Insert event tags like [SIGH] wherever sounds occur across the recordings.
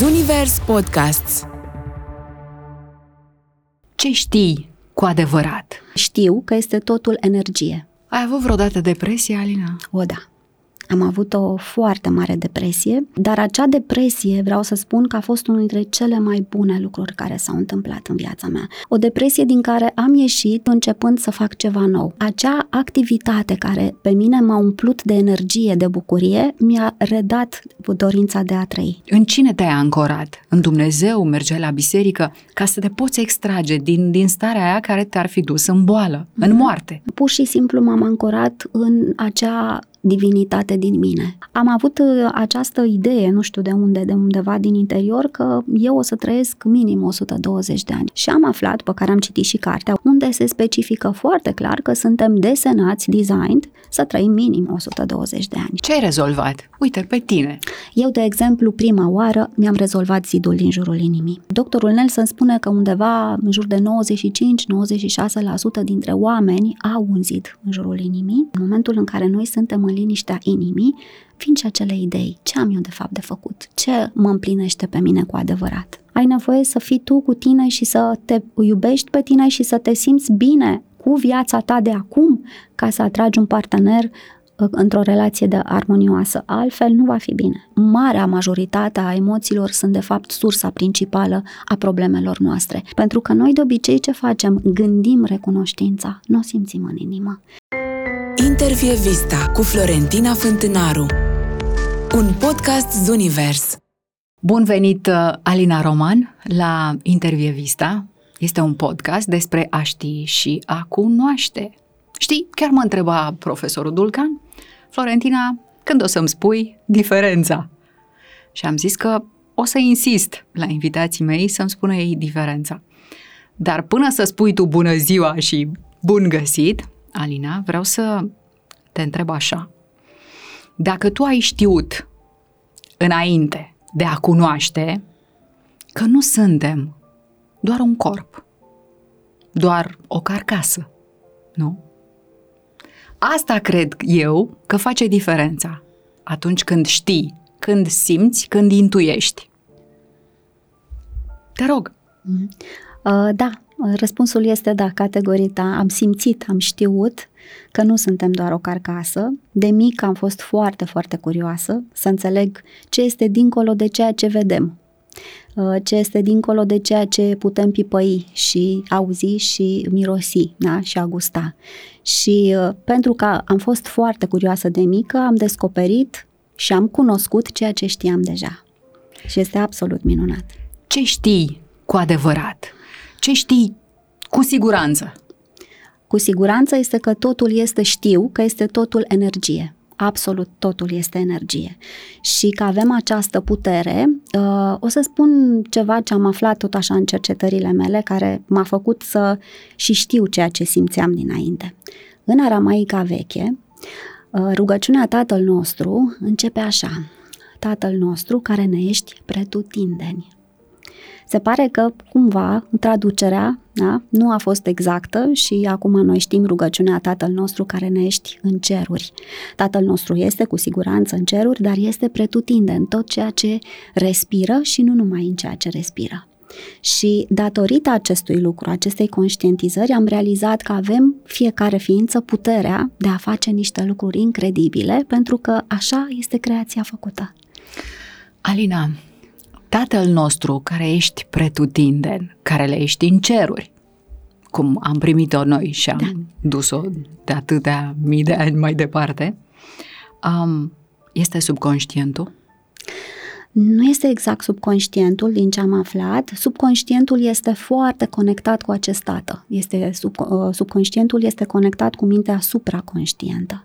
Zunivers Podcasts Ce știi cu adevărat? Știu că este totul energie. Ai avut vreodată depresie, Alina? O, da. Am avut o foarte mare depresie, dar acea depresie vreau să spun că a fost unul dintre cele mai bune lucruri care s-au întâmplat în viața mea. O depresie din care am ieșit începând să fac ceva nou. Acea activitate care pe mine m-a umplut de energie, de bucurie, mi-a redat dorința de a trăi. În cine te-ai ancorat? În Dumnezeu? Mergeai la biserică? Ca să te poți extrage din, din starea aia care te-ar fi dus în boală, mm-hmm. în mhm. moarte. Pur și simplu m-am ancorat în acea divinitate din mine. Am avut uh, această idee, nu știu de unde, de undeva din interior, că eu o să trăiesc minim 120 de ani. Și am aflat, pe care am citit și cartea, unde se specifică foarte clar că suntem desenați, designed, să trăim minim 120 de ani. Ce ai rezolvat? Uite, pe tine. Eu, de exemplu, prima oară mi-am rezolvat zidul din jurul inimii. Doctorul Nelson spune că undeva în jur de 95-96% dintre oameni au un zid în jurul inimii. În momentul în care noi suntem în liniștea inimii, vin și acele idei. Ce am eu de fapt de făcut? Ce mă împlinește pe mine cu adevărat? Ai nevoie să fii tu cu tine și să te iubești pe tine și să te simți bine cu viața ta de acum ca să atragi un partener uh, într-o relație de armonioasă. Altfel nu va fi bine. Marea majoritate a emoțiilor sunt de fapt sursa principală a problemelor noastre. Pentru că noi de obicei ce facem? Gândim recunoștința, nu o simțim în inimă. Intervie Vista cu Florentina Fântânaru Un podcast Zunivers Bun venit, uh, Alina Roman, la Intervie Vista. Este un podcast despre a ști și a cunoaște. Știi, chiar mă întreba profesorul Dulcan, Florentina, când o să-mi spui diferența? Și am zis că o să insist la invitații mei să-mi spună ei diferența. Dar până să spui tu bună ziua și bun găsit, Alina, vreau să te întreb așa. Dacă tu ai știut înainte de a cunoaște că nu suntem doar un corp, doar o carcasă, nu? Asta cred eu că face diferența atunci când știi, când simți, când intuiești. Te rog. Mm-hmm. Uh, da, răspunsul este da, categoric da. Am simțit, am știut că nu suntem doar o carcasă. De mic am fost foarte, foarte curioasă să înțeleg ce este dincolo de ceea ce vedem. Uh, ce este dincolo de ceea ce putem pipăi și auzi și mirosi da? și a gusta. Și uh, pentru că am fost foarte curioasă de mică, am descoperit și am cunoscut ceea ce știam deja. Și este absolut minunat. Ce știi cu adevărat? Ce știi cu siguranță? Cu siguranță este că totul este știu, că este totul energie absolut totul este energie. Și că avem această putere, uh, o să spun ceva ce am aflat tot așa în cercetările mele, care m-a făcut să și știu ceea ce simțeam dinainte. În aramaica veche, uh, rugăciunea Tatăl nostru începe așa. Tatăl nostru care ne ești pretutindeni. Se pare că cumva traducerea da, nu a fost exactă și acum noi știm rugăciunea Tatăl nostru care ne ești în ceruri. Tatăl nostru este cu siguranță în ceruri, dar este pretutinde în tot ceea ce respiră și nu numai în ceea ce respiră. Și datorită acestui lucru, acestei conștientizări, am realizat că avem fiecare ființă puterea de a face niște lucruri incredibile, pentru că așa este creația făcută. Alina, Tatăl nostru care ești pretutinden, care le ești în ceruri, cum am primit-o noi și am da. dus-o de atâtea mii de ani mai departe, um, este subconștientul? Nu este exact subconștientul din ce am aflat. Subconștientul este foarte conectat cu acest tată. Este, sub, uh, subconștientul este conectat cu mintea supraconștientă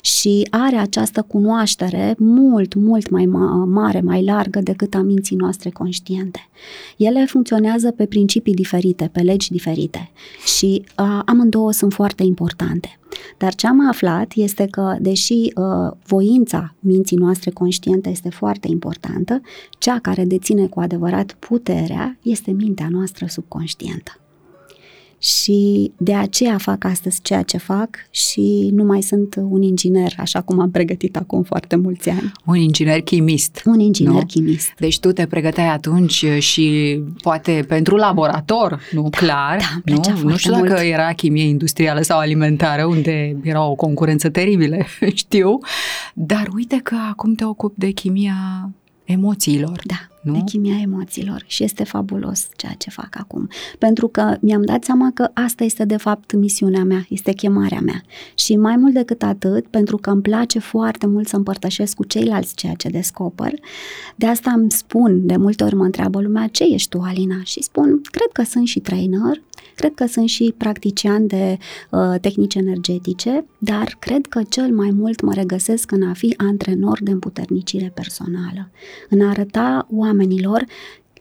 și are această cunoaștere mult, mult mai mare, mai largă decât a minții noastre conștiente. Ele funcționează pe principii diferite, pe legi diferite și uh, amândouă sunt foarte importante. Dar ce am aflat este că, deși uh, voința minții noastre conștiente este foarte importantă, cea care deține cu adevărat puterea este mintea noastră subconștientă. Și de aceea fac astăzi ceea ce fac și nu mai sunt un inginer, așa cum am pregătit acum foarte mulți ani. Un inginer chimist. Un inginer nu? chimist. Deci tu te pregăteai atunci și poate pentru laborator, nu? Clar. Da, nu? nu știu mult. dacă era chimie industrială sau alimentară, unde era o concurență teribilă, [LAUGHS] știu. Dar uite că acum te ocupi de chimia emoțiilor. Da, nu? de chimia emoțiilor și este fabulos ceea ce fac acum. Pentru că mi-am dat seama că asta este de fapt misiunea mea, este chemarea mea. Și mai mult decât atât, pentru că îmi place foarte mult să împărtășesc cu ceilalți ceea ce descoper, de asta îmi spun, de multe ori mă întreabă lumea, ce ești tu, Alina? Și spun, cred că sunt și trainer, cred că sunt și practician de uh, tehnici energetice, dar cred că cel mai mult mă regăsesc în a fi antrenor de împuternicire personală, în a arăta oamenilor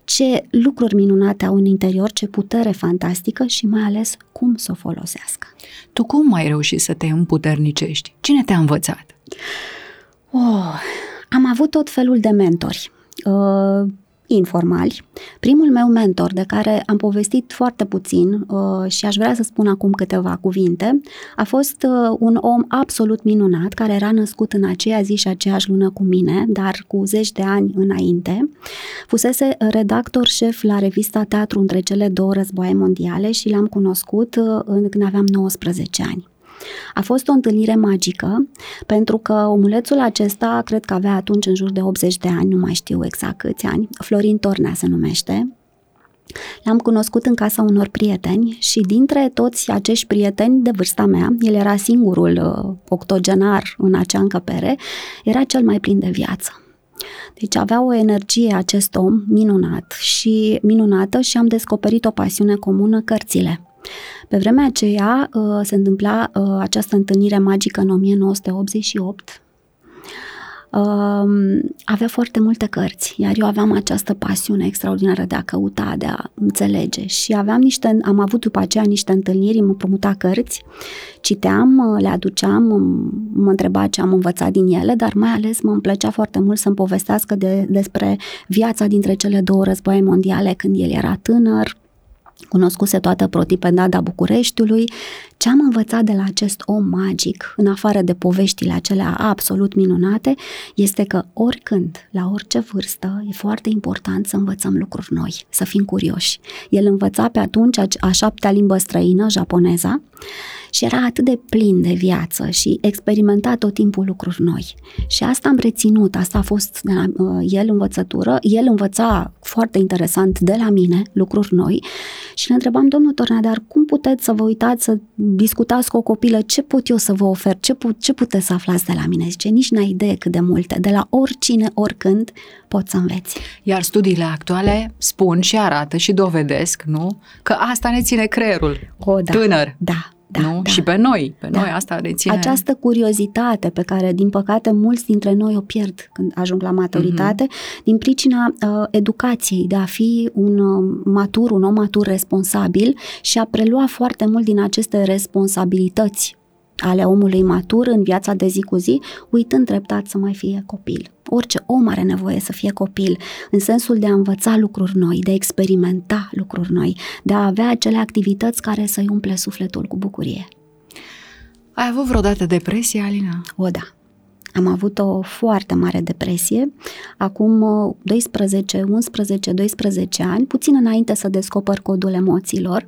ce lucruri minunate au în interior, ce putere fantastică și mai ales cum să o folosească. Tu cum ai reușit să te împuternicești? Cine te-a învățat? Oh, am avut tot felul de mentori. Uh, informali. Primul meu mentor, de care am povestit foarte puțin uh, și aș vrea să spun acum câteva cuvinte, a fost uh, un om absolut minunat, care era născut în aceea zi și aceeași lună cu mine, dar cu zeci de ani înainte. Fusese redactor șef la revista Teatru între cele două războaie mondiale și l-am cunoscut uh, când aveam 19 ani. A fost o întâlnire magică, pentru că omulețul acesta, cred că avea atunci în jur de 80 de ani, nu mai știu exact câți ani, Florin Tornea se numește, L-am cunoscut în casa unor prieteni și dintre toți acești prieteni de vârsta mea, el era singurul uh, octogenar în acea încăpere, era cel mai plin de viață. Deci avea o energie acest om minunat și minunată și am descoperit o pasiune comună, cărțile. Pe vremea aceea uh, se întâmpla uh, această întâlnire magică în 1988. Um, avea foarte multe cărți, iar eu aveam această pasiune extraordinară de a căuta, de a înțelege și aveam niște, am avut după aceea niște întâlniri, mă promuta cărți, citeam, uh, le aduceam, mă întreba ce am învățat din ele, dar mai ales mă plăcea foarte mult să-mi povestească de, despre viața dintre cele două războaie mondiale, când el era tânăr, cunoscuse toată protipendada Bucureștiului, ce am învățat de la acest om magic, în afară de poveștile acelea absolut minunate, este că oricând, la orice vârstă, e foarte important să învățăm lucruri noi, să fim curioși. El învăța pe atunci a șaptea limbă străină, japoneza, și era atât de plin de viață și experimenta tot timpul lucruri noi. Și asta am reținut, asta a fost de la uh, el învățătură, el învăța foarte interesant de la mine lucruri noi și le întrebam, domnul Tornadar, cum puteți să vă uitați, să discutați cu o copilă, ce pot eu să vă ofer, ce, pu- ce puteți să aflați de la mine? Zice, nici n-ai idee cât de multe, de la oricine, oricând, poți să înveți. Iar studiile actuale spun și arată și dovedesc, nu? Că asta ne ține creierul o, da, tânăr. Da, da, nu? Da. Și pe noi, pe da. noi asta reține. Această curiozitate pe care, din păcate, mulți dintre noi o pierd când ajung la maturitate, uh-huh. din pricina uh, educației, de a fi un uh, matur, un om matur responsabil și a prelua foarte mult din aceste responsabilități ale omului matur în viața de zi cu zi, uitând treptat să mai fie copil. Orice om are nevoie să fie copil, în sensul de a învăța lucruri noi, de a experimenta lucruri noi, de a avea acele activități care să-i umple sufletul cu bucurie. Ai avut vreodată depresie, Alina? O, da. Am avut o foarte mare depresie, acum 12, 11, 12 ani, puțin înainte să descoper codul emoțiilor.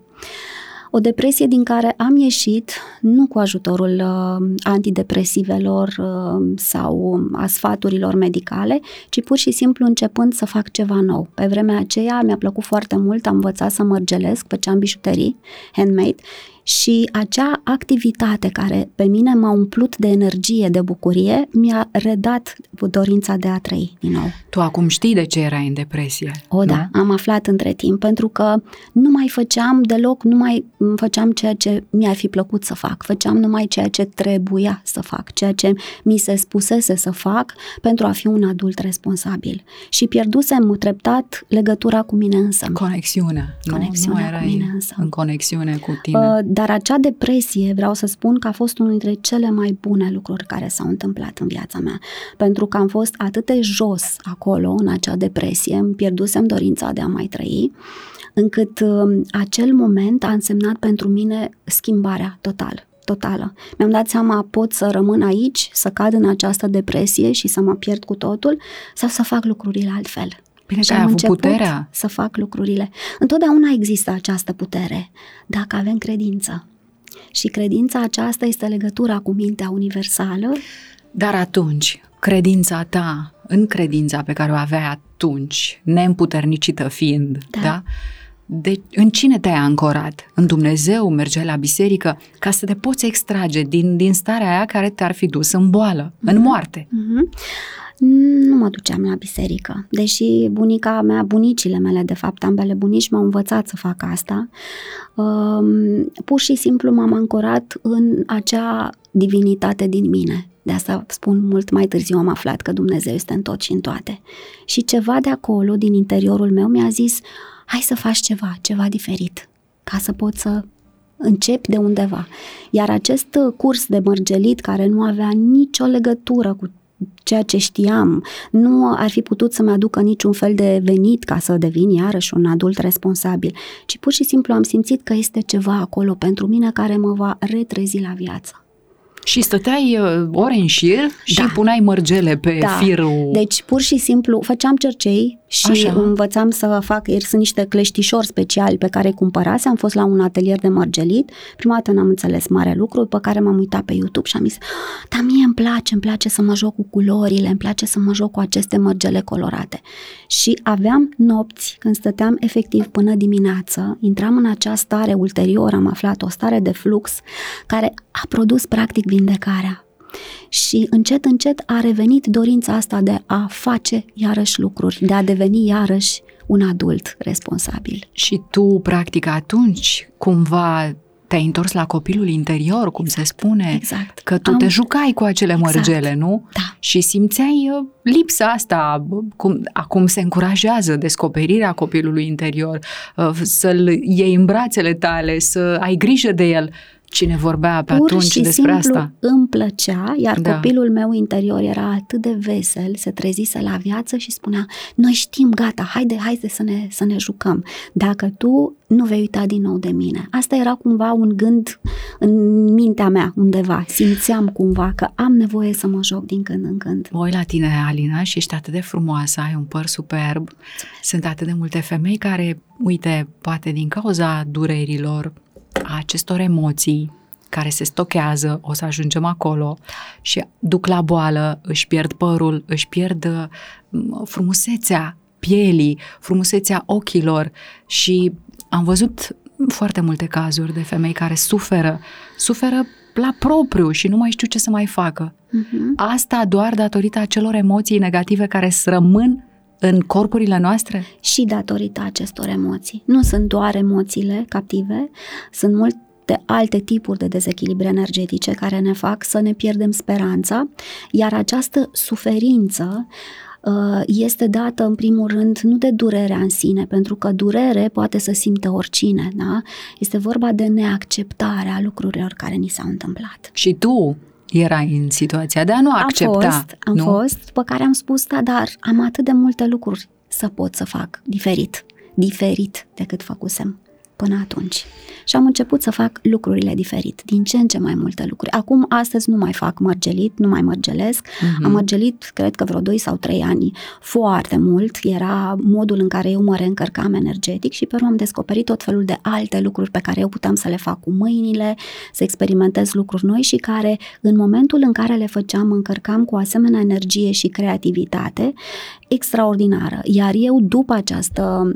O depresie din care am ieșit nu cu ajutorul uh, antidepresivelor uh, sau a sfaturilor medicale, ci pur și simplu începând să fac ceva nou. Pe vremea aceea mi-a plăcut foarte mult, am învățat să mărgelesc, făceam bijuterii handmade și acea activitate care pe mine m-a umplut de energie, de bucurie, mi-a redat dorința de a trăi din nou. Tu acum știi de ce erai în depresie? O, da, am aflat între timp, pentru că nu mai făceam deloc, nu mai făceam ceea ce mi-ar fi plăcut să fac, făceam numai ceea ce trebuia să fac, ceea ce mi se spusese să fac pentru a fi un adult responsabil. Și pierdusem treptat legătura cu mine însă. Conexiunea. Conexiunea nu, cu mine însă. În conexiune cu tine. Uh, dar acea depresie, vreau să spun că a fost unul dintre cele mai bune lucruri care s-au întâmplat în viața mea. Pentru că am fost atât de jos acolo, în acea depresie, îmi pierdusem dorința de a mai trăi, încât uh, acel moment a însemnat pentru mine schimbarea totală totală. Mi-am dat seama, pot să rămân aici, să cad în această depresie și să mă pierd cu totul, sau să fac lucrurile altfel. Bine și că ai avut puterea. să fac lucrurile. Întotdeauna există această putere, dacă avem credință. Și credința aceasta este legătura cu mintea universală. Dar atunci, credința ta, în credința pe care o aveai atunci, neîmputernicită fiind, da? da? De, în cine te-ai ancorat? În Dumnezeu? Mergeai la biserică? Ca să te poți extrage din, din starea aia care te-ar fi dus în boală, mm-hmm. în moarte. Mm-hmm. Nu mă duceam la biserică, deși bunica mea, bunicile mele, de fapt, ambele bunici m-au învățat să fac asta. Um, pur și simplu m-am ancorat în acea divinitate din mine. De asta spun mult mai târziu am aflat că Dumnezeu este în tot și în toate. Și ceva de acolo, din interiorul meu, mi-a zis, hai să faci ceva, ceva diferit, ca să poți să începi de undeva. Iar acest curs de mărgelit, care nu avea nicio legătură cu ceea ce știam, nu ar fi putut să-mi aducă niciun fel de venit ca să devin iarăși un adult responsabil, ci pur și simplu am simțit că este ceva acolo pentru mine care mă va retrezi la viață. Și stăteai uh, ore în șir și da. puneai mărgele pe da. firul. Deci pur și simplu făceam cercei și Așa. învățam să fac, ieri sunt niște cleștișori speciali pe care îi cumpărase, am fost la un atelier de mărgelit, prima dată n-am înțeles mare lucru, pe care m-am uitat pe YouTube și am zis, dar mie îmi place, îmi place să mă joc cu culorile, îmi place să mă joc cu aceste mărgele colorate. Și aveam nopți când stăteam efectiv până dimineață, intram în acea stare ulterior, am aflat o stare de flux care a produs practic vindecarea și încet, încet a revenit dorința asta de a face iarăși lucruri, de a deveni iarăși un adult responsabil. Și tu, practic, atunci, cumva te-ai întors la copilul interior, cum se spune, exact. că tu Am... te jucai cu acele exact. mărgele, nu? Da. Și simțeai uh, lipsa asta, cum, acum se încurajează descoperirea copilului interior, uh, să-l iei în brațele tale, să ai grijă de el. Cine vorbea pe Pur atunci și despre simplu asta? îmi plăcea, iar da. copilul meu interior era atât de vesel, se trezise la viață și spunea, noi știm, gata, haide, haide să ne, să ne jucăm. Dacă tu nu vei uita din nou de mine. Asta era cumva un gând în mintea mea undeva. Simțeam cumva că am nevoie să mă joc din când în când. Voi la tine, Alina, și ești atât de frumoasă, ai un păr superb. Sunt atât de multe femei care, uite, poate din cauza durerilor, a acestor emoții care se stochează, o să ajungem acolo și duc la boală, își pierd părul, își pierd frumusețea pielii, frumusețea ochilor și am văzut foarte multe cazuri de femei care suferă, suferă la propriu și nu mai știu ce să mai facă. Uh-huh. Asta doar datorită acelor emoții negative care să rămân în corpurile noastre? Și datorită acestor emoții. Nu sunt doar emoțiile captive, sunt multe alte tipuri de dezechilibre energetice care ne fac să ne pierdem speranța, iar această suferință uh, este dată în primul rând nu de durerea în sine, pentru că durere poate să simte oricine, da? Este vorba de neacceptarea lucrurilor care ni s-au întâmplat. Și tu erai în situația de a nu accepta. Am fost, am nu? fost, după care am spus, da, dar am atât de multe lucruri să pot să fac diferit, diferit decât făcusem până atunci. Și am început să fac lucrurile diferit, din ce în ce mai multe lucruri. Acum, astăzi nu mai fac mărgelit, nu mai mărgelesc. Uh-huh. Am mărgelit, cred că vreo 2 sau 3 ani, foarte mult. Era modul în care eu mă reîncărcam energetic și pe urmă am descoperit tot felul de alte lucruri pe care eu puteam să le fac cu mâinile, să experimentez lucruri noi și care, în momentul în care le făceam, încărcam cu asemenea energie și creativitate extraordinară. Iar eu, după această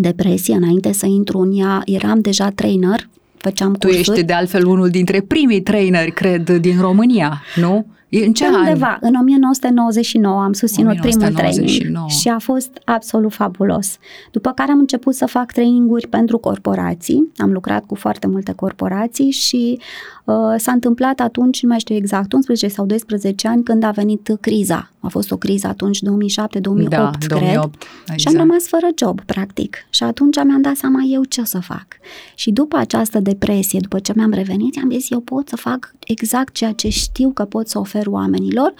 depresie, înainte să intru în ea, eram deja trainer, făceam cursuri. Tu ești de altfel unul dintre primii traineri, cred, din România, nu? În ce Undeva, an? în 1999 am susținut 1999. primul training și a fost absolut fabulos. După care am început să fac traininguri pentru corporații, am lucrat cu foarte multe corporații și uh, s-a întâmplat atunci, nu mai știu exact, 11 sau 12 ani când a venit criza. A fost o criză atunci, 2007-2008, da, cred. 2008, exact. Și am rămas fără job, practic. Și atunci mi-am dat seama eu ce o să fac. Și după această depresie, după ce mi-am revenit, am zis eu pot să fac exact ceea ce știu că pot să ofer oamenilor,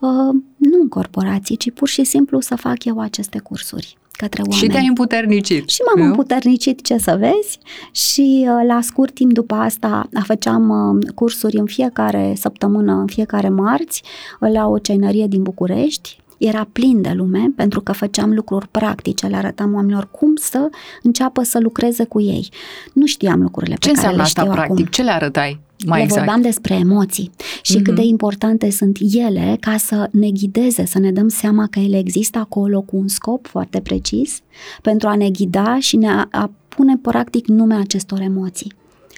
uh, nu în corporații, ci pur și simplu să fac eu aceste cursuri. Către oameni. Și te-ai împuternicit. Și m-am nu? împuternicit, ce să vezi, și uh, la scurt timp după asta făceam uh, cursuri în fiecare săptămână, în fiecare marți, la o cenărie din București, era plin de lume pentru că făceam lucruri practice, le arătam oamenilor cum să înceapă să lucreze cu ei. Nu știam lucrurile Ce pe care le știu asta acum. practic? Ce le arătai? Mai le exact. vorbeam despre emoții și mm-hmm. cât de mhm. importante sunt ele ca să ne ghideze, să ne dăm seama că ele există acolo cu un scop foarte precis pentru a ne ghida și ne a, a pune practic nume acestor emoții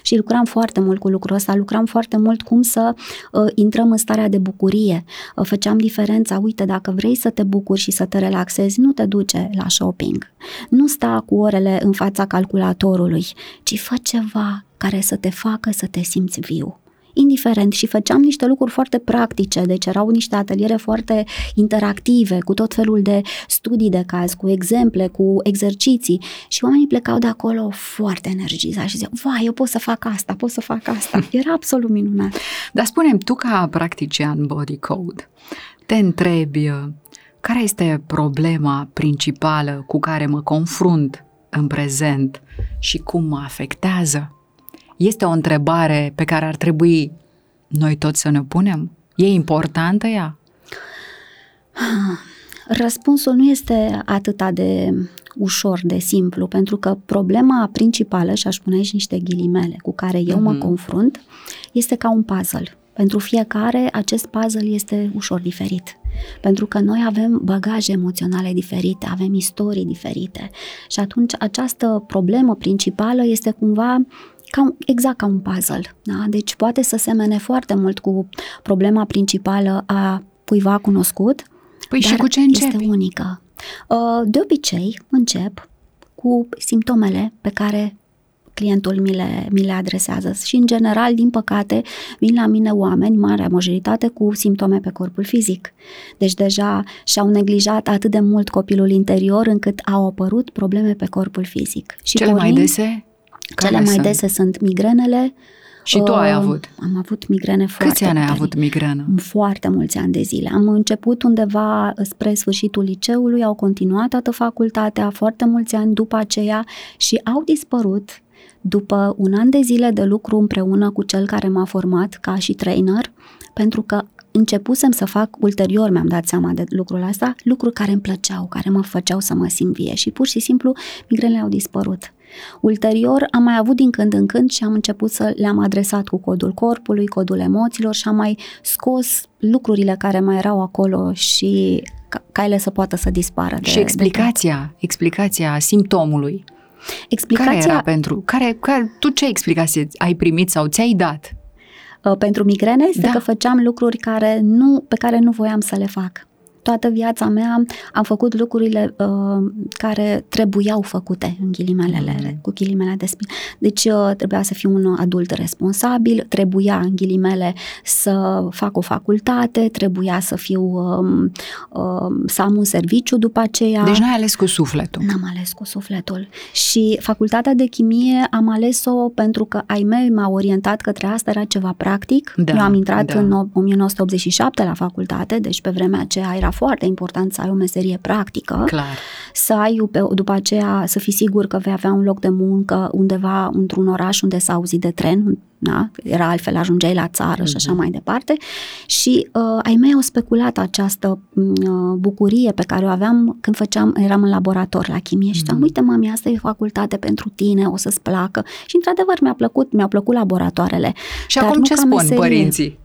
și lucram foarte mult cu lucrul ăsta, lucram foarte mult cum să uh, intrăm în starea de bucurie. Uh, făceam diferența, uite, dacă vrei să te bucuri și să te relaxezi, nu te duce la shopping. Nu sta cu orele în fața calculatorului, ci fă ceva care să te facă să te simți viu indiferent și făceam niște lucruri foarte practice, deci erau niște ateliere foarte interactive, cu tot felul de studii de caz, cu exemple, cu exerciții și oamenii plecau de acolo foarte energizați și ziceau, vai, eu pot să fac asta, pot să fac asta. [LAUGHS] Era absolut minunat. Dar spunem, tu ca practician body code, te întrebi care este problema principală cu care mă confrunt în prezent și cum mă afectează? Este o întrebare pe care ar trebui noi toți să ne punem? E importantă ea? Răspunsul nu este atât de ușor, de simplu, pentru că problema principală, și aș pune aici niște ghilimele cu care eu mm-hmm. mă mhm. confrunt, este ca un puzzle. Pentru fiecare, acest puzzle este ușor diferit. Pentru că noi avem bagaje emoționale diferite, avem istorii diferite. Și atunci această problemă principală este cumva ca un, exact ca un puzzle. Da? Deci poate să semene foarte mult cu problema principală a cuiva cunoscut, păi dar și cu ce începi? este unică. Uh, de obicei încep cu simptomele pe care clientul mi le, mi le adresează și în general, din păcate, vin la mine oameni, marea majoritate, cu simptome pe corpul fizic. Deci deja și-au neglijat atât de mult copilul interior încât au apărut probleme pe corpul fizic. Și Cele mai dese? Care Cele mai sunt? dese sunt migrenele. Și tu ai uh, avut? Am avut migrene foarte Câți ani ai avut migrenă? Foarte mulți ani de zile. Am început undeva spre sfârșitul liceului, au continuat toată facultatea, foarte mulți ani după aceea și au dispărut după un an de zile de lucru împreună cu cel care m-a format ca și trainer, pentru că începusem să fac, ulterior mi-am dat seama de lucrul ăsta, lucruri care îmi plăceau, care mă făceau să mă simt vie și pur și simplu migrenele au dispărut. Ulterior am mai avut din când în când și am început să le-am adresat cu codul corpului, codul emoțiilor și am mai scos lucrurile care mai erau acolo și ca, ca ele să poată să dispară. De, și explicația, de explicația simptomului. Explicația... Care era pentru? Care, care, tu ce explicație ai primit sau ți-ai dat? Uh, pentru migrene este da. că făceam lucruri care nu, pe care nu voiam să le fac toată viața mea am făcut lucrurile uh, care trebuiau făcute, în ghilimelele, mm. cu ghilimele de spin. Deci uh, trebuia să fiu un adult responsabil, trebuia, în ghilimele, să fac o facultate, trebuia să fiu, uh, uh, să am un serviciu după aceea. Deci n-ai ales cu sufletul. N-am ales cu sufletul. Și facultatea de chimie am ales-o pentru că ai mei m-au orientat către asta, era ceva practic. Da, Eu am intrat da. în 1987 la facultate, deci pe vremea aceea era foarte important să ai o meserie practică, Clar. să ai după aceea să fii sigur că vei avea un loc de muncă undeva într-un oraș unde s-a auzit de tren, da? era altfel ajungeai la țară mm-hmm. și așa mhm. mai departe și uh, ai mei au speculat această uh, bucurie pe care o aveam când făceam, eram în laborator la chimie și mm-hmm. uite mami, asta e facultate pentru tine, o să-ți placă și într-adevăr mi-a plăcut, mi-au plăcut laboratoarele. Și acum ce spun meserie. părinții?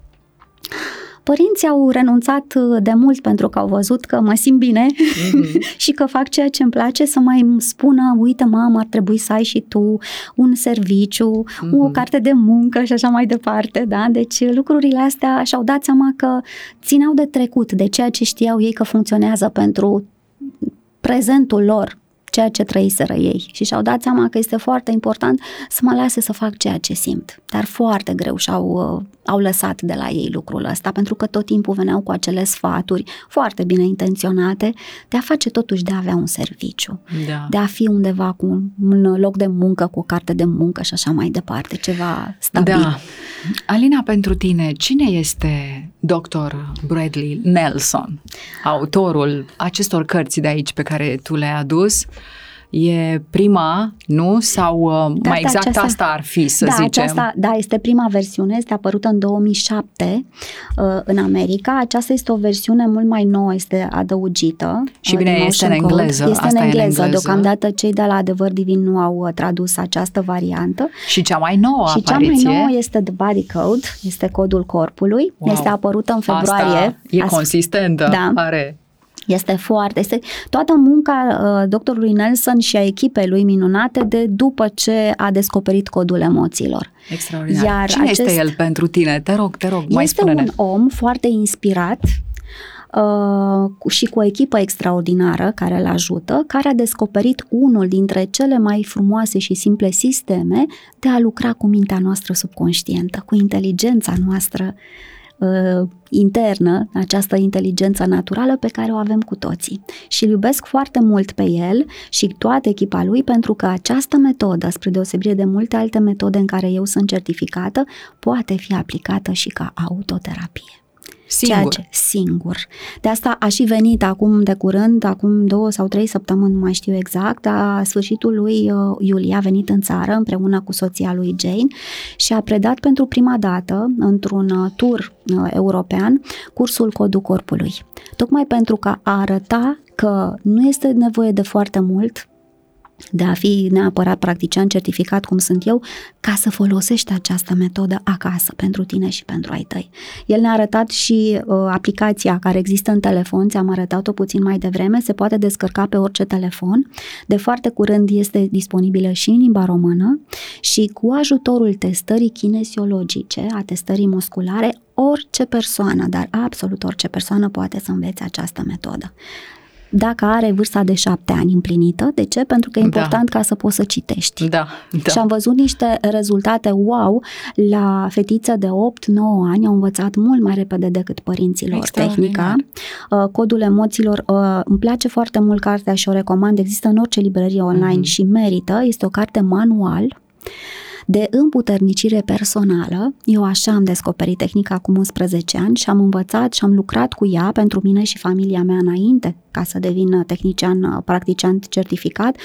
Părinții au renunțat uh, de mult pentru că au văzut că mă simt bine mm-hmm. [LAUGHS] și că fac ceea ce îmi place să mai spună, uite mamă, ar trebui să ai și tu un serviciu, mm-hmm. o carte de muncă și așa mai departe, da? Deci lucrurile astea și-au dat seama că țineau de trecut, de ceea ce știau ei că funcționează pentru prezentul lor, ceea ce trăiseră ei și și-au dat seama că este foarte important să mă lase să fac ceea ce simt. Dar foarte greu și-au uh, au lăsat de la ei lucrul ăsta, pentru că tot timpul veneau cu acele sfaturi foarte bine intenționate de a face totuși de a avea un serviciu, da. de a fi undeva cu un loc de muncă, cu o carte de muncă și așa mai departe, ceva stabil. Da. Alina, pentru tine, cine este Dr. Bradley Nelson, autorul acestor cărți de aici pe care tu le-ai adus? E prima, nu? Sau uh, da, mai da, exact aceasta, asta ar fi, să da, zicem? Aceasta, da, este prima versiune, este apărută în 2007 uh, în America. Aceasta este o versiune mult mai nouă, este adăugită. Și uh, bine, este în engleză. Este asta în engleză. engleză. Deocamdată cei de la Adevăr Divin nu au tradus această variantă. Și cea mai nouă Și apariție. cea mai nouă este The Body Code, este codul corpului. Wow. Este apărută în februarie. Asta e consistentă, da. are este foarte, este toată munca uh, doctorului Nelson și a echipei lui minunate de după ce a descoperit codul emoțiilor. Extraordinar. Iar Cine acest, este el pentru tine? Te rog, te rog, mai spune Este un om foarte inspirat uh, și cu o echipă extraordinară care îl ajută, care a descoperit unul dintre cele mai frumoase și simple sisteme de a lucra cu mintea noastră subconștientă, cu inteligența noastră uh, internă, această inteligență naturală pe care o avem cu toții. Și îl iubesc foarte mult pe el și toată echipa lui pentru că această metodă, spre deosebire de multe alte metode în care eu sunt certificată, poate fi aplicată și ca autoterapie. Singur. Ceea ce, singur. De asta a și venit acum de curând, acum două sau trei săptămâni, nu mai știu exact, a sfârșitul lui uh, iulie a venit în țară împreună cu soția lui Jane și a predat pentru prima dată, într-un uh, tur uh, european, cursul Codul Corpului. Tocmai pentru că a arăta că nu este nevoie de foarte mult de a fi neapărat practician certificat cum sunt eu, ca să folosești această metodă acasă pentru tine și pentru ai tăi. El ne-a arătat și uh, aplicația care există în telefon, ți-am arătat-o puțin mai devreme, se poate descărca pe orice telefon. De foarte curând este disponibilă și în limba română și cu ajutorul testării kinesiologice, a testării musculare, orice persoană, dar absolut orice persoană poate să învețe această metodă dacă are vârsta de șapte ani împlinită. De ce? Pentru că e da. important da. ca să poți să citești. Da, da. Și am văzut niște rezultate wow la fetiță de 8-9 ani, au învățat mult mai repede decât părinților tehnica. Uh, codul emoțiilor, uh, îmi place foarte mult cartea și o recomand, există în orice librărie online mm-hmm. și merită, este o carte manual de împuternicire personală. Eu așa am descoperit tehnica acum 11 ani și am învățat și am lucrat cu ea pentru mine și familia mea înainte ca să devin tehnician, practician certificat,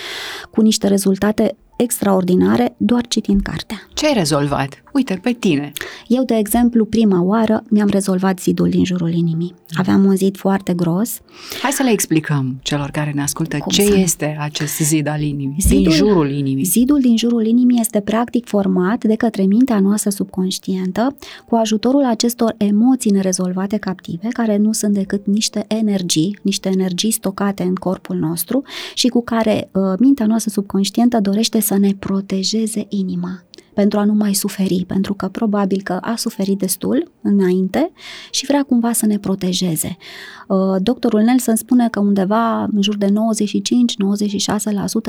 cu niște rezultate extraordinare doar citind cartea. Ce ai rezolvat? Uite, pe tine. Eu, de exemplu, prima oară mi-am rezolvat zidul din jurul inimii. Aveam un zid foarte gros. Hai să le explicăm celor care ne ascultă Cum ce să... este acest zid al inimii, zidul, din jurul inimii. Zidul din jurul inimii este practic format de către mintea noastră subconștientă cu ajutorul acestor emoții nerezolvate captive, care nu sunt decât niște energii, niște energii stocate în corpul nostru și cu care uh, mintea noastră subconștientă dorește să ne protejeze inima pentru a nu mai suferi, pentru că probabil că a suferit destul înainte și vrea cumva să ne protejeze. Uh, doctorul Nelson spune că undeva în jur de 95-96%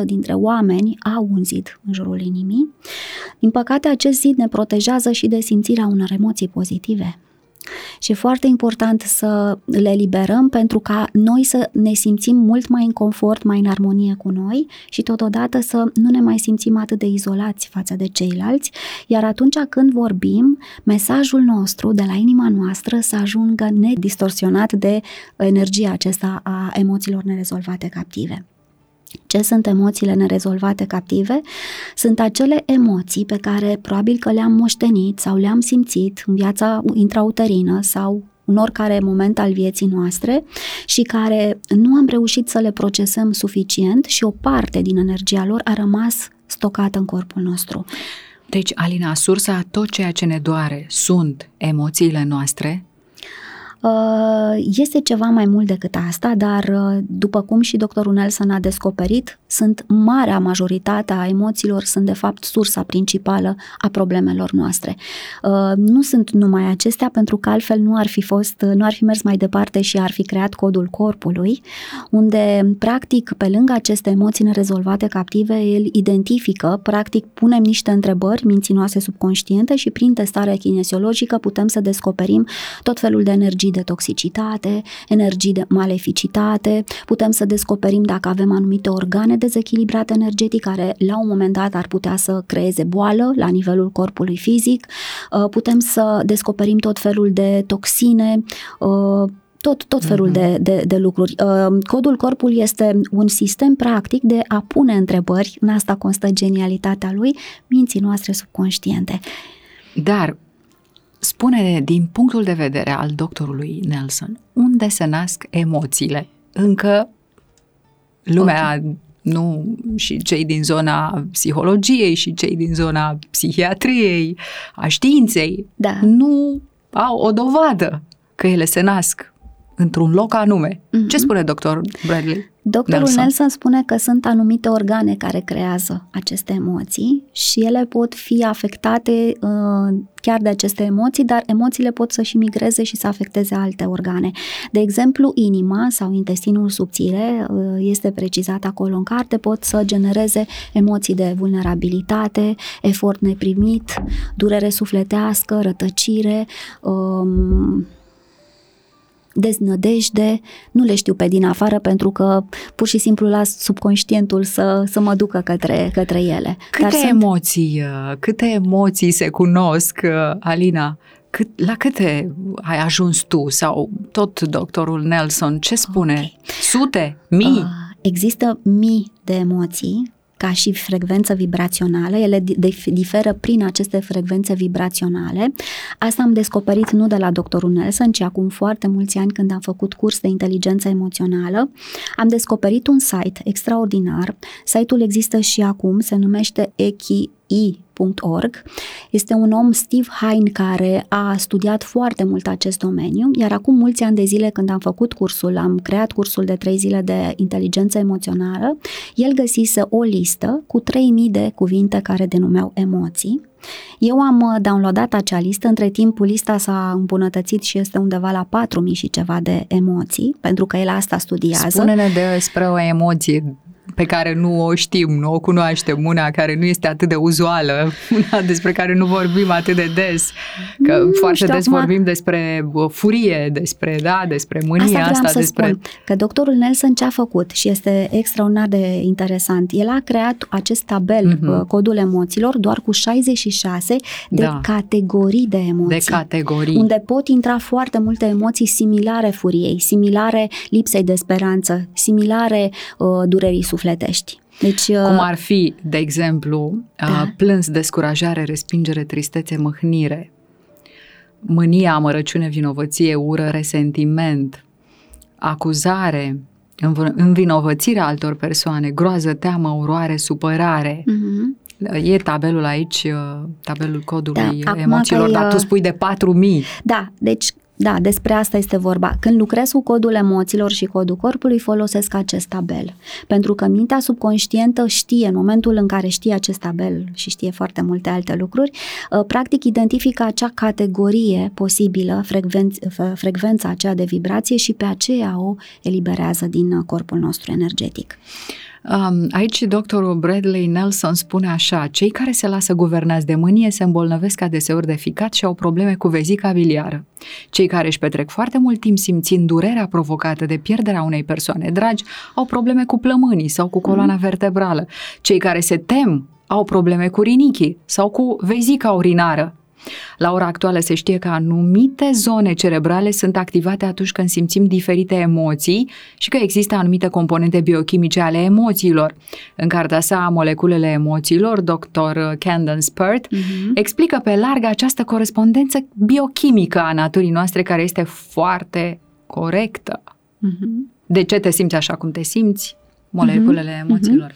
dintre oameni au un zid în jurul inimii. Din păcate, acest zid ne protejează și de simțirea unor emoții pozitive și e foarte important să le liberăm pentru ca noi să ne simțim mult mai în confort, mai în armonie cu noi și totodată să nu ne mai simțim atât de izolați față de ceilalți, iar atunci când vorbim, mesajul nostru de la inima noastră să ajungă nedistorsionat de energia acesta a emoțiilor nerezolvate captive. Ce sunt emoțiile nerezolvate captive? Sunt acele emoții pe care probabil că le-am moștenit sau le-am simțit în viața intrauterină sau în oricare moment al vieții noastre și care nu am reușit să le procesăm suficient și o parte din energia lor a rămas stocată în corpul nostru. Deci, Alina, sursa a tot ceea ce ne doare sunt emoțiile noastre, Uh, este ceva mai mult decât asta, dar uh, după cum și doctorul Nelson a descoperit, sunt marea majoritate a emoțiilor, sunt de fapt sursa principală a problemelor noastre. Uh, nu sunt numai acestea, pentru că altfel nu ar fi fost, nu ar fi mers mai departe și ar fi creat codul corpului, unde practic pe lângă aceste emoții nerezolvate captive, el identifică, practic punem niște întrebări minținoase subconștiente și prin testarea kinesiologică putem să descoperim tot felul de energii de toxicitate, energii de maleficitate, putem să descoperim dacă avem anumite organe dezechilibrat energetic care la un moment dat ar putea să creeze boală la nivelul corpului fizic, uh, putem să descoperim tot felul de toxine, uh, tot, tot felul mm-hmm. de, de, de lucruri. Uh, codul corpul este un sistem practic de a pune întrebări, în asta constă genialitatea lui, minții noastre subconștiente. Dar spune din punctul de vedere al doctorului Nelson, unde se nasc emoțiile? Încă lumea okay nu și cei din zona psihologiei și cei din zona psihiatriei, a științei, da. nu au o dovadă că ele se nasc într-un loc anume. Mm-hmm. Ce spune doctor Bradley? Doctorul Nelson. Nelson spune că sunt anumite organe care creează aceste emoții și ele pot fi afectate uh, chiar de aceste emoții, dar emoțiile pot să și migreze și să afecteze alte organe. De exemplu, inima sau intestinul subțire, uh, este precizat acolo în carte, pot să genereze emoții de vulnerabilitate, efort neprimit, durere sufletească, rătăcire, um, deznădejde, nu le știu pe din afară pentru că pur și simplu las subconștientul să, să mă ducă către, către ele. Câte Dar emoții, sunt... Uh, câte emoții se cunosc, uh, Alina? Cât, la câte ai ajuns tu sau tot doctorul Nelson? Ce spune? Okay. Sute? Mii? Uh, există mii de emoții ca și frecvență vibrațională, ele diferă prin aceste frecvențe vibraționale. Asta am descoperit nu de la doctorul Nelson, ci acum foarte mulți ani când am făcut curs de inteligență emoțională. Am descoperit un site extraordinar. Site-ul există și acum, se numește Eki i.org. Este un om, Steve Hein, care a studiat foarte mult acest domeniu, iar acum mulți ani de zile când am făcut cursul, am creat cursul de trei zile de inteligență emoțională, el găsise o listă cu 3000 de cuvinte care denumeau emoții. Eu am uh, downloadat acea listă, între timp lista s-a îmbunătățit și este undeva la 4000 și ceva de emoții, pentru că el asta studiază. Spune-ne despre o emoție pe care nu o știm, nu o cunoaștem, una care nu este atât de uzuală, [LAUGHS] una despre care nu vorbim atât de des, că nu foarte des acum... vorbim despre furie, despre, da, despre mânia asta, asta să despre... Spun, că doctorul Nelson ce a făcut și este extraordinar de interesant, el a creat acest tabel, mm-hmm. codul emoțiilor, doar cu 66 de da. categorii de emoții. De categorii. Unde pot intra foarte multe emoții similare furiei, similare lipsei de speranță, similare uh, durerii sufletului sufletești. Deci, uh, Cum ar fi, de exemplu, uh, da. plâns, descurajare, respingere, tristețe, mâhnire, mânia, amărăciune, vinovăție, ură, resentiment, acuzare, învinovățirea altor persoane, groază, teamă, oroare, supărare. Mm-hmm. E tabelul aici, uh, tabelul codului da, emoțiilor, dar tu spui de 4000. Da, deci da, despre asta este vorba. Când lucrez cu codul emoțiilor și codul corpului, folosesc acest tabel. Pentru că mintea subconștientă știe, în momentul în care știe acest tabel și știe foarte multe alte lucruri, uh, practic identifică acea categorie posibilă, frecvenț- frecvența aceea de vibrație și pe aceea o eliberează din uh, corpul nostru energetic. Um, aici doctorul Bradley Nelson spune așa, cei care se lasă guvernați de mânie se îmbolnăvesc adeseori de ficat și au probleme cu vezica biliară. Cei care își petrec foarte mult timp simțind durerea provocată de pierderea unei persoane dragi au probleme cu plămânii sau cu coloana mm. vertebrală. Cei care se tem au probleme cu rinichii sau cu vezica urinară. La ora actuală se știe că anumite zone cerebrale sunt activate atunci când simțim diferite emoții și că există anumite componente biochimice ale emoțiilor. În cartea sa Moleculele emoțiilor, dr. Camden Spurt uh-huh. explică pe larg această corespondență biochimică a naturii noastre care este foarte corectă. Uh-huh. De ce te simți așa cum te simți? Moleculele uh-huh. emoțiilor.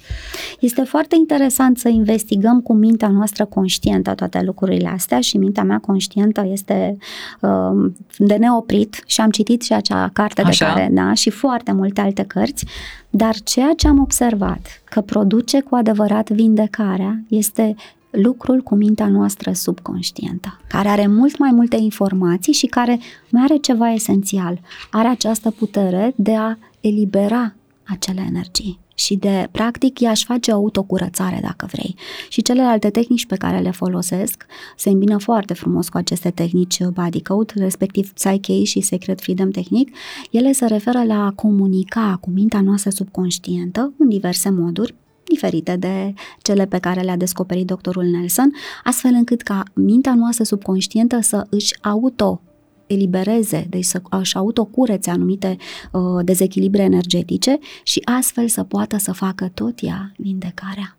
Este foarte interesant să investigăm cu mintea noastră conștientă toate lucrurile astea și mintea mea conștientă este uh, de neoprit și am citit și acea carte Așa. de care, da, și foarte multe alte cărți, dar ceea ce am observat că produce cu adevărat vindecarea este lucrul cu mintea noastră subconștientă, care are mult mai multe informații și care mai are ceva esențial. Are această putere de a elibera acele energii și de, practic, ea își face o autocurățare, dacă vrei. Și celelalte tehnici pe care le folosesc se îmbină foarte frumos cu aceste tehnici body code, respectiv Psyche și Secret Freedom Technique. Ele se referă la a comunica cu mintea noastră subconștientă în diverse moduri, diferite de cele pe care le-a descoperit doctorul Nelson, astfel încât ca mintea noastră subconștientă să își auto elibereze, deci să își autocurețe anumite uh, dezechilibre energetice și astfel să poată să facă tot ea vindecarea.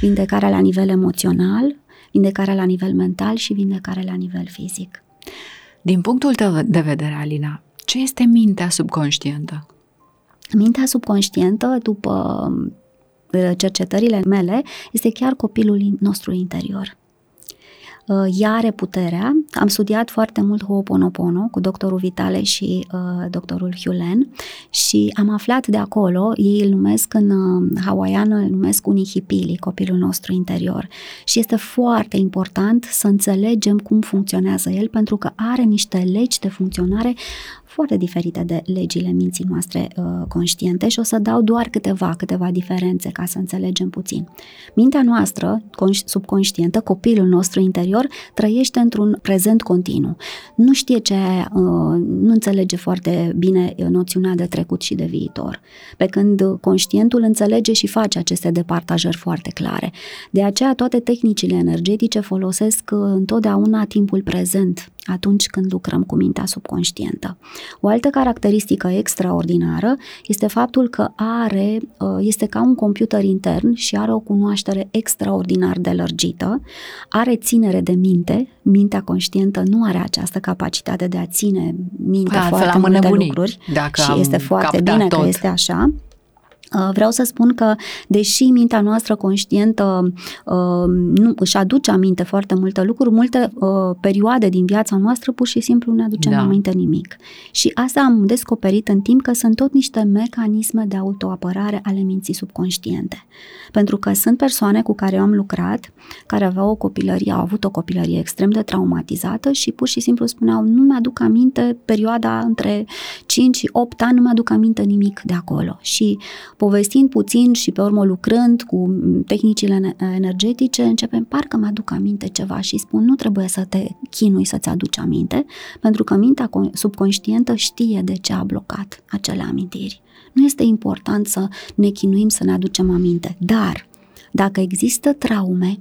Vindecarea la nivel emoțional, vindecarea la nivel mental și vindecarea la nivel fizic. Din punctul tău de vedere, Alina, ce este mintea subconștientă? Mintea subconștientă, după uh, cercetările mele, este chiar copilul nostru interior. Uh, ea are puterea. Am studiat foarte mult Ho'oponopono cu doctorul Vitale și uh, doctorul Hulen și am aflat de acolo, ei îl numesc în uh, hawaiană, îl numesc unihipili, copilul nostru interior. Și este foarte important să înțelegem cum funcționează el pentru că are niște legi de funcționare foarte diferite de legile minții noastre uh, conștiente și o să dau doar câteva, câteva diferențe ca să înțelegem puțin. Mintea noastră subconștientă, copilul nostru interior, trăiește într-un prezent continuu. Nu știe ce, uh, nu înțelege foarte bine noțiunea de trecut și de viitor. Pe când conștientul înțelege și face aceste departajări foarte clare. De aceea toate tehnicile energetice folosesc uh, întotdeauna timpul prezent atunci când lucrăm cu mintea subconștientă. O altă caracteristică extraordinară este faptul că are, uh, este ca un computer intern și are o cunoaștere extraordinar de lărgită, are ținere de minte, mintea conștientă nu are această capacitate de a ține minte da, foarte multe lucruri dacă și este foarte bine tot. că este așa. Uh, vreau să spun că, deși mintea noastră conștientă uh, nu își aduce aminte foarte multe lucruri, multe uh, perioade din viața noastră pur și simplu nu ne aducem da. aminte nimic. Și asta am descoperit în timp că sunt tot niște mecanisme de autoapărare ale minții subconștiente. Pentru că sunt persoane cu care eu am lucrat, care aveau o copilărie, au avut o copilărie extrem de traumatizată și pur și simplu spuneau, nu mi-aduc aminte perioada între 5 și 8 ani, nu mi-aduc aminte nimic de acolo. Și povestind puțin și pe urmă lucrând cu tehnicile energetice, începem, parcă mi-aduc aminte ceva și spun, nu trebuie să te chinui să-ți aduci aminte, pentru că mintea subconștientă știe de ce a blocat acele amintiri. Nu este important să ne chinuim să ne aducem aminte, dar dacă există traume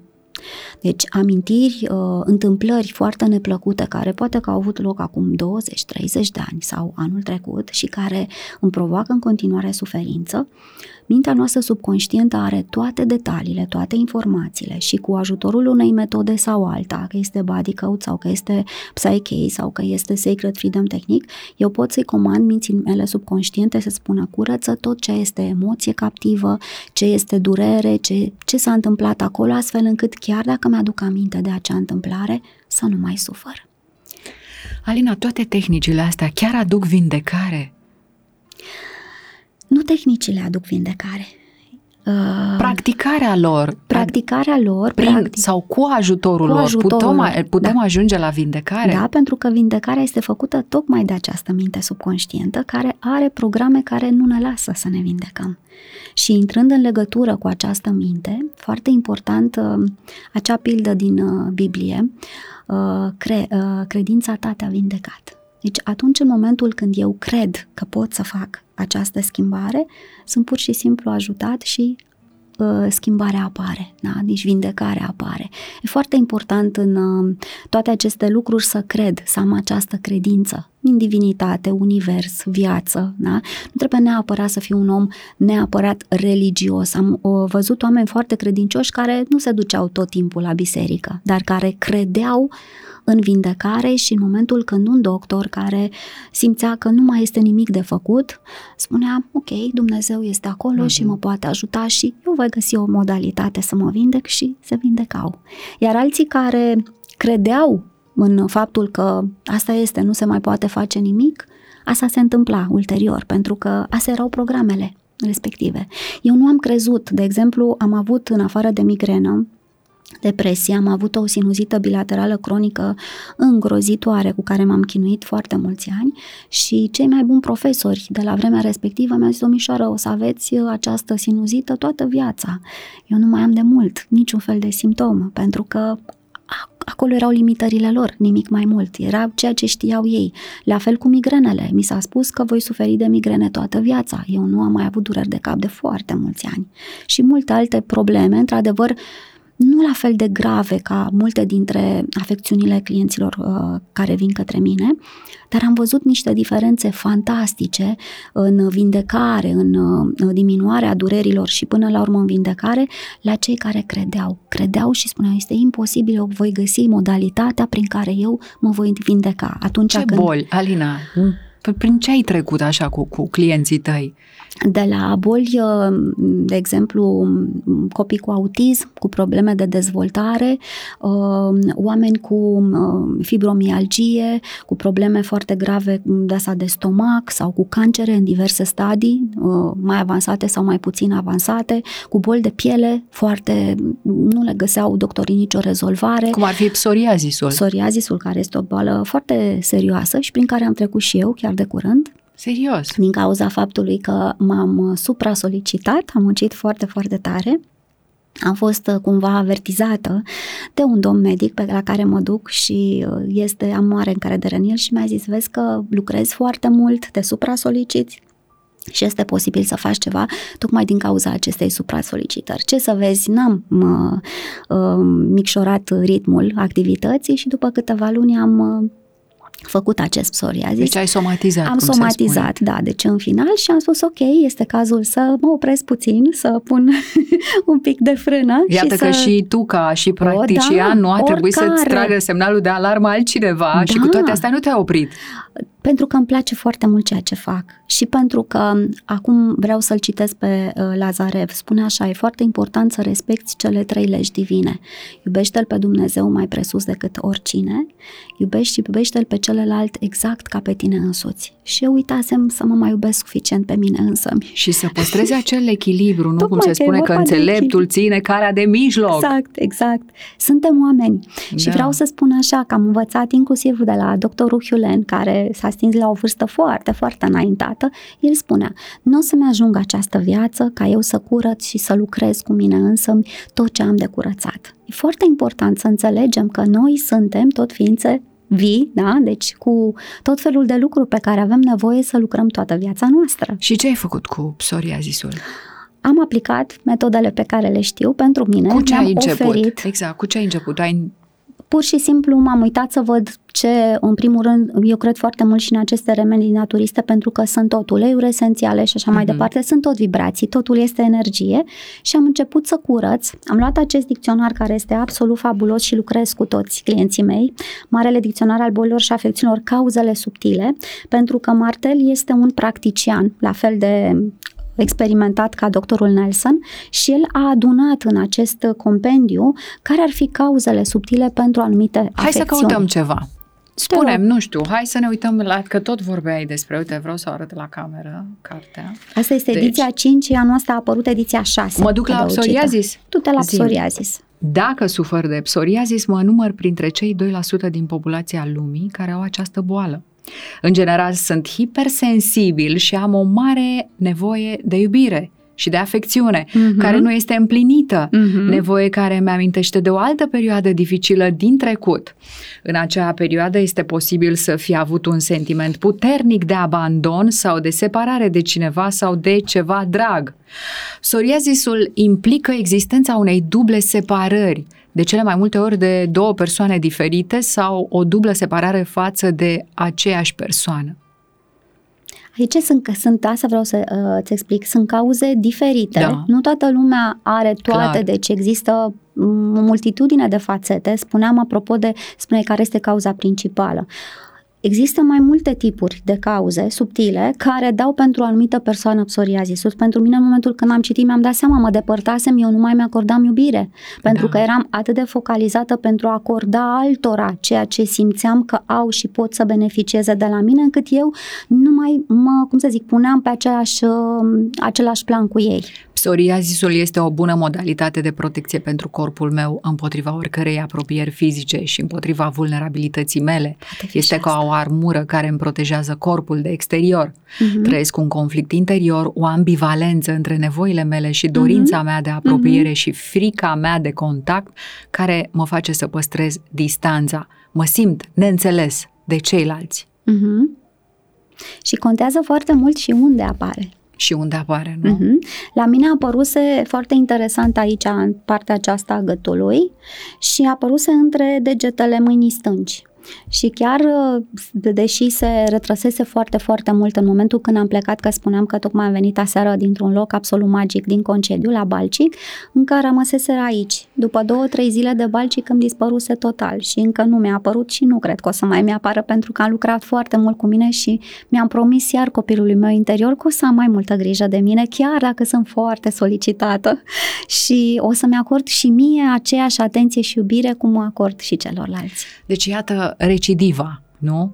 deci amintiri, uh, întâmplări foarte neplăcute care poate că au avut loc acum 20-30 de ani sau anul trecut și care îmi provoacă în continuare suferință, Mintea noastră subconștientă are toate detaliile, toate informațiile și cu ajutorul unei metode sau alta, că este body code sau că este psyche sau că este sacred freedom technique, eu pot să-i comand minții mele subconștiente să spună curăță tot ce este emoție captivă, ce este durere, ce, ce s-a întâmplat acolo, astfel încât chiar dacă mi-aduc aminte de acea întâmplare, să nu mai sufăr. Alina, toate tehnicile astea chiar aduc vindecare? Nu tehnicile aduc vindecare. Uh, practicarea lor. Practicarea lor. Prin, practic, sau cu ajutorul, cu lor ajutorul putem, putem da. ajunge la vindecare? Da, pentru că vindecarea este făcută tocmai de această minte subconștientă care are programe care nu ne lasă să ne vindecăm. Și intrând în legătură cu această minte, foarte important, uh, acea pildă din uh, Biblie, cre, credința ta te-a vindecat. Deci atunci în momentul când eu cred că pot să fac această schimbare, sunt pur și simplu ajutat și uh, schimbarea apare, da? deci vindecarea apare. E foarte important în uh, toate aceste lucruri să cred, să am această credință. din divinitate, univers, viață, da? Nu trebuie neapărat să fii un om neapărat religios. Am uh, văzut oameni foarte credincioși care nu se duceau tot timpul la biserică, dar care credeau în vindecare și în momentul când un doctor care simțea că nu mai este nimic de făcut, spunea, ok, Dumnezeu este acolo uh-huh. și mhm. mă poate ajuta și eu voi găsi o modalitate să mă vindec și se vindecau. Iar alții care credeau în faptul că asta este, nu se mai poate face nimic, asta se întâmpla ulterior, pentru că astea erau programele respective. Eu nu am crezut, de exemplu, am avut în afară de migrenă, depresie, am avut o sinuzită bilaterală cronică îngrozitoare cu care m-am chinuit foarte mulți ani și cei mai buni profesori de la vremea respectivă mi-au zis, domnișoară, o să aveți această sinuzită toată viața. Eu nu mai am de mult niciun fel de simptom, pentru că acolo erau limitările lor, nimic mai mult. Era ceea ce știau ei. La fel cu migrenele. Mi s-a spus că voi suferi de migrene toată viața. Eu nu am mai avut dureri de cap de foarte mulți ani. Și multe alte probleme, într-adevăr, nu la fel de grave ca multe dintre afecțiunile clienților uh, care vin către mine, dar am văzut niște diferențe fantastice în vindecare, în uh, diminuarea durerilor și până la urmă în vindecare la cei care credeau. Credeau și spuneau, este imposibil, eu voi găsi modalitatea prin care eu mă voi vindeca. Atunci ce când... boli, Alina? Prin ce ai trecut așa cu, cu clienții tăi? de la boli, uh, de exemplu, copii cu autism, cu probleme de dezvoltare, uh, oameni cu uh, fibromialgie, cu probleme foarte grave de asta de stomac sau cu cancere în diverse stadii, mai avansate sau mai puțin avansate, cu boli de piele foarte, nu le găseau doctorii nicio rezolvare. Cum ar fi psoriazisul? Psoriazisul, care este o boală foarte serioasă și prin care am trecut și eu chiar de curând. Serios? Din cauza faptului că m-am uh, supra-solicitat, am muncit foarte, foarte tare. Am fost uh, cumva avertizată de un domn medic pe la care mă duc și uh, este, am mare încredere în el și mi-a zis, vezi că lucrezi foarte mult, te supra-soliciți, și este posibil să faci ceva tocmai din cauza acestei supra-solicitări. Ce să vezi, n-am mă, uh, micșorat ritmul activității și după câteva luni am uh, făcut acest psoriazis. Deci ai somatizat, Am somatizat, da, deci în final și am spus ok, este cazul să mă opresc puțin, să pun [LAUGHS] un pic de frână. Iată și că să... și tu ca și practician o, da, nu a trebuit să-ți tragă semnalul de alarmă altcineva da. și cu toate astea nu te-a oprit. Pentru că îmi place foarte mult ceea ce fac și pentru că acum vreau să-l citesc pe uh, Lazarev. Spune așa, e foarte important să respecti cele trei legi divine. Iubește-L pe Dumnezeu mai presus decât oricine, iubești și iubește-L pe celălalt exact ca pe tine însuți. Și eu uitasem să mă mai iubesc suficient pe mine însă. Și să păstrezi [LAUGHS] acel echilibru, nu? Cum se spune că înțeleptul ține calea de mijloc. Exact, exact. Suntem oameni. Da. Și vreau să spun așa, că am învățat inclusiv de la doctorul Hulen, care s-a stins la o vârstă foarte, foarte înaintată, el spunea, nu o să-mi ajungă această viață ca eu să curăț și să lucrez cu mine însă tot ce am de curățat. E foarte important să înțelegem că noi suntem tot ființe vii, da? Deci cu tot felul de lucruri pe care avem nevoie să lucrăm toată viața noastră. Și ce ai făcut cu psoriazisul? Am aplicat metodele pe care le știu pentru mine. Cu ce ai început? Oferit, exact, cu ce ai început? Ai pur și simplu m-am uitat să văd ce, în primul rând, eu cred foarte mult și în aceste remedii naturiste pentru că sunt tot uleiuri esențiale și așa uh-huh. mai mhm. departe, sunt tot vibrații, totul este energie și am început să curăț. Am luat acest dicționar care este absolut fabulos și lucrez cu toți clienții mei, Marele Dicționar al bolilor și afecțiunilor, cauzele subtile, pentru că Martel este un practician, la fel de experimentat ca doctorul Nelson și el a adunat în acest compendiu care ar fi cauzele subtile pentru anumite Hai afecțiuni. să căutăm ceva. Spunem, nu știu, hai să ne uităm la, că tot vorbeai despre, uite, vreau să o arăt la cameră, cartea. Asta este deci, ediția 5, anul ăsta a apărut ediția 6. Mă duc la psoriazis? Tu te la Zim. psoriazis. Dacă sufăr de psoriazis, mă număr printre cei 2% din populația lumii care au această boală. În general sunt hipersensibil și am o mare nevoie de iubire și de afecțiune, uh-huh. care nu este împlinită, uh-huh. nevoie care mi amintește de o altă perioadă dificilă din trecut. În acea perioadă este posibil să fi avut un sentiment puternic de abandon sau de separare de cineva sau de ceva drag. Psoriazisul implică existența unei duble separări de cele mai multe ori de două persoane diferite sau o dublă separare față de aceeași persoană? Aici sunt, sunt asta vreau să uh, ți explic, sunt cauze diferite. Da. Nu toată lumea are toate, Clar. deci există o multitudine de fațete. Spuneam apropo de, spune care este cauza principală. Există mai multe tipuri de cauze subtile care dau pentru o anumită persoană psoriazisul. Pentru mine, în momentul când am citit, mi-am dat seama, mă depărtasem, eu nu mai mi-acordam iubire. Pentru da. că eram atât de focalizată pentru a acorda altora ceea ce simțeam că au și pot să beneficieze de la mine, încât eu nu mai mă, cum să zic, puneam pe același, același plan cu ei. Psoriazisul este o bună modalitate de protecție pentru corpul meu împotriva oricărei apropieri fizice și împotriva vulnerabilității mele. Este ca o armură care îmi protejează corpul de exterior. Uh-huh. Trăiesc un conflict interior, o ambivalență între nevoile mele și dorința uh-huh. mea de apropiere uh-huh. și frica mea de contact care mă face să păstrez distanța. Mă simt neînțeles de ceilalți. Uh-huh. Și contează foarte mult și unde apare și unde apare, nu? Uh-huh. La mine a apăruse foarte interesant aici, în partea aceasta a gâtului și a apăruse între degetele mâinii stângi. Și chiar, uh, deși se retrăsese foarte, foarte mult în momentul când am plecat, că spuneam că tocmai am venit aseară dintr-un loc absolut magic din concediu la Balcic, încă rămăsese aici. După două, trei zile de Balcic îmi dispăruse total și încă nu mi-a apărut și nu cred că o să mai mi-apară pentru că am lucrat foarte mult cu mine și mi-am promis iar copilului meu interior că o să am mai multă grijă de mine, chiar dacă sunt foarte solicitată [LAUGHS] și o să-mi acord și mie aceeași atenție și iubire cum o acord și celorlalți. Deci, iată, recidiva, nu?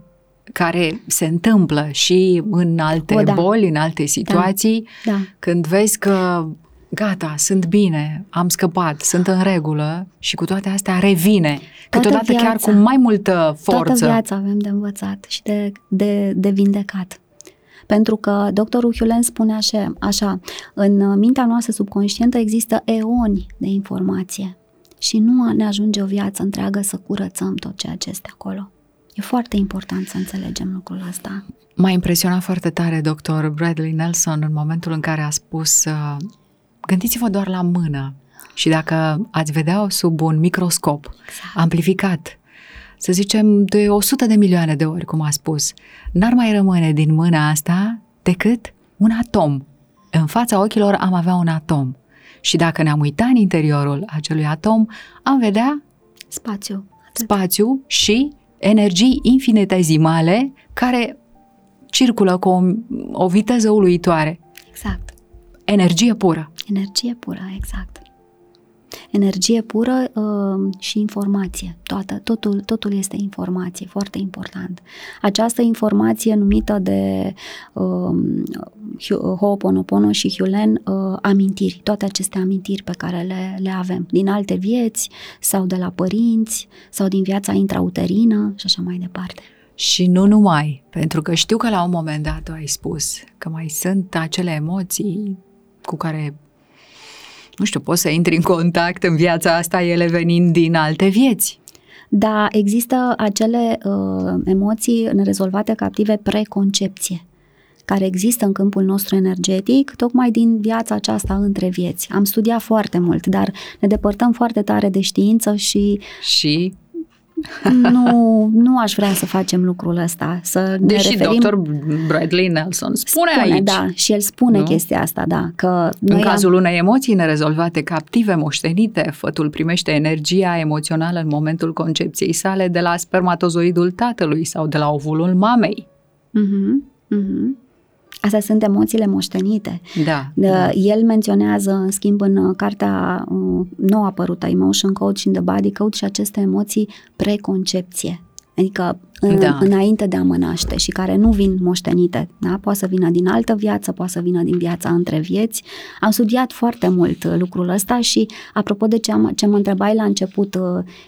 Care se întâmplă și în alte o, da. boli, în alte situații, da. Da. când vezi că gata, sunt bine, am scăpat, sunt în regulă și cu toate astea revine. Câteodată viața, chiar cu mai multă forță. Toată viața avem de învățat și de, de, de vindecat. Pentru că doctorul Hulen spune așa, așa, în mintea noastră subconștientă există eoni de informație și nu ne ajunge o viață întreagă să curățăm tot ceea ce este acolo. E foarte important să înțelegem lucrul ăsta. M-a impresionat foarte tare doctor Bradley Nelson în momentul în care a spus uh, gândiți-vă doar la mână și dacă ați vedea-o sub un microscop exact. amplificat, să zicem de 100 de milioane de ori, cum a spus, n-ar mai rămâne din mâna asta decât un atom. În fața ochilor am avea un atom. Și dacă ne-am uitat în interiorul acelui atom, am vedea spațiu. Atât. Spațiu și energii infinitezimale care circulă cu o, o viteză uluitoare. Exact. Energie pură. Energie pură, exact energie pură uh, și informație. Toată, totul, totul este informație, foarte important. Această informație numită de uh, Ho'oponopono și Hulen uh, amintiri, toate aceste amintiri pe care le, le avem din alte vieți sau de la părinți sau din viața intrauterină și așa mai departe. Și nu numai, pentru că știu că la un moment dat ai spus că mai sunt acele emoții cu care nu știu, poți să intri în contact în viața asta, ele venind din alte vieți. Da, există acele uh, emoții nerezolvate captive preconcepție care există în câmpul nostru energetic, tocmai din viața aceasta între vieți. Am studiat foarte mult, dar ne depărtăm foarte tare de știință și... Și nu, nu aș vrea să facem lucrul ăsta. Să Deși ne referim... dr. Bradley Nelson spune, spune aici. Da, și el spune nu? chestia asta, da. Că în cazul am... unei emoții nerezolvate, captive, moștenite, fătul primește energia emoțională în momentul concepției sale de la spermatozoidul tatălui sau de la ovulul mamei. Uh-huh, uh-huh. Astea sunt emoțiile moștenite. Da, da. El menționează, în schimb, în uh, cartea uh, nou apărută, Emotion Code și in the Body Code, și aceste emoții preconcepție. Adică în, da. înainte de a mă naște și care nu vin moștenite. Da? Poate să vină din altă viață, poate să vină din viața între vieți. Am studiat foarte mult uh, lucrul ăsta și apropo de ce, am, ce mă întrebai la început,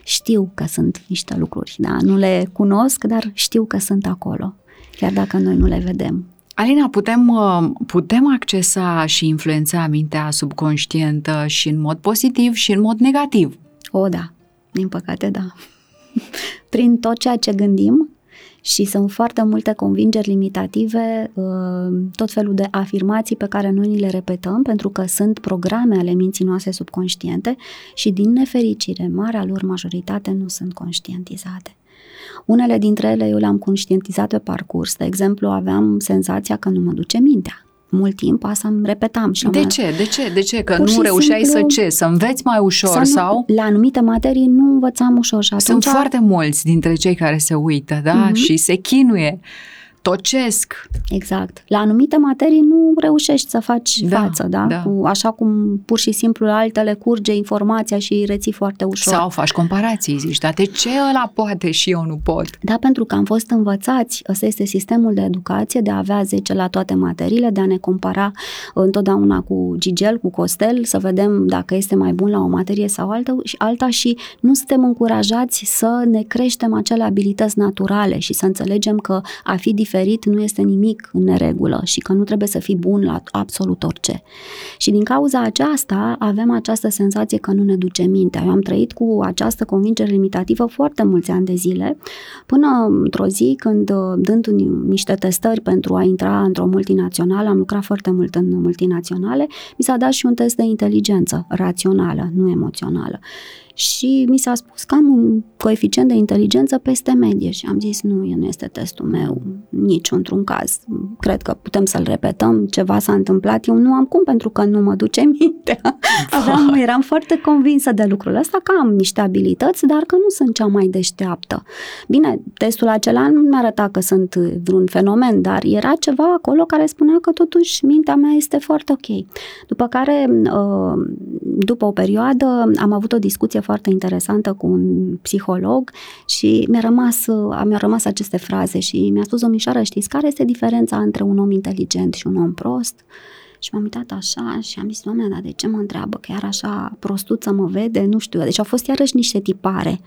știu că sunt niște lucruri. Da? Nu le cunosc, dar știu că sunt acolo, chiar dacă noi nu le vedem. Alina, putem, uh, putem accesa și influența mintea subconștientă și în mod pozitiv și în mod negativ? O, da. Din păcate, da. [LAUGHS] Prin tot ceea ce gândim Și sunt foarte multe convingeri limitative, uh, tot felul de afirmații pe care noi ni le repetăm, pentru că sunt programe ale minții noastre subconștiente și, din nefericire, marea lor majoritate nu sunt conștientizate. Unele dintre ele eu le-am conștientizat pe parcurs. De exemplu, aveam senzația că nu mă duce mintea mult timp, asta îmi repetam. Și de ce? De ce? De ce? Că nu reușeai simplu, să ce? Să înveți mai ușor să nu, sau? La anumite materii nu învățam ușor și atunci... Sunt foarte mulți dintre cei care se uită, da? Uh-huh. Și se chinuie tocesc. Exact. La anumite materii nu reușești să faci da, față, da? da. Cu, așa cum pur și simplu la altele curge informația și reții foarte ușor. Sau faci comparații, zici, dar de ce ăla poate și eu nu pot? Da, pentru că am fost învățați, ăsta este sistemul de educație, de a avea 10 la toate materiile, de a ne compara întotdeauna cu Gigel, cu Costel, să vedem dacă este mai bun la o materie sau alta și, alta și nu suntem încurajați să ne creștem acele abilități naturale și să înțelegem că a fi diferit diferit nu este nimic în neregulă și că nu trebuie să fii bun la absolut orice. Și din cauza aceasta avem această senzație că nu ne duce mintea. Eu am trăit cu această convingere limitativă foarte mulți ani de zile, până într-o zi când, dând niște testări pentru a intra într-o multinațională, am lucrat foarte mult în multinaționale, mi s-a dat și un test de inteligență rațională, nu emoțională și mi s-a spus că am un coeficient de inteligență peste medie și am zis nu, nu este testul meu, nici într-un caz. Cred că putem să-l repetăm, ceva s-a întâmplat, eu nu am cum pentru că nu mă duce [LAUGHS] mintea. Aveam, eram foarte convinsă de lucrul ăsta că am niște abilități, dar că nu sunt cea mai deșteaptă. Bine, testul acela nu mi arăta că sunt vreun fenomen, dar era ceva acolo care spunea că totuși mintea mea este foarte ok. După care, uh, după o perioadă, am avut o discuție foarte interesantă cu un psiholog și mi-a rămas, mi-a rămas aceste fraze și mi-a spus, domnișoară, știți care este diferența între un om inteligent și un om prost? Și m-am uitat așa și am zis, doamne, dar de ce mă întreabă? Chiar așa prostuță mă vede? Nu știu. Deci au fost iarăși niște tipare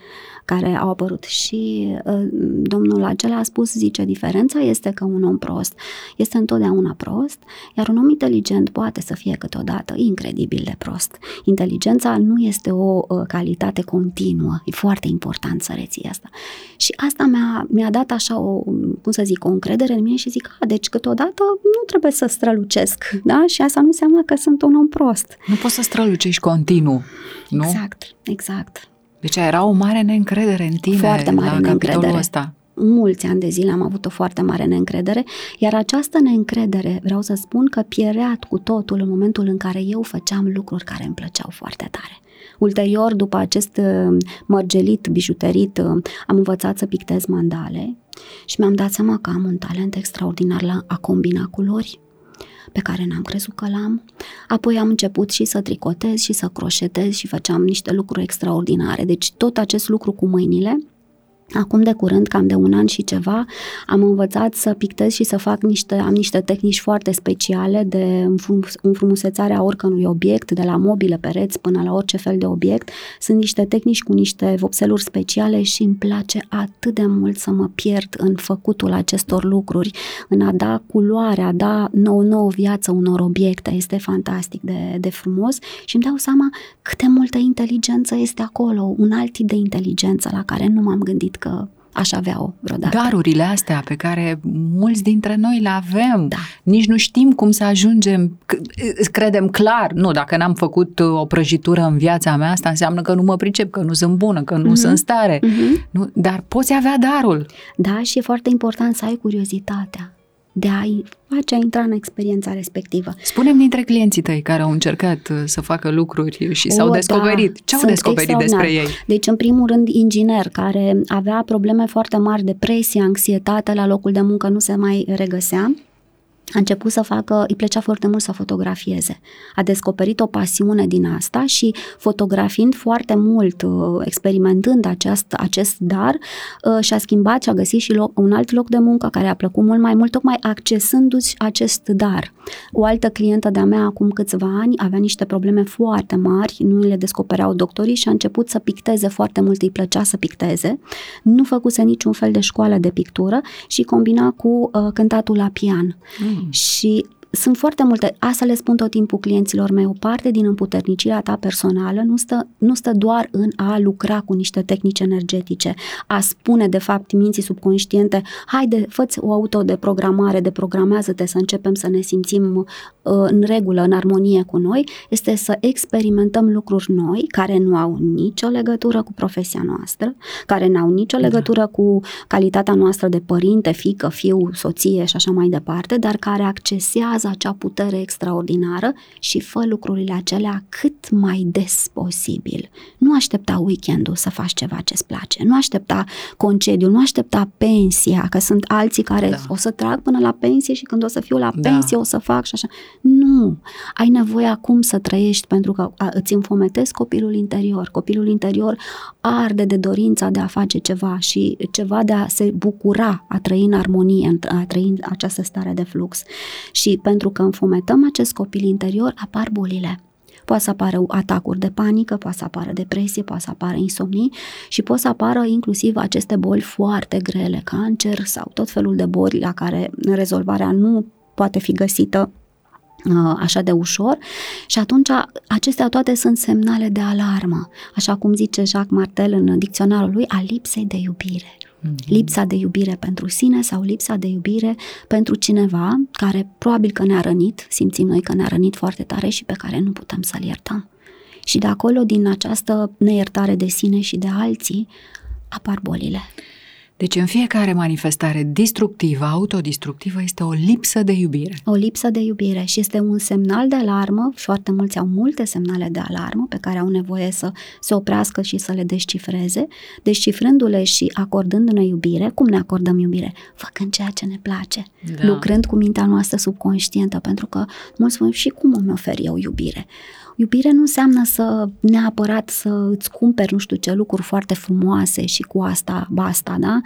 care au apărut și uh, domnul acela a spus, zice, diferența este că un om prost este întotdeauna prost, iar un om inteligent poate să fie câteodată incredibil de prost. Inteligența nu este o uh, calitate continuă, e foarte important să reții asta. Și asta mi-a, mi-a dat așa o, cum să zic, o încredere în mine și zic, a, deci câteodată nu trebuie să strălucesc, da? Și asta nu înseamnă că sunt un om prost. Nu poți să strălucești continuu, nu? Exact, exact. Deci era o mare neîncredere în tine foarte mare la neîncredere. ăsta. Mulți ani de zile am avut o foarte mare neîncredere, iar această neîncredere, vreau să spun că pierea cu totul în momentul în care eu făceam lucruri care îmi plăceau foarte tare. Ulterior, după acest uh, mărgelit, bijuterit, uh, am învățat să pictez mandale și mi-am dat seama că am un talent extraordinar la a combina culori, pe care n-am crezut că l-am. Apoi am început și să tricotez și să croșetez și făceam niște lucruri extraordinare. Deci tot acest lucru cu mâinile Acum de curând, cam de un an și ceva, am învățat să pictez și să fac niște, am niște tehnici foarte speciale de înfrumusețare a oricărui obiect, de la mobile, pereți până la orice fel de obiect. Sunt niște tehnici cu niște vopseluri speciale și îmi place atât de mult să mă pierd în făcutul acestor lucruri, în a da culoare, a da nou nouă viață unor obiecte. Este fantastic de, de frumos și îmi dau seama cât de multă inteligență este acolo, un alt tip de inteligență la care nu m-am gândit că aș avea-o vreodată. Darurile astea pe care mulți dintre noi le avem, da. nici nu știm cum să ajungem, credem clar, nu, dacă n-am făcut o prăjitură în viața mea, asta înseamnă că nu mă pricep, că nu sunt bună, că nu mm-hmm. sunt stare. Mm-hmm. Nu, dar poți avea darul. Da, și e foarte important să ai curiozitatea de a face a intra în experiența respectivă. Spunem dintre clienții tăi care au încercat uh, să facă lucruri și o, s-au descoperit. Da, Ce au descoperit despre ei? Deci, în primul rând, inginer care avea probleme foarte mari, depresie, anxietate la locul de muncă, nu se mai regăsea a început să facă, îi plăcea foarte mult să fotografieze. A descoperit o pasiune din asta și fotografiind foarte mult, uh, experimentând acest, acest dar, uh, și-a schimbat și a găsit și loc, un alt loc de muncă care a plăcut mult mai mult, tocmai accesându-și acest dar. O altă clientă de-a mea acum câțiva ani avea niște probleme foarte mari, nu le descopereau doctorii și a început să picteze foarte mult, îi plăcea să picteze, nu făcuse niciun fel de școală de pictură și combina cu uh, cântatul la pian. Mm. Și sunt foarte multe, asta le spun tot timpul clienților mei, o parte din împuternicirea ta personală nu stă, nu stă doar în a lucra cu niște tehnici energetice, a spune de fapt minții subconștiente, haide, fă o autodeprogramare, deprogramează-te să începem să ne simțim uh, în regulă, în armonie cu noi, este să experimentăm lucruri noi care nu au nicio legătură cu profesia noastră, care nu au nicio da. legătură da. cu calitatea noastră de părinte, fică, fiu, soție și așa mai departe, dar care accesează acea putere extraordinară și fă lucrurile acelea cât mai des posibil. Nu aștepta weekendul să faci ceva ce-ți place, nu aștepta concediu, nu aștepta pensia, că sunt alții care da. o să trag până la pensie și când o să fiu la da. pensie o să fac și așa. Nu! Ai nevoie acum să trăiești pentru că îți înfometezi copilul interior. Copilul interior arde de dorința de a face ceva și ceva de a se bucura, a trăi în armonie, a trăi în această stare de flux. Și pentru că înfometăm acest copil interior, apar bolile. Poate să apară atacuri de panică, poate să apară depresie, poate să apară insomnii și pot să apară inclusiv aceste boli foarte grele, cancer sau tot felul de boli la care rezolvarea nu poate fi găsită uh, așa de ușor și atunci acestea toate sunt semnale de alarmă, așa cum zice Jacques Martel în dicționarul lui, a lipsei de iubire. Mhm. Lipsa de iubire pentru sine sau lipsa de iubire pentru cineva care probabil că ne-a rănit, simțim noi că ne-a rănit foarte tare și pe care nu putem să-l iertăm. Și de acolo, din această neiertare de sine și de alții, apar bolile. Deci în fiecare manifestare destructivă, autodistructivă, este o lipsă de iubire. O lipsă de iubire și este un semnal de alarmă, foarte mulți au multe semnale de alarmă pe care au nevoie să se oprească și să le descifreze, descifrându-le și acordându-ne iubire, cum ne acordăm iubire? Făcând ceea ce ne place, da. lucrând cu mintea noastră subconștientă, pentru că mulți spun și cum îmi ofer eu iubire? Iubire nu înseamnă să neapărat să îți cumperi nu știu ce lucruri foarte frumoase și cu asta basta, da?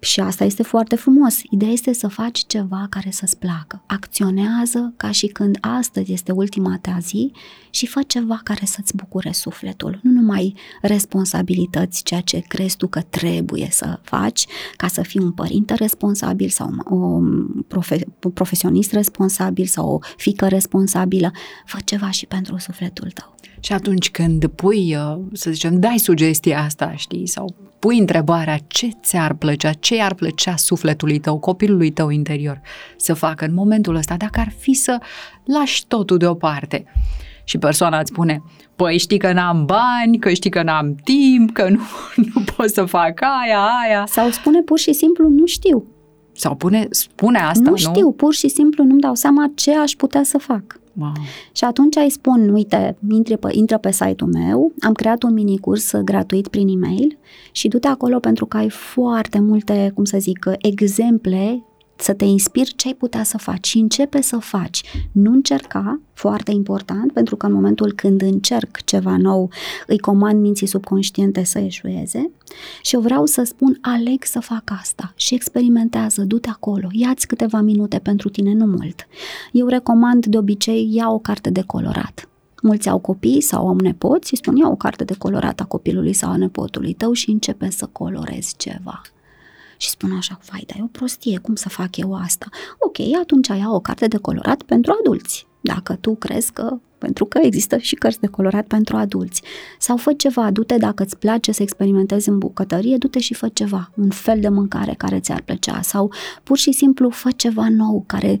Și asta este foarte frumos. Ideea este să faci ceva care să-ți placă. Acționează ca și când astăzi este ultima ta zi și fă ceva care să-ți bucure sufletul. Nu numai responsabilități, ceea ce crezi tu că trebuie să faci ca să fii un părinte responsabil sau un profe- profesionist responsabil sau o fică responsabilă. Fă ceva și pentru sufletul tău. Și atunci când pui, uh, să zicem, dai sugestia asta, știi, sau pui întrebarea ce ți-ar plăcea, ce ar plăcea sufletului tău, copilului tău interior să facă în momentul ăsta, dacă ar fi să lași totul deoparte. Și persoana îți spune, păi știi că n-am bani, că știi că n-am timp, că nu, [LAUGHS] nu pot să fac aia, aia. Sau spune pur și simplu, nu știu. Sau pune, spune asta, nu? Nu știu, pur și simplu nu-mi dau seama ce aș putea să fac. Wow. Și atunci îi spun, uite, intră pe, intră pe site-ul meu, am creat un minicurs gratuit prin e-mail și du-te acolo pentru că ai foarte multe, cum să zic, exemple să te inspiri ce ai putea să faci și începe să faci. Nu încerca, foarte important, pentru că în momentul când încerc ceva nou, îi comand minții subconștiente să eșueze și eu vreau să spun, aleg să fac asta și experimentează, du-te acolo, ia-ți câteva minute pentru tine, nu mult. Eu recomand de obicei, ia o carte de colorat. Mulți au copii sau au nepoți și spun, ia o carte de colorat a copilului sau a nepotului tău și începe să colorezi ceva și spun așa, vai, dar e o prostie, cum să fac eu asta? Ok, atunci ia o carte de colorat pentru adulți. Dacă tu crezi că, pentru că există și cărți de colorat pentru adulți. Sau fă ceva, du-te dacă îți place să experimentezi în bucătărie, du-te și fă ceva, un fel de mâncare care ți-ar plăcea. Sau pur și simplu fă ceva nou care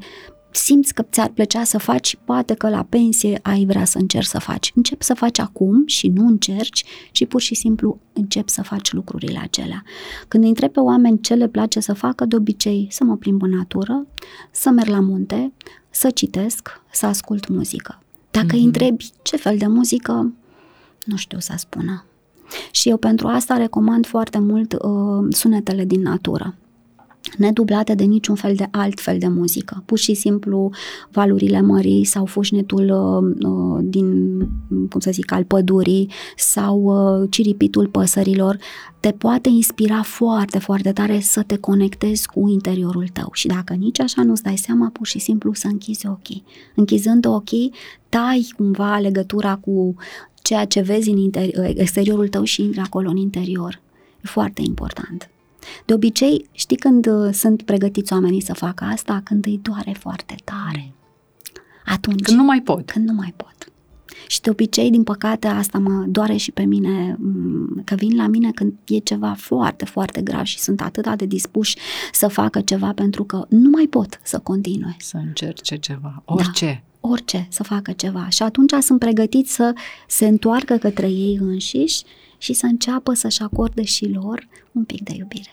simți că ți-ar plăcea să faci, poate că la pensie ai vrea să încerci să faci. Încep să faci acum și nu încerci și pur și simplu încep să faci lucrurile acelea. Când îi întreb pe oameni ce le place să facă, de obicei să mă plimb în natură, să merg la munte, să citesc, să ascult muzică. Dacă mm-hmm. îi mhm. întrebi ce fel de muzică, nu știu să spună. Și eu pentru asta recomand foarte mult uh, sunetele din natură nedublate de niciun fel de alt fel de muzică. Pur și simplu valurile mării sau fușnetul uh, uh, din, cum să zic, al pădurii sau uh, ciripitul păsărilor te poate inspira foarte, foarte tare să te conectezi cu interiorul tău. Și dacă nici așa nu-ți dai seama, pur și simplu să închizi ochii. Închizând ochii, tai cumva legătura cu ceea ce vezi în interi- exteriorul tău și intri acolo în interior. E foarte important. De obicei, știi când uh, sunt pregătiți oamenii să facă asta? Când îi doare foarte tare. Atunci. Când nu mai pot. Când nu mai pot. Și de obicei, din păcate, asta mă doare și pe mine, mm, că vin la mine când e ceva foarte, foarte grav și sunt atât de dispuși să facă ceva pentru că nu mai pot să continue. Să încerce ceva, orice. Da, orice, să facă ceva. Și atunci sunt pregătiți să se întoarcă către ei înșiși și să înceapă să-și acorde și lor un pic de iubire.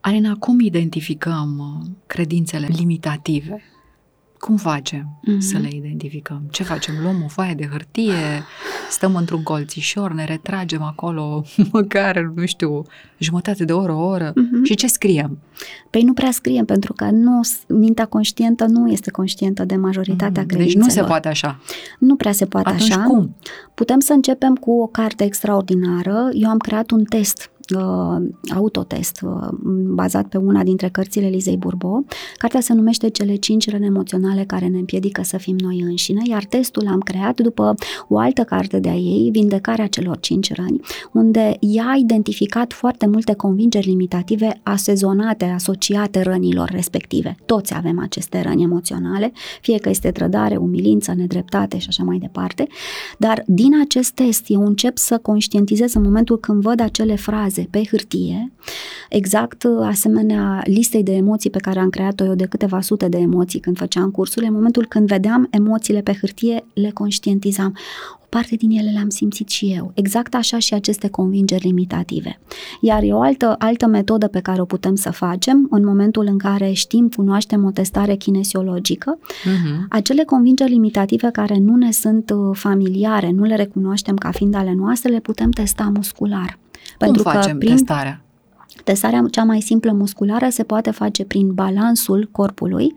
Alina, cum identificăm uh, credințele limitative? Cum facem mm-hmm. să le identificăm? Ce facem? Luăm o foaie de hârtie, stăm într-un colțișor, ne retragem acolo [LAUGHS] măcar, nu știu, jumătate de oră, o oră mm-hmm. și ce scriem? Păi nu prea scriem, pentru că nu, mintea conștientă nu este conștientă de majoritatea mm, credințelor. Deci nu se poate așa. Nu prea se poate Atunci așa. cum? Putem să începem cu o carte extraordinară. Eu am creat un test uh, autotest uh, bazat pe una dintre cărțile Lizei Burbo. Cartea se numește Cele cinci răni emoționale care ne împiedică să fim noi înșine, iar testul l-am creat după o altă carte de a ei, Vindecarea celor cinci răni, unde ea a identificat foarte multe convingeri limitative asezonate, asociate rănilor respective. Toți avem aceste răni emoționale, fie că este trădare, umilință, nedreptate și așa mai departe, dar din acest test eu încep să conștientizez în momentul când văd acele fraze fraze pe hârtie, exact uh, asemenea listei de emoții pe care am creat-o eu de câteva sute de emoții când făceam cursurile, în momentul când vedeam emoțiile pe hârtie, le conștientizam. O parte din ele le-am simțit și eu. Exact așa și aceste convingeri limitative. Iar e o altă, altă metodă pe care o putem să facem în momentul în care știm, cunoaștem o testare kinesiologică, uh-huh. acele convingeri limitative care nu ne sunt uh, familiare, nu le recunoaștem ca fiind ale noastre, le putem testa muscular. Pentru Cum facem că prin testarea? Testarea cea mai simplă musculară se poate face prin balansul corpului.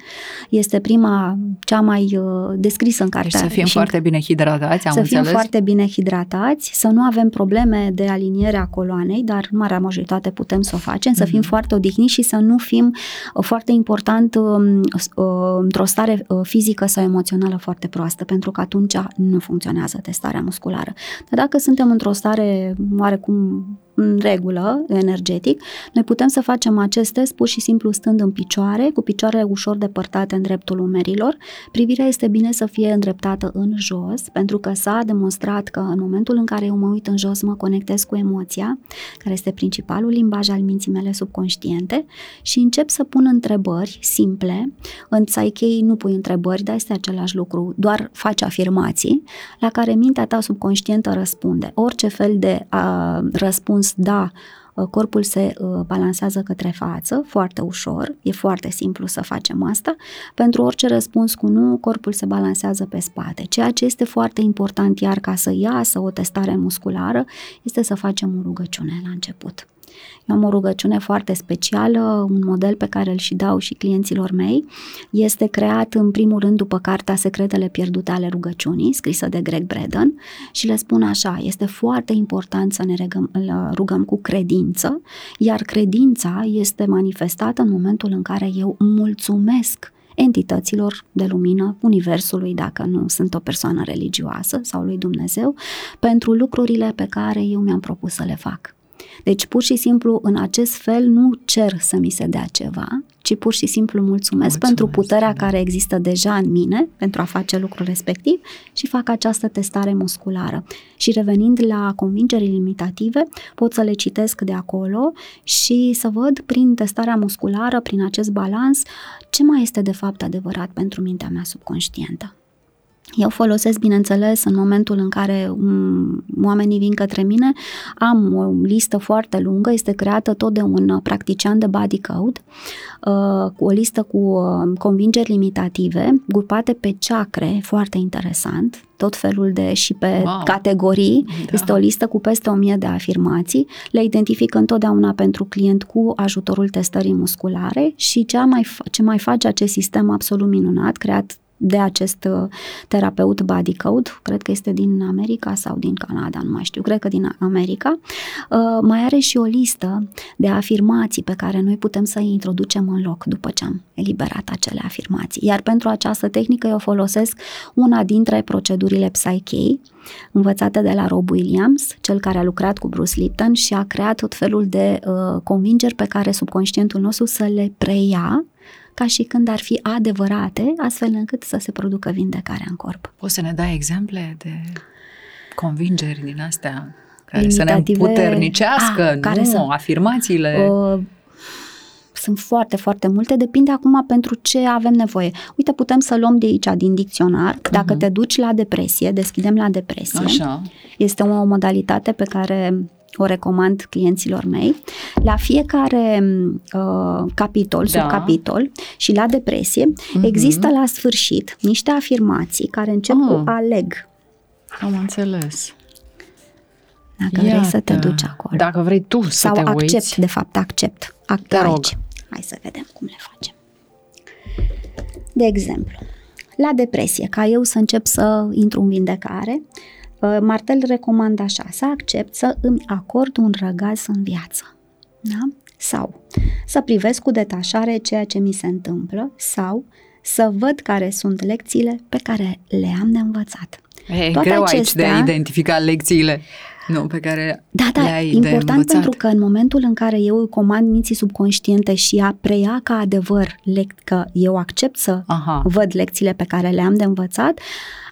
Este prima, cea mai uh, descrisă în deci cartea. Deci să fim foarte bine hidratați, am Să înțeles. fim foarte bine hidratați, să nu avem probleme de aliniere a coloanei, dar în marea majoritate putem să o facem, să fim mm-hmm. foarte odihniți și să nu fim uh, foarte important um, uh, într-o stare uh, fizică sau emoțională foarte proastă, pentru că atunci nu funcționează testarea musculară. Dar dacă suntem într-o stare oarecum în regulă, energetic, noi putem să facem acest test pur și simplu stând în picioare, cu picioarele ușor depărtate în dreptul umerilor. Privirea este bine să fie îndreptată în jos, pentru că s-a demonstrat că în momentul în care eu mă uit în jos, mă conectez cu emoția, care este principalul limbaj al minții mele subconștiente și încep să pun întrebări simple. În Psyche nu pui întrebări, dar este același lucru, doar faci afirmații la care mintea ta subconștientă răspunde. Orice fel de uh, răspuns răspuns da, uh, corpul se uh, balansează către față foarte ușor, e foarte simplu să facem asta. Pentru orice răspuns cu nu, corpul se balansează pe spate. Ceea ce este foarte important iar ca să iasă o testare musculară este să facem o rugăciune la început. Eu am o rugăciune foarte specială, un model pe care îl și dau și clienților mei. Este creat în primul rând după cartea Secretele pierdute ale rugăciunii, scrisă de Greg Braden și le spun așa, este foarte important să ne rugăm, rugăm cu credință, iar credința este manifestată în momentul în care eu mulțumesc entităților de lumină, universului, dacă nu sunt o persoană religioasă sau lui Dumnezeu, pentru lucrurile pe care eu mi-am propus să le fac. Deci, pur și simplu, în acest fel, nu cer să mi se dea ceva, ci pur și simplu mulțumesc, mulțumesc pentru puterea da. care există deja în mine pentru a face lucrul respectiv și fac această testare musculară. Și revenind la convingeri limitative, pot să le citesc de acolo și să văd prin testarea musculară, prin acest balans, ce mai este de fapt adevărat pentru mintea mea subconștientă. Eu folosesc, bineînțeles, în momentul în care um, oamenii vin către mine, am o listă foarte lungă, este creată tot de un practician de body code, uh, cu o listă cu uh, convingeri limitative, grupate pe chakre, foarte interesant, tot felul de și pe wow. categorii. Da. Este o listă cu peste o mie de afirmații. Le identific întotdeauna pentru client cu ajutorul testării musculare și ce mai, ce mai face acest sistem absolut minunat, creat de acest uh, terapeut Body Code, cred că este din America sau din Canada, nu mai știu, cred că din America, uh, mai are și o listă de afirmații pe care noi putem să îi introducem în loc după ce am eliberat acele afirmații. Iar pentru această tehnică eu folosesc una dintre procedurile Psyche, învățate de la Rob Williams, cel care a lucrat cu Bruce Lipton și a creat tot felul de uh, convingeri pe care subconștientul nostru să le preia ca și când ar fi adevărate, astfel încât să se producă vindecarea în corp. Poți să ne dai exemple de convingeri din astea care să ne puternicească, ah, care nu, să, afirmațiile... Uh, sunt foarte, foarte multe, depinde acum pentru ce avem nevoie. Uite, putem să luăm de aici, din dicționar, uh-huh. dacă te duci la depresie, deschidem la depresie. Așa. Este o modalitate pe care o recomand clienților mei. La fiecare uh, capitol, da. subcapitol și la depresie, uh-huh. există la sfârșit niște afirmații care încep oh. cu aleg. Am înțeles. Dacă Iată. vrei să te duci acolo. Dacă vrei tu să Sau te accept, uiți. de fapt, accept. Act te rog. aici. Hai să vedem cum le facem. De exemplu, la depresie, ca eu să încep să intru în vindecare, uh, Martel recomandă așa, să accept să îmi acord un răgaz în viață. Da? Sau să privesc cu detașare ceea ce mi se întâmplă sau să văd care sunt lecțiile pe care le am de învățat. E Toate greu acestea, aici de a identifica lecțiile nu, pe care Da, da, le-ai important pentru că în momentul în care eu comand minții subconștiente și ea preia ca adevăr lec- că eu accept să Aha. văd lecțiile pe care le-am de învățat,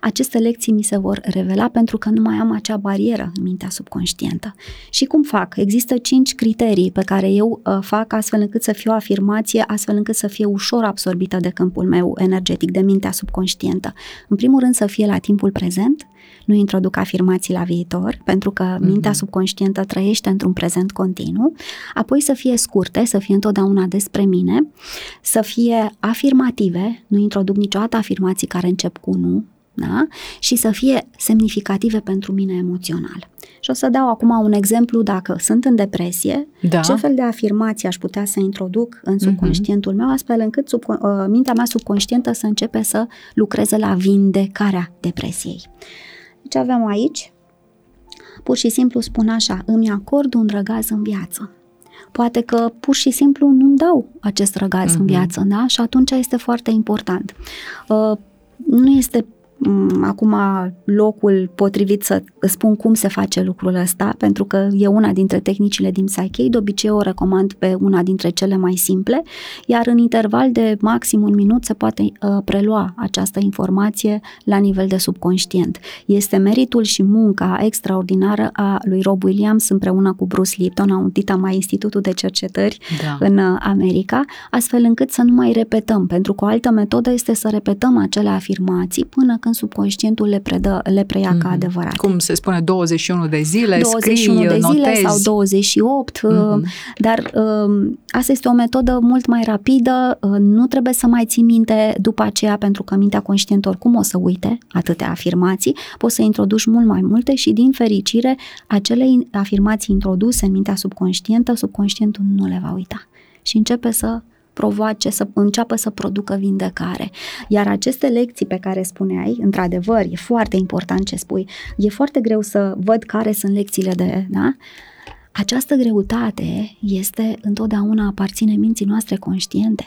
aceste lecții mi se vor revela pentru că nu mai am acea barieră în mintea subconștientă. Și cum fac? Există cinci criterii pe care eu uh, fac astfel încât să fie o afirmație, astfel încât să fie ușor absorbită de câmpul meu energetic, de mintea subconștientă. În primul rând să fie la timpul prezent, nu introduc afirmații la viitor, pentru că mm-hmm. mintea subconștientă trăiește într-un prezent continuu, apoi să fie scurte, să fie întotdeauna despre mine, să fie afirmative, nu introduc niciodată afirmații care încep cu nu, da? și să fie semnificative pentru mine emoțional. Și o să dau acum un exemplu dacă sunt în depresie, da. ce fel de afirmații aș putea să introduc în mhm. subconștientul uh-huh. meu, astfel încât sub, uh, mintea mea subconștientă să începe să lucreze la vindecarea depresiei. Ce avem aici? Pur și simplu spun așa, îmi acord un răgaz în viață. Poate că pur și simplu nu-mi dau acest răgaz uh-huh. în mhm. viață, da? Și atunci este foarte important. Uh, nu este Mm, acum locul potrivit să spun cum se face lucrul ăsta, pentru că e una dintre tehnicile din Psyche, de obicei o recomand pe una dintre cele mai simple, iar în interval de maxim un minut se poate uh, prelua această informație la nivel de subconștient. Este meritul și munca extraordinară a lui Rob Williams împreună cu Bruce Lipton, au mai Institutul de Cercetări da. în uh, America, astfel încât să nu mai repetăm, pentru că o altă metodă este să repetăm acele afirmații până când când subconștientul le, predă, le preia mm-hmm. ca mhm. adevărat. Cum se spune, 21 de zile, 21 scrii, de zile notezi. sau 28, mm-hmm. dar um, asta este o metodă mult mai rapidă, uh, nu trebuie să mai ții minte după aceea, pentru că mintea conștientă oricum o să uite atâtea afirmații, poți să introduci mult mai multe și din fericire acele afirmații introduse în mintea subconștientă, subconștientul nu le va uita și începe să provoace, să înceapă să producă vindecare. Iar aceste lecții pe care spuneai, într-adevăr, e foarte important ce spui, e foarte greu să văd care sunt lecțiile de, da? Această greutate este întotdeauna aparține minții noastre conștiente,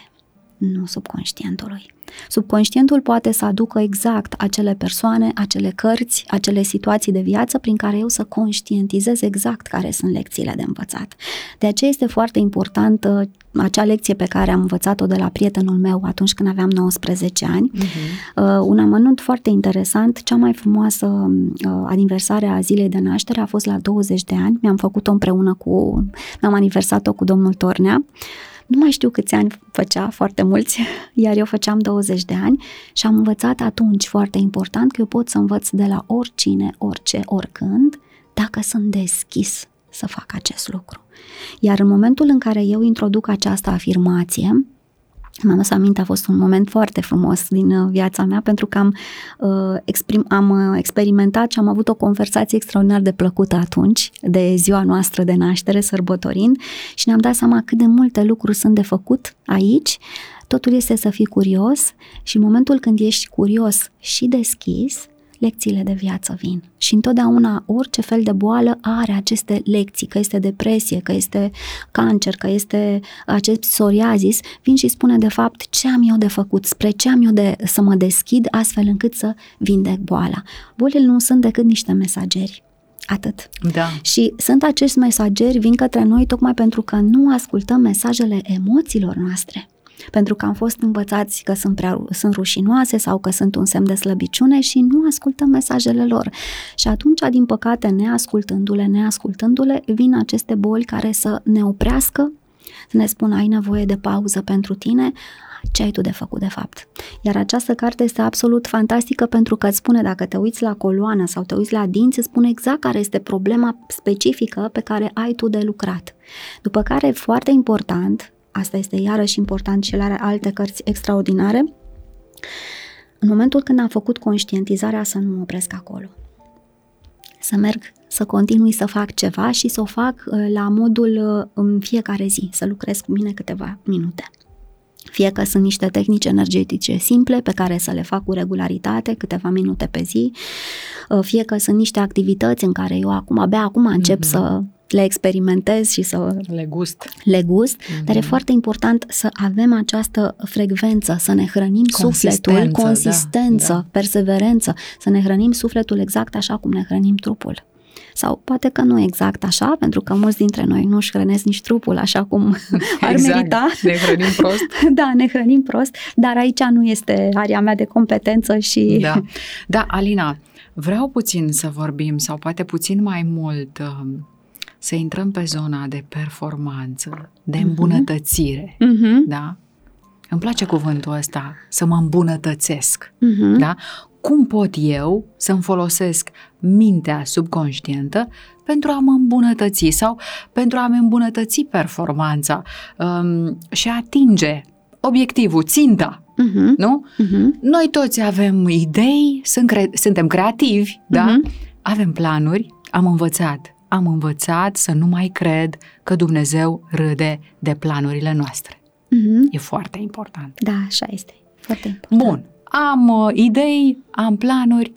nu subconștientului. Subconștientul poate să aducă exact acele persoane, acele cărți, acele situații de viață prin care eu să conștientizez exact care sunt lecțiile de învățat. De aceea este foarte importantă acea lecție pe care am învățat-o de la prietenul meu atunci când aveam 19 ani. Uh-huh. Uh, un amănunt foarte interesant, cea mai frumoasă uh, aniversare a zilei de naștere a fost la 20 de ani. Mi-am făcut-o împreună cu, mi-am aniversat-o cu domnul Tornea. Nu mai știu câți ani făcea, foarte mulți, [LAUGHS] iar eu făceam 20 de ani și am învățat atunci, foarte important, că eu pot să învăț de la oricine, orice, oricând, dacă sunt deschis să fac acest lucru. Iar în momentul în care eu introduc această afirmație, mi-am adus aminte, a fost un moment foarte frumos din uh, viața mea pentru că am, uh, exprim, am uh, experimentat și am avut o conversație extraordinar de plăcută atunci, de ziua noastră de naștere, sărbătorind, și ne-am dat seama cât de multe lucruri sunt de făcut aici. Totul este să fii curios și în momentul când ești curios și deschis, lecțiile de viață vin. Și întotdeauna orice fel de boală are aceste lecții, că este depresie, că este cancer, că este acest psoriazis, vin și spune de fapt ce am eu de făcut, spre ce am eu de să mă deschid astfel încât să vindec boala. Bolile nu sunt decât niște mesageri. Atât. Da. Și sunt acești mesageri, vin către noi tocmai pentru că nu ascultăm mesajele emoțiilor noastre. Pentru că am fost învățați că sunt, prea, sunt rușinoase sau că sunt un semn de slăbiciune și nu ascultăm mesajele lor. Și atunci, din păcate, neascultându-le, neascultându-le, vin aceste boli care să ne oprească, să ne spună ai nevoie de pauză pentru tine, ce ai tu de făcut de fapt. Iar această carte este absolut fantastică pentru că îți spune dacă te uiți la coloană sau te uiți la dinți, îți spune exact care este problema specifică pe care ai tu de lucrat. După care, foarte important, asta este iarăși important și are alte cărți extraordinare, în momentul când am făcut conștientizarea să nu mă opresc acolo. Să merg, să continui să fac ceva și să o fac uh, la modul uh, în fiecare zi, să lucrez cu mine câteva minute. Fie că sunt niște tehnici energetice simple pe care să le fac cu regularitate, câteva minute pe zi, uh, fie că sunt niște activități în care eu acum, abia acum încep mm-hmm. să le experimentez și să le gust. Le gust, mm-hmm. dar e foarte important să avem această frecvență, să ne hrănim sufletul, consistență, da, da. perseverență, să ne hrănim sufletul exact așa cum ne hrănim trupul. Sau poate că nu exact așa, pentru că mulți dintre noi nu își hrănesc nici trupul așa cum [LAUGHS] ar exact. merita. ne hrănim prost. [LAUGHS] da, ne hrănim prost, dar aici nu este area mea de competență și... Da, da Alina, vreau puțin să vorbim sau poate puțin mai mult um, să intrăm pe zona de performanță, de mhm. îmbunătățire, uh-huh. da? Îmi place cuvântul ăsta, să mă îmbunătățesc, uh-huh. da? cum pot eu să-mi folosesc mintea subconștientă pentru a mă îmbunătăți sau pentru a-mi îmbunătăți performanța um, și a atinge obiectivul, ținta, uh-huh. nu? Uh-huh. Noi toți avem idei, sunt cre- suntem creativi, uh-huh. da? Avem planuri, am învățat, am învățat să nu mai cred că Dumnezeu râde de planurile noastre. Uh-huh. E foarte important. Da, așa este. Foarte important. Bun am uh, idei, am planuri,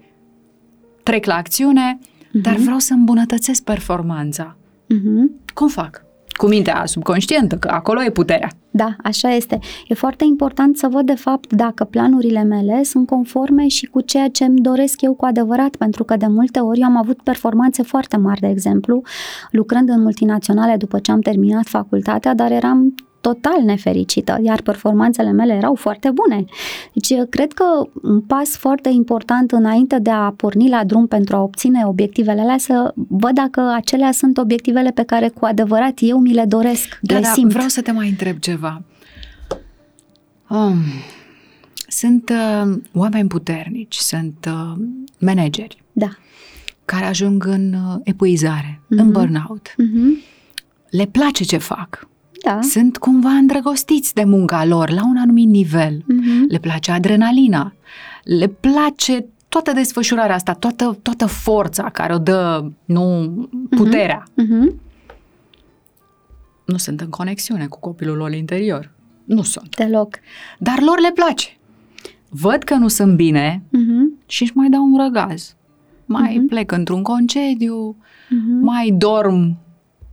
trec la acțiune, uh-huh. dar vreau să îmbunătățesc performanța. Uh-huh. Cum fac? Cu mintea subconștientă, că acolo e puterea. Da, așa este. E foarte important să văd de fapt dacă planurile mele sunt conforme și cu ceea ce îmi doresc eu cu adevărat, pentru că de multe ori eu am avut performanțe foarte mari, de exemplu, lucrând în multinaționale după ce am terminat facultatea, dar eram total nefericită, iar performanțele mele erau foarte bune. Deci, cred că un pas foarte important înainte de a porni la drum pentru a obține obiectivele alea, să văd dacă acelea sunt obiectivele pe care cu adevărat eu mi le doresc, da, le da, simt. vreau să te mai întreb ceva. Um, sunt uh, oameni puternici, sunt uh, manageri. Da. Care ajung în uh, epuizare, uh-huh. în burnout. Uh-huh. Le place ce fac da. sunt cumva îndrăgostiți de munca lor la un anumit nivel. Uh-huh. Le place adrenalina, le place toată desfășurarea asta, toată, toată forța care o dă, nu, puterea. Uh-huh. Nu sunt în conexiune cu copilul lor interior. Nu sunt. Deloc. Dar lor le place. Văd că nu sunt bine uh-huh. și își mai dau un răgaz. Mai uh-huh. plec într-un concediu, uh-huh. mai dorm,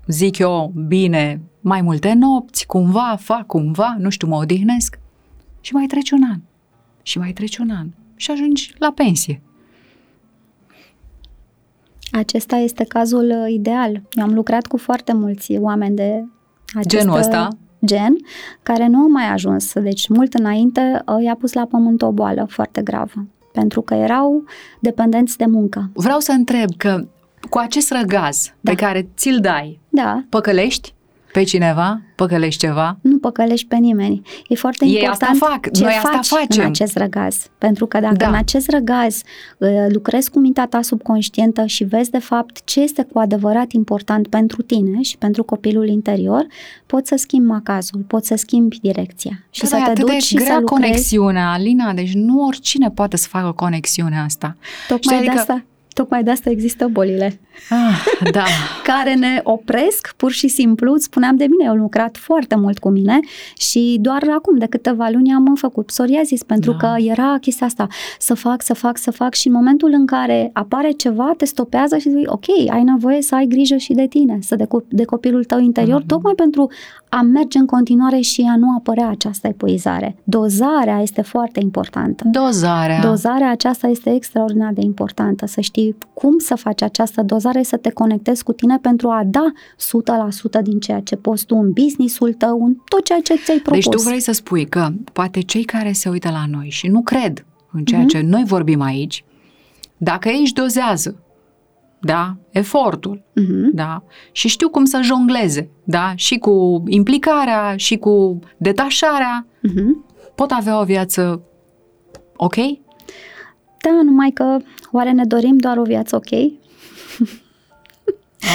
zic eu, bine, mai multe nopți, cumva, fac cumva, nu știu, mă odihnesc. Și mai trece un an. Și mai trece un an. Și ajungi la pensie. Acesta este cazul uh, ideal. Eu am lucrat cu foarte mulți oameni de acest genul ăsta gen, care nu au mai ajuns. Deci, mult înainte, uh, i-a pus la pământ o boală foarte gravă, pentru că erau dependenți de muncă. Vreau să întreb că cu acest răgaz da. pe care ți-l dai, da. păcălești? pe cineva? Păcălești ceva? Nu păcălești pe nimeni. E foarte Ei important asta fac. ce Noi faci asta facem. în acest răgaz. Pentru că dacă da. în acest răgaz uh, lucrezi cu mintea ta subconștientă și vezi de fapt ce este cu adevărat important pentru tine și pentru copilul interior, poți să schimbi macazul, poți să schimbi direcția. Și da, să te duci și grea să lucrezi. conexiunea, Alina, deci nu oricine poate să facă conexiunea asta. Tocmai Știi, de adică... asta Tocmai de asta există bolile. Ah, da. [LAUGHS] care ne opresc, pur și simplu. Îți spuneam de mine, eu lucrat foarte mult cu mine și doar acum, de câteva luni, am făcut psoriazis, pentru da. că era chestia asta, să fac, să fac, să fac și în momentul în care apare ceva, te stopează și zici, ok, ai nevoie să ai grijă și de tine, să de, de copilul tău interior, mm-hmm. tocmai pentru a merge în continuare și a nu apărea această epuizare. Dozarea este foarte importantă. Dozarea. Dozarea aceasta este extraordinar de importantă, să știi și cum să faci această dozare, să te conectezi cu tine pentru a da 100% din ceea ce poți tu în businessul tău, în tot ceea ce ți-ai propus. Deci tu vrei să spui că poate cei care se uită la noi și nu cred în ceea mm-hmm. ce noi vorbim aici, dacă ei își dozează da, efortul, uh-huh. da, și știu cum să jongleze, da, și cu implicarea, și cu detașarea, uh-huh. pot avea o viață ok? Da, numai că oare ne dorim doar o viață ok?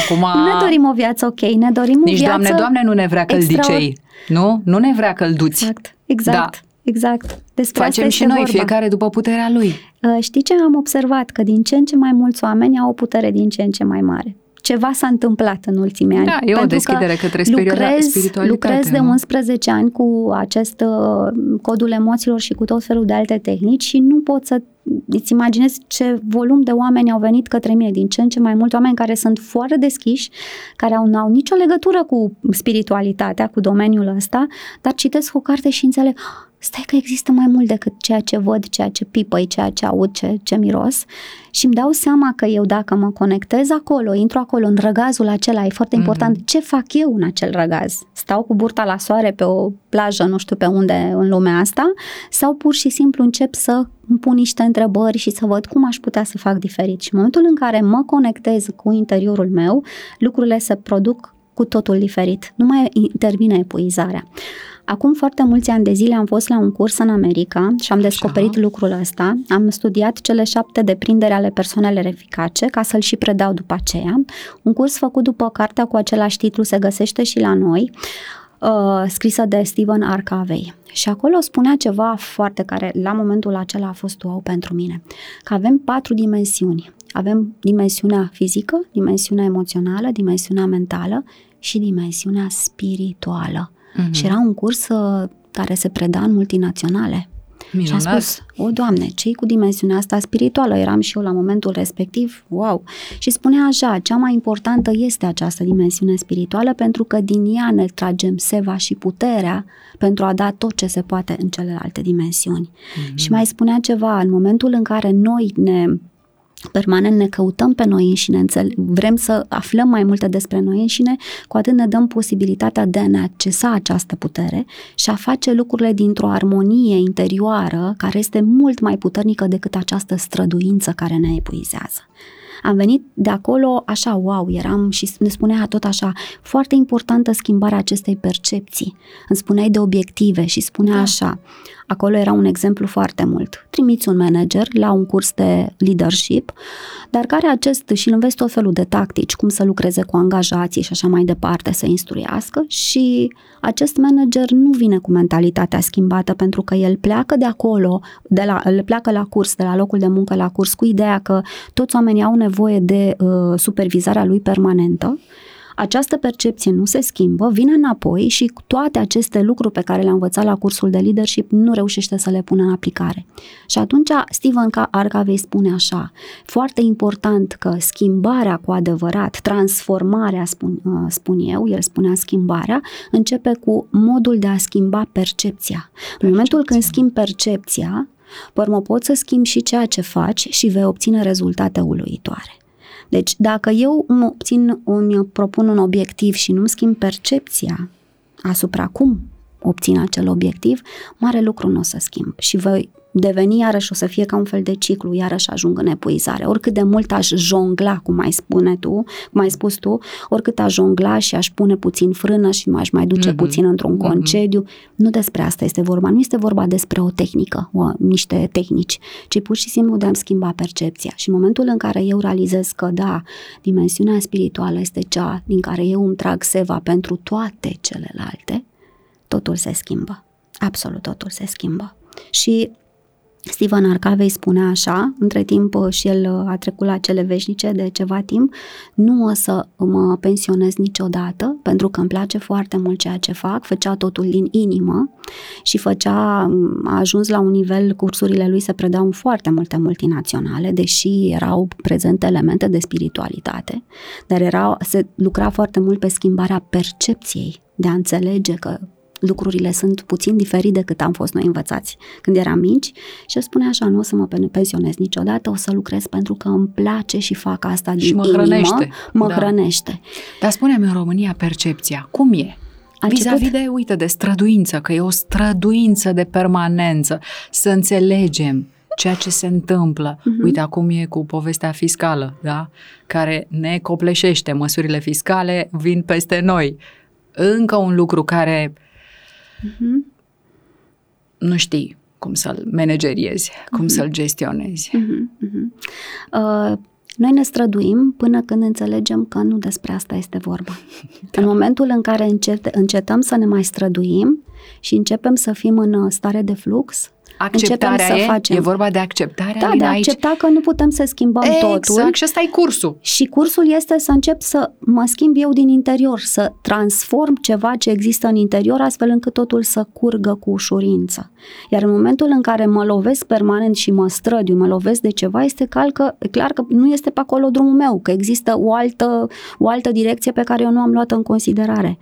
Acum... Nu [LAUGHS] ne dorim o viață ok, ne dorim Nici o viață Doamne, Doamne nu ne vrea căldicei, nu? Nu ne vrea călduți. Exact, exact. Da. Exact. Despre Facem asta și noi, vorba. fiecare după puterea lui. Uh, știi ce am observat? Că din ce în ce mai mulți oameni au o putere din ce în ce ce ceva s-a întâmplat în ultimii ani. Da, e o deschidere către lucrez, spiritualitate. Lucrez de 11 ani cu acest uh, codul emoțiilor și cu tot felul de alte tehnici și nu pot să îți imaginezi ce volum de oameni au venit către mine, din ce în ce mai mulți oameni care sunt foarte deschiși, care au, au nicio legătură cu spiritualitatea, cu domeniul ăsta, dar citesc o carte și înțeleg, stai că există mai mult decât ceea ce văd, ceea ce pipăi, ceea ce aud, ce, ce miros și îmi dau seama că eu dacă mă conectez acolo, intru acolo în răgazul acela, e foarte mm-hmm. important ce fac eu în acel răgaz. Stau cu burta la soare pe o plajă, nu știu pe unde în lumea asta, sau pur și simplu încep să îmi pun niște întrebări și să văd cum aș putea să fac diferit. Și în momentul în care mă conectez cu interiorul meu, lucrurile se produc cu totul diferit. Nu mai intervine epuizarea. Acum foarte mulți ani de zile am fost la un curs în America și am descoperit Așa. lucrul ăsta. Am studiat cele șapte deprindere ale persoanelor eficace ca să-l și predau după aceea. Un curs făcut după cartea cu același titlu se găsește și la noi uh, scrisă de Stephen R. Covey. Și acolo spunea ceva foarte care la momentul acela a fost wow pentru mine. Că avem patru dimensiuni. Avem dimensiunea fizică, dimensiunea emoțională, dimensiunea mentală și dimensiunea spirituală. Uh-huh. Și era un curs uh, care se preda în multinaționale. Minunat. Și am spus, o, Doamne, ce cu dimensiunea asta spirituală? Eram și eu la momentul respectiv, wow! Și spunea așa, cea mai importantă este această dimensiune spirituală pentru că din ea ne tragem seva și puterea pentru a da tot ce se poate în celelalte dimensiuni. Mm-hmm. Și mai spunea ceva, în momentul în care noi ne permanent ne căutăm pe noi înșine, înțel- vrem să aflăm mai multe despre noi înșine, cu atât ne dăm posibilitatea de a ne accesa această putere și a face lucrurile dintr-o armonie interioară care este mult mai puternică decât această străduință care ne epuizează. Am venit de acolo așa, wow, eram și ne spunea tot așa, foarte importantă schimbarea acestei percepții. Îmi spuneai de obiective și spunea da. așa, acolo era un exemplu foarte mult. Trimiți un manager la un curs de leadership, dar care acest și înveți tot felul de tactici, cum să lucreze cu angajații și așa mai departe, să instruiască și acest manager nu vine cu mentalitatea schimbată pentru că el pleacă de acolo, de la, el pleacă la curs, de la locul de muncă la curs, cu ideea că toți oamenii au nevoie de uh, supervizarea lui permanentă această percepție nu se schimbă, vine înapoi și toate aceste lucruri pe care le-a învățat la cursul de leadership nu reușește să le pună în aplicare. Și atunci Steven Arcavei spune așa, foarte important că schimbarea cu adevărat, transformarea, spun, uh, spun eu, el spunea schimbarea, începe cu modul de a schimba percepția. percepția. În momentul când schimbi percepția, pe urmă poți să schimbi și ceea ce faci și vei obține rezultate uluitoare. Deci, dacă eu îmi, obțin, îmi propun un obiectiv și nu-mi schimb percepția asupra cum obțin acel obiectiv, mare lucru nu o să schimb și voi deveni iarăși o să fie ca un fel de ciclu, iarăși ajung în epuizare. Oricât de mult aș jongla, cum ai spune tu, cum ai spus tu, oricât aș jongla și aș pune puțin frână și m-aș mai duce mm-hmm. puțin într-un mm-hmm. concediu, nu despre asta este vorba. Nu este vorba despre o tehnică, o, niște tehnici, ci pur și simplu de a-mi schimba percepția. Și în momentul în care eu realizez că, da, dimensiunea spirituală este cea din care eu îmi trag seva pentru toate celelalte, totul se schimbă. Absolut totul se schimbă. Și Steven Arcavei spunea așa, între timp uh, și el uh, a trecut la cele veșnice de ceva timp, nu o să mă pensionez niciodată, pentru că îmi place foarte mult ceea ce fac, făcea totul din inimă și făcea, mm, a ajuns la un nivel, cursurile lui se predau în foarte multe multinaționale, deși erau prezente elemente de spiritualitate, dar era, se lucra foarte mult pe schimbarea percepției, de a înțelege că lucrurile sunt puțin diferit decât am fost noi învățați când eram mici și el spune așa, nu o să mă pensionez niciodată, o să lucrez pentru că îmi place și fac asta din și mă inimă, hrănește. mă Da. hrănește. Dar spune-mi în România percepția, cum e? A Vis-a-vis început- de, uite, de străduință, că e o străduință de permanență, să înțelegem ceea ce se întâmplă. Mhm. Uite, acum e cu povestea fiscală, da? Care ne copleșește, măsurile fiscale vin peste noi. Încă un lucru care Mhm. nu știi cum să-l manageriezi, cum să-l gestionezi. Mhm, mhm. Uh, Noi ne străduim până când înțelegem că nu despre asta este vorba. [LAUGHS] În momentul în care încet, încetăm să ne mai străduim și începem să fim în uh, stare de flux, Acceptarea începem să e, facem. e vorba de acceptarea da, Alina, de a aici. accepta că nu putem să schimbăm Exact, totul. și ăsta e cursul. Și cursul este să încep să mă schimb eu din interior, să transform ceva ce există în interior, astfel încât totul să curgă cu ușurință. Iar în momentul în care mă lovesc permanent și mă strădiu, mă lovesc de ceva, este clar că, clar că nu este pe acolo drumul meu, că există o altă, o altă direcție pe care eu nu am luat în considerare.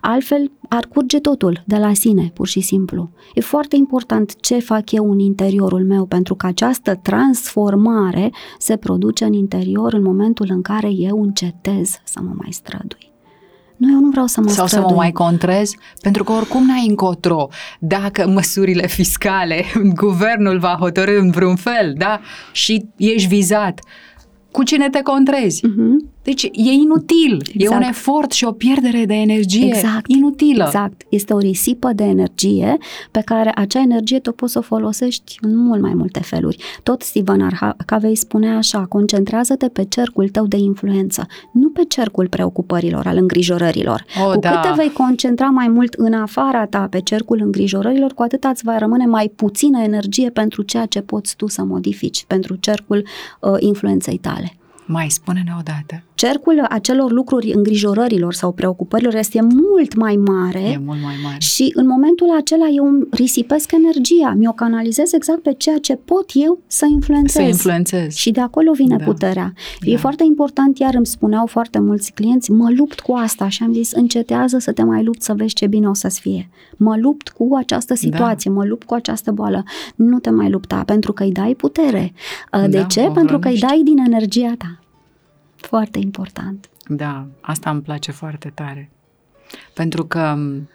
Altfel, ar curge totul de la sine, pur și simplu. E foarte important ce fac eu în interiorul meu, pentru că această transformare se produce în interior în momentul în care eu încetez să mă mai strădui. Nu, eu nu vreau să mă Sau să strădui. mă mai contrez, pentru că oricum n-ai încotro. Dacă [LAUGHS] măsurile fiscale, [LAUGHS] guvernul va hotărâ în vreun fel, da? Și ești vizat, cu cine te contrezi? Mhm. Deci e inutil, e Exact. un efort și o pierdere de energie Exact. inutilă. Exact. Este o risipă de energie pe care acea energie tu poți să o folosești în mult mai multe feluri. Tot Steven Arcavei spunea așa, concentrează-te pe cercul tău de influență, nu pe cercul preocupărilor, al îngrijorărilor. O, cu da. cât te vei concentra mai mult în afara ta pe cercul îngrijorărilor, cu atât îți va rămâne mai puțină energie pentru ceea ce poți tu să modifici, pentru cercul uh, influenței tale. Mai spune-ne odată. Cercul acelor lucruri, îngrijorărilor sau preocupărilor este mult mai mare E mult mai mare. și în momentul acela eu îmi risipesc energia, mi-o canalizez exact pe ceea ce pot eu să influențez. Să influențezi. Și de acolo vine Da. puterea. E Da. foarte important, iar îmi spuneau foarte mulți clienți, mă lupt cu asta și am zis, încetează să te mai lupți să vezi ce bine o să-ți fie. Mă lupt cu această Da. situație, mă lupt cu această boală. Nu te mai lupta, pentru că îi dai putere. De Da, ce? o Pentru că îi hrănești. dai din energia ta. Foarte important. Da, asta îmi place foarte tare. Pentru că m,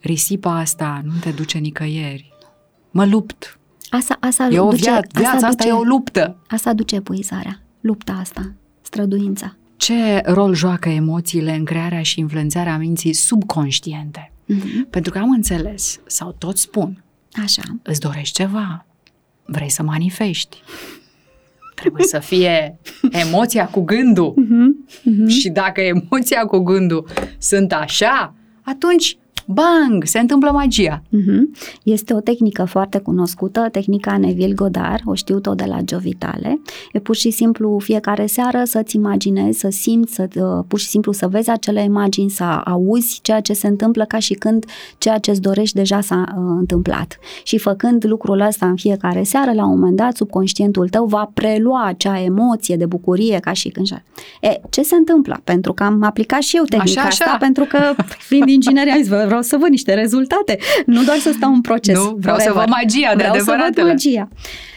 risipa asta nu te duce nicăieri. Mă lupt. Asta, asta E o duce, viață, viața asta duce, e o luptă. Asta duce epuizarea, lupta asta, străduința. Ce rol joacă emoțiile în crearea și influențarea minții subconștiente? Mhm. Pentru că am înțeles, sau tot spun, Așa. îți dorești ceva, vrei să manifesti. Trebuie să fie emoția cu gândul. Mhm. Și dacă emoția cu gândul sunt așa, atunci, bang, se întâmplă magia. Mhm. Este o tehnică foarte cunoscută, tehnica Neville Goddard, o știu tot de la Gio Vitale. E pur și simplu fiecare seară să-ți imaginezi, să simți, să, uh, pur și simplu să vezi acele imagini, să auzi ceea ce se întâmplă ca și când ceea ce îți dorești deja s-a uh, întâmplat. Și făcând lucrul ăsta în fiecare seară, la un moment dat, subconștientul tău va prelua acea emoție de bucurie ca și când... E, ce se întâmplă? Pentru că am aplicat și eu tehnica Așa, așa. asta, pentru că fiind [LAUGHS] inginer, am zis, "Vă, vreau să văd niște rezultate, nu doar să stau în proces. Nu, vreau să forever. văd magia de Vreau să văd adevăratele. magia.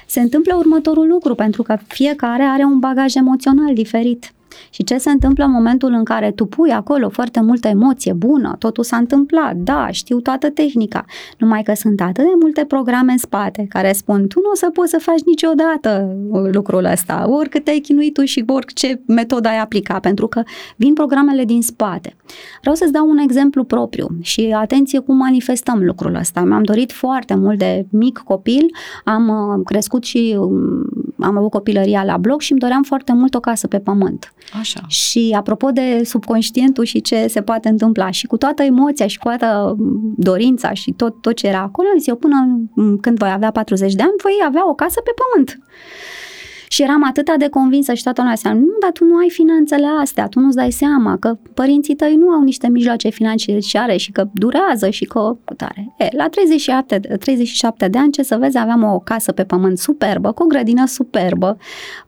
Se întâmplă următorul lucru, pentru că fiecare are un bagaj emoțional diferit. Și ce se întâmplă în momentul în care tu pui acolo foarte multă emoție bună, totul s-a întâmplat, da, știu toată tehnica, numai că sunt atât de multe programe în spate care spun tu nu o să poți să faci niciodată lucrul ăsta, oricât te-ai chinuit tu și orice metodă ai aplica, pentru că vin programele din spate. Vreau să-ți dau un exemplu propriu. Și atenție cum manifestăm lucrul ăsta. Mi-am dorit foarte mult de mic copil, am uh, crescut și um, am avut copilăria la bloc și îmi doream foarte mult o casă pe pământ. Așa. Și apropo de subconștientul și ce se poate întâmpla și cu toată emoția și cu toată mm, dorința și tot, tot ce era acolo, am zis eu până mm, când voi avea 40 de ani, voi avea o casă pe pământ. Și eram atât de convinsă și toată lumea zicea, nu, dar tu nu ai finanțele astea, tu nu-ți dai seama că părinții tăi nu au niște mijloace financiare și că durează și că tare. E, la 37, 37 de ani, ce să vezi, aveam o casă pe pământ superbă, cu o grădină superbă,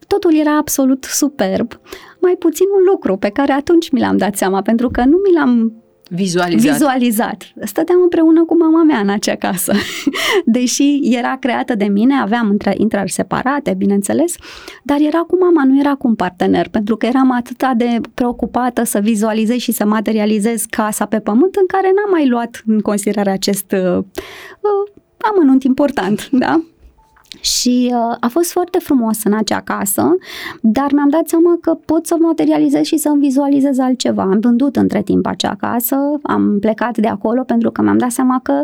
totul era absolut superb, mai puțin un lucru pe care atunci mi l-am dat seama, pentru că nu mi l-am Vizualizat. Vizualizat. Stăteam împreună cu mama mea în acea casă. [LAUGHS] Deși era creată de mine, aveam intrări separate, bineînțeles, dar era cu mama, nu era cu un partener, pentru că eram atât de preocupată să vizualizez și să materializez casa pe pământ, în care n-am mai luat în considerare acest uh, uh, amănunt important, da? Și uh, a fost foarte frumos în acea casă, dar mi-am dat seama că pot să materializez și să-mi vizualizez altceva. Am vândut între timp acea casă, am plecat de acolo pentru că mi-am dat seama că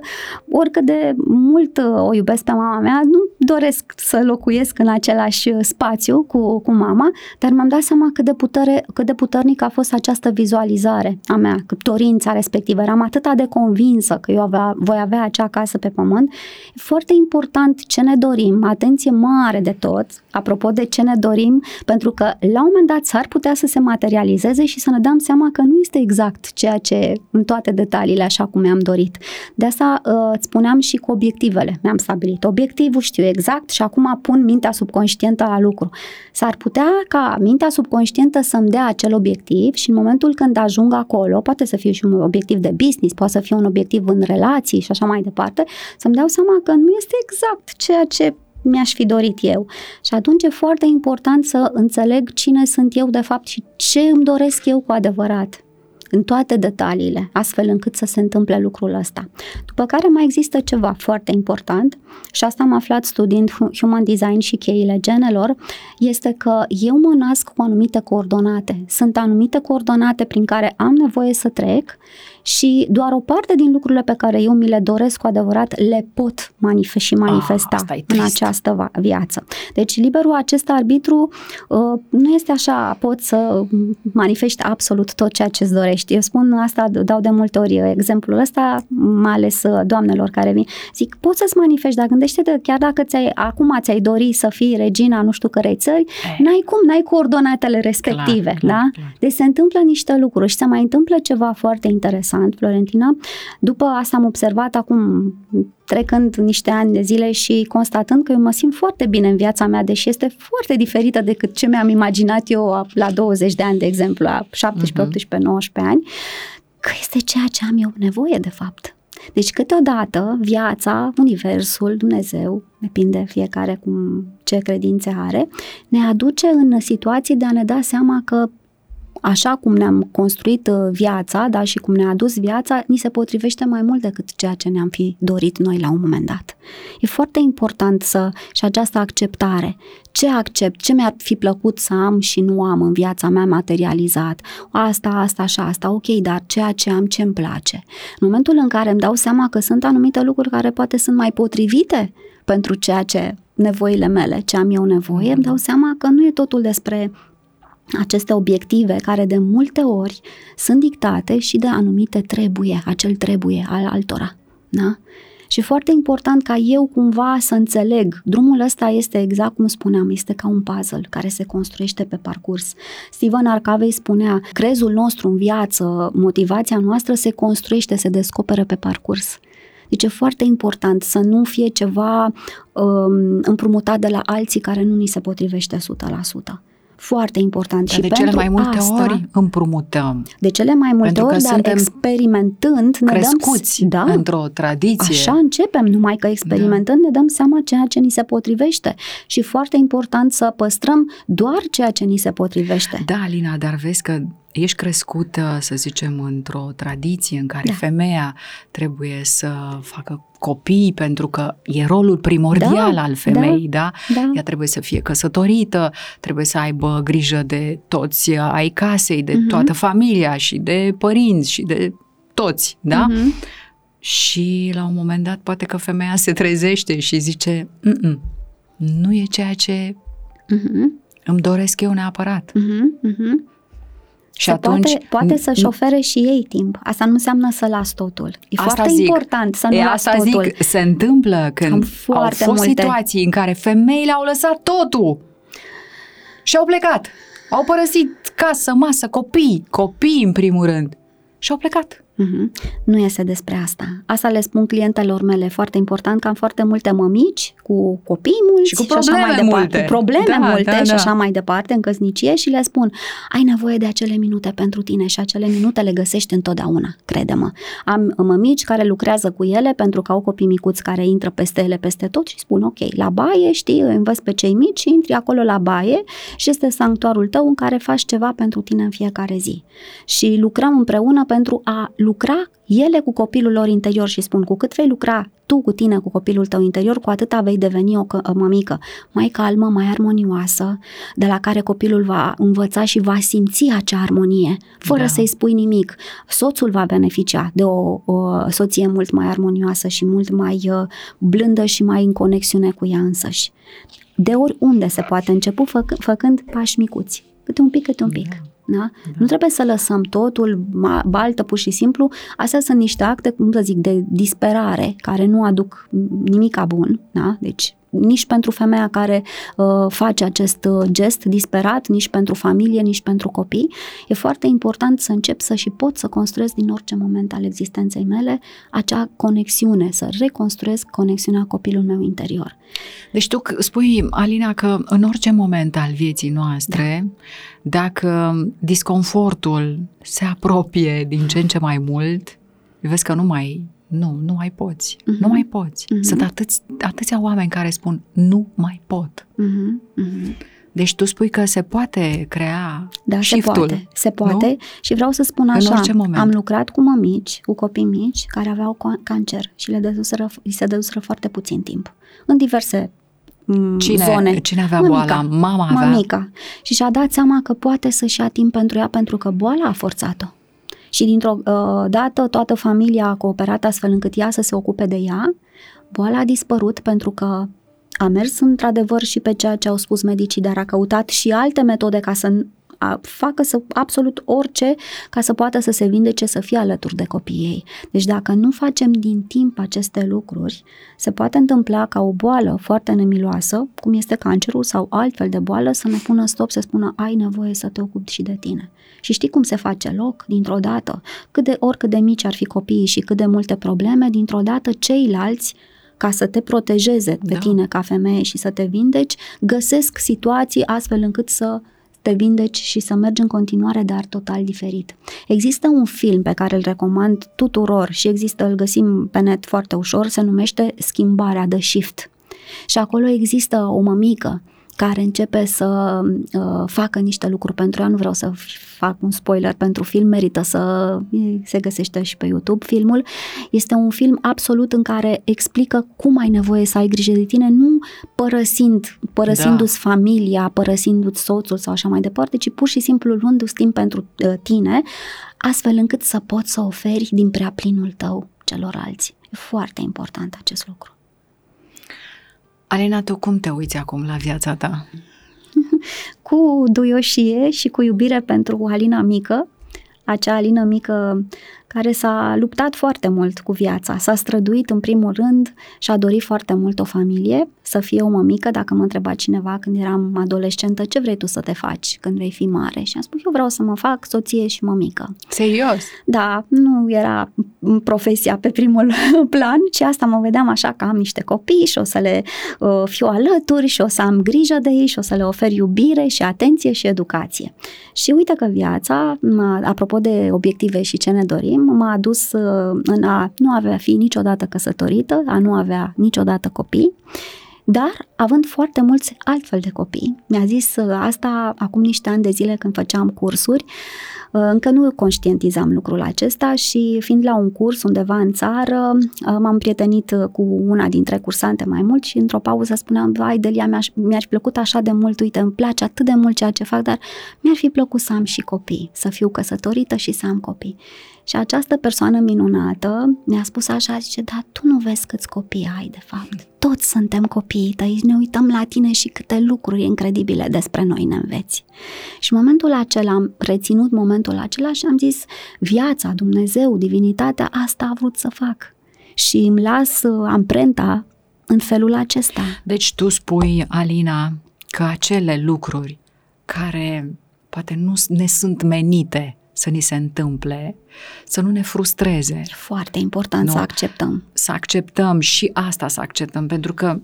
oricât de mult uh, o iubesc pe mama mea, nu doresc să locuiesc în același uh, spațiu cu, cu mama, dar mi-am dat seama cât de, putere, cât de puternic a fost această vizualizare a mea, dorința respectivă. Eram atât de convinsă că eu avea, voi avea acea casă pe pământ. E foarte important ce ne dorim, atenție mare de tot, apropo de ce ne dorim, pentru că la un moment dat s-ar putea să se materializeze și să ne dăm seama că nu este exact ceea ce în toate detaliile așa cum mi-am dorit. De asta uh, îți spuneam și cu obiectivele. Mi-am stabilit obiectivul, știu exact și acum pun mintea subconștientă la lucru. S-ar putea ca mintea subconștientă să-mi dea acel obiectiv și în momentul când ajung acolo, poate să fie și un obiectiv de business, poate să fie un obiectiv în relații și așa mai departe, să-mi dau seama că nu este exact ceea ce mi-aș fi dorit eu. Și atunci e foarte important să înțeleg cine sunt eu de fapt și ce îmi doresc eu cu adevărat în toate detaliile, astfel încât să se întâmple lucrul ăsta. După care mai există ceva foarte important și asta am aflat studiind Human Design și cheile genelor, este că eu mă nasc cu anumite coordonate. Sunt anumite coordonate prin care am nevoie să trec și doar o parte din lucrurile pe care eu mi le doresc cu adevărat le pot manifesta și manifesta ah, în această viață. Deci liberul acest arbitru uh, nu este așa, poți să manifesti absolut tot ceea ce îți dorești. Eu spun asta, dau de multe ori exemplul ăsta, mai ales uh, doamnelor care vin. Zic, poți să-ți manifesti, dar gândește-te, chiar dacă ți-ai, acum ți-ai dori să fii regina nu știu cărei țări, eh. n-ai cum, n-ai coordonatele respective, clar, clar, da? Clar. Deci se întâmplă niște lucruri și se mai întâmplă ceva foarte interesant interesant, Florentina. După asta am observat acum, trecând niște ani de zile și constatând că eu mă simt foarte bine în viața mea, deși este foarte diferită decât ce mi-am imaginat eu la 20 de ani, de exemplu, la 17, uh-huh. 18, 19 ani, că este ceea ce am eu nevoie, de fapt. Deci câteodată viața, universul, Dumnezeu, depinde fiecare cum ce credințe are, ne aduce în situații de a ne da seama că așa cum ne-am construit uh, viața, da, și cum ne-a adus viața, ni se potrivește mai mult decât ceea ce ne-am fi dorit noi la un moment dat. E foarte important să, și această acceptare. Ce accept, ce mi-ar fi plăcut să am și nu am în viața mea materializat, asta, asta și asta, ok, dar ceea ce am, ce îmi place. În momentul în care îmi dau seama că sunt anumite lucruri care poate sunt mai potrivite pentru ceea ce nevoile mele, ce am eu nevoie, îmi dau seama că nu e totul despre aceste obiective care de multe ori sunt dictate și de anumite trebuie, acel trebuie al altora. Da? Și foarte important ca eu cumva să înțeleg, drumul ăsta este exact cum spuneam, este ca un puzzle care se construiește pe parcurs. Steven Arcavei spunea, crezul nostru în viață, motivația noastră se construiește, se descoperă pe parcurs. Deci e foarte important să nu fie ceva um, împrumutat de la alții care nu ni se potrivește 100% foarte important. Dar și de cele mai multe asta, ori împrumutăm. De cele mai multe ori, dar experimentând ne crescuți dăm, da, într-o tradiție. Așa începem, numai că experimentând da. ne dăm seama ceea ce ni se potrivește. Și foarte important să păstrăm doar ceea ce ni se potrivește. Da, Alina, dar vezi că ești crescută, să zicem, într-o tradiție în care da. femeia trebuie să facă copii pentru că e rolul primordial da, al femeii, da, da? da? Ea trebuie să fie căsătorită, trebuie să aibă grijă de toți ai casei, de uh-huh. toată familia și de părinți și de toți, da? Uh-huh. Și la un moment dat poate că femeia se trezește și zice nu e ceea ce uh-huh. îmi doresc eu neapărat. Uh-huh. Uh-huh. Și atunci, poate, poate să-și ofere și ei timp. Asta nu înseamnă să las totul. E asta foarte zic, important să nu e, las asta totul. zic, se întâmplă când au fost multe. situații în care femeile au lăsat totul și au plecat. Au părăsit casă, masă, copii, copii în primul rând. Și au plecat. Uh-huh. Nu este despre asta. Asta le spun clientelor mele foarte important că am foarte multe mămici cu copii mulți și, cu probleme și așa mai multe. departe. Cu probleme da, multe da, și da. așa mai departe în căsnicie și le spun ai nevoie de acele minute pentru tine și acele minute le găsești întotdeauna, crede-mă. Am mămici care lucrează cu ele pentru că au copii micuți care intră peste ele peste tot și spun ok, la baie știi, îi învăț pe cei mici și intri acolo la baie și este sanctuarul tău în care faci ceva pentru tine în fiecare zi. Și lucrăm împreună pentru a lucra ele cu copilul lor interior și spun cu cât vei lucra tu cu tine, cu copilul tău interior, cu atâta vei deveni o, o mămică mai calmă, mai armonioasă, de la care copilul va învăța și va simți acea armonie, fără da. să-i spui nimic. Soțul va beneficia de o, o soție mult mai armonioasă și mult mai uh, blândă și mai în conexiune cu ea însăși. De oriunde se poate începu făc, făcând pași micuți, câte un pic, câte un pic. Da. Da? Da. Nu trebuie să lăsăm totul baltă pur și simplu. Astea sunt niște acte, cum să zic, de disperare care nu aduc nimic bun. Da? Deci nici pentru femeia care uh, face acest uh, gest disperat, nici pentru familie, nici pentru copii. E foarte important să încep să și pot să construiesc din orice moment al existenței mele acea conexiune, să reconstruiesc conexiunea copilul meu interior. Deci tu spui, Alina, că în orice moment al vieții noastre, da. dacă disconfortul se apropie din ce în ce mai mult, vezi că nu mai nu, nu mai poți, uh-huh. nu mai poți. Uh-huh. Sunt atâți, atâția oameni care spun, nu mai pot. Uh-huh. Uh-huh. Deci tu spui că se poate crea Da, se poate, se poate nu? și vreau să spun așa, am lucrat cu mămici, cu copii mici care aveau cancer și le dăduseră, li se dăduseră foarte puțin timp, în diverse cine, zone. Cine avea boala? Mama avea? Mamica. Și și-a dat seama că poate să-și ia timp pentru ea pentru că boala a forțat-o și dintr-o uh, dată toată familia a cooperat astfel încât ea să se ocupe de ea. Boala a dispărut pentru că a mers într-adevăr și pe ceea ce au spus medicii, dar a căutat și alte metode ca să facă să absolut orice ca să poată să se vindece, să fie alături de copiii ei. Deci dacă nu facem din timp aceste lucruri, se poate întâmpla ca o boală foarte nemiloasă, cum este cancerul sau altfel de boală, să ne pună stop, să spună ai nevoie să te ocupi și de tine. Și știi cum se face loc? Dintr-o dată, cât de oricât de mici ar fi copiii și cât de multe probleme, dintr-o dată ceilalți ca să te protejeze pe da. tine ca femeie și să te vindeci, găsesc situații astfel încât să te vindeci și să mergi în continuare, dar total diferit. Există un film pe care îl recomand tuturor și există, îl găsim pe net foarte ușor, se numește Schimbarea de Shift. Și acolo există o mămică care începe să uh, facă niște lucruri pentru ea. Nu vreau să fac un spoiler pentru film, merită să se găsește și pe YouTube filmul. Este un film absolut în care explică cum ai nevoie să ai grijă de tine, nu părăsind, părăsindu-ți da. familia, părăsindu-ți soțul sau așa mai departe, ci pur și simplu luându-ți timp pentru uh, tine, astfel încât să poți să oferi din prea plinul tău celorlalți. E foarte important acest lucru. Alina, tu cum te uiți acum la viața ta? [LAUGHS] cu duioșie și cu iubire pentru Alina mică, acea Alina mică care s-a luptat foarte mult cu viața, s-a străduit în primul rând și a dorit foarte mult o familie, să fie o mămică, dacă mă întreba cineva când eram adolescentă, ce vrei tu să te faci când vei fi mare? Și am spus, eu vreau să mă fac soție și mămică. Serios? Da, nu era profesia pe primul [LAUGHS] plan, ci asta mă vedeam așa că am niște copii și o să le uh, fiu alături și o să am grijă de ei și o să le ofer iubire și atenție și educație. Și uite că viața, apropo de obiective și ce ne dorim, m-a adus uh, în a nu avea fi niciodată căsătorită, a nu avea niciodată copii, dar având foarte mulți altfel de copii. Mi-a zis uh, asta acum niște ani de zile când făceam cursuri, uh, încă nu conștientizam lucrul acesta și fiind la un curs undeva în țară, m-am prietenit cu una dintre cursante mai mult și într-o pauză spuneam, vai Delia, mi-aș, mi-aș plăcut așa de mult, uite, îmi place atât de mult ceea ce fac, dar mi-ar fi plăcut să am și copii, să fiu căsătorită și să am copii. Și această persoană minunată mi-a spus așa, zice, dar tu nu vezi câți copii ai de fapt. Toți suntem copiii tăi, ne uităm la tine și câte lucruri incredibile despre noi ne înveți. Și în momentul acela am reținut momentul acela și am zis, viața, Dumnezeu, divinitatea, asta a vrut să fac. Și îmi las uh, amprenta în felul acesta. Deci tu spui, Alina, că acele lucruri care poate nu ne sunt menite să ni se întâmple, să nu ne frustreze. E foarte important nu? să acceptăm. Să acceptăm și asta să acceptăm, pentru că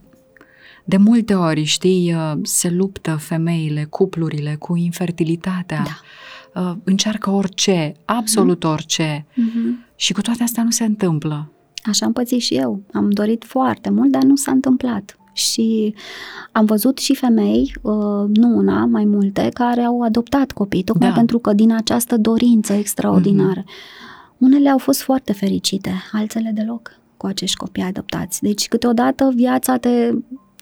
de multe ori, știi, uh, se luptă femeile, cuplurile cu infertilitatea. Da. Uh, încearcă orice, absolut mm-hmm. orice. Mm-hmm. Și cu toate astea nu se întâmplă. Așa am pățit și eu. Am dorit foarte mult, dar nu s-a întâmplat. Și am văzut și femei, uh, nu una, mai multe, care au adoptat copii, tocmai da. pentru că din această dorință extraordinară. Mm-hmm. Unele au fost foarte fericite, altele deloc cu acești copii adoptați. Deci câteodată viața te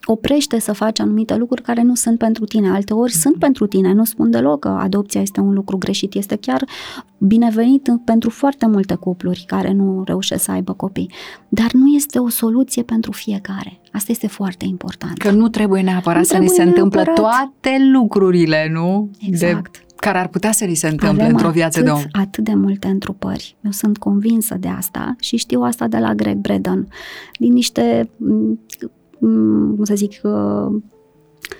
oprește să faci anumite lucruri care nu sunt pentru tine. Alte ori mm-hmm. sunt pentru tine, nu spun deloc că adopția este un lucru greșit, este chiar binevenit pentru foarte multe cupluri care nu reușesc să aibă copii. Dar nu este o soluție pentru fiecare. Asta este foarte important. Că nu trebuie neapărat nu să trebuie ni se întâmple toate lucrurile, nu? Exact. De care ar putea să li se întâmple Avem într-o viață atât, de om. atât de multe întrupări. Eu sunt convinsă de asta și știu asta de la Greg Braden, din niște Mm, cum să zic, uh,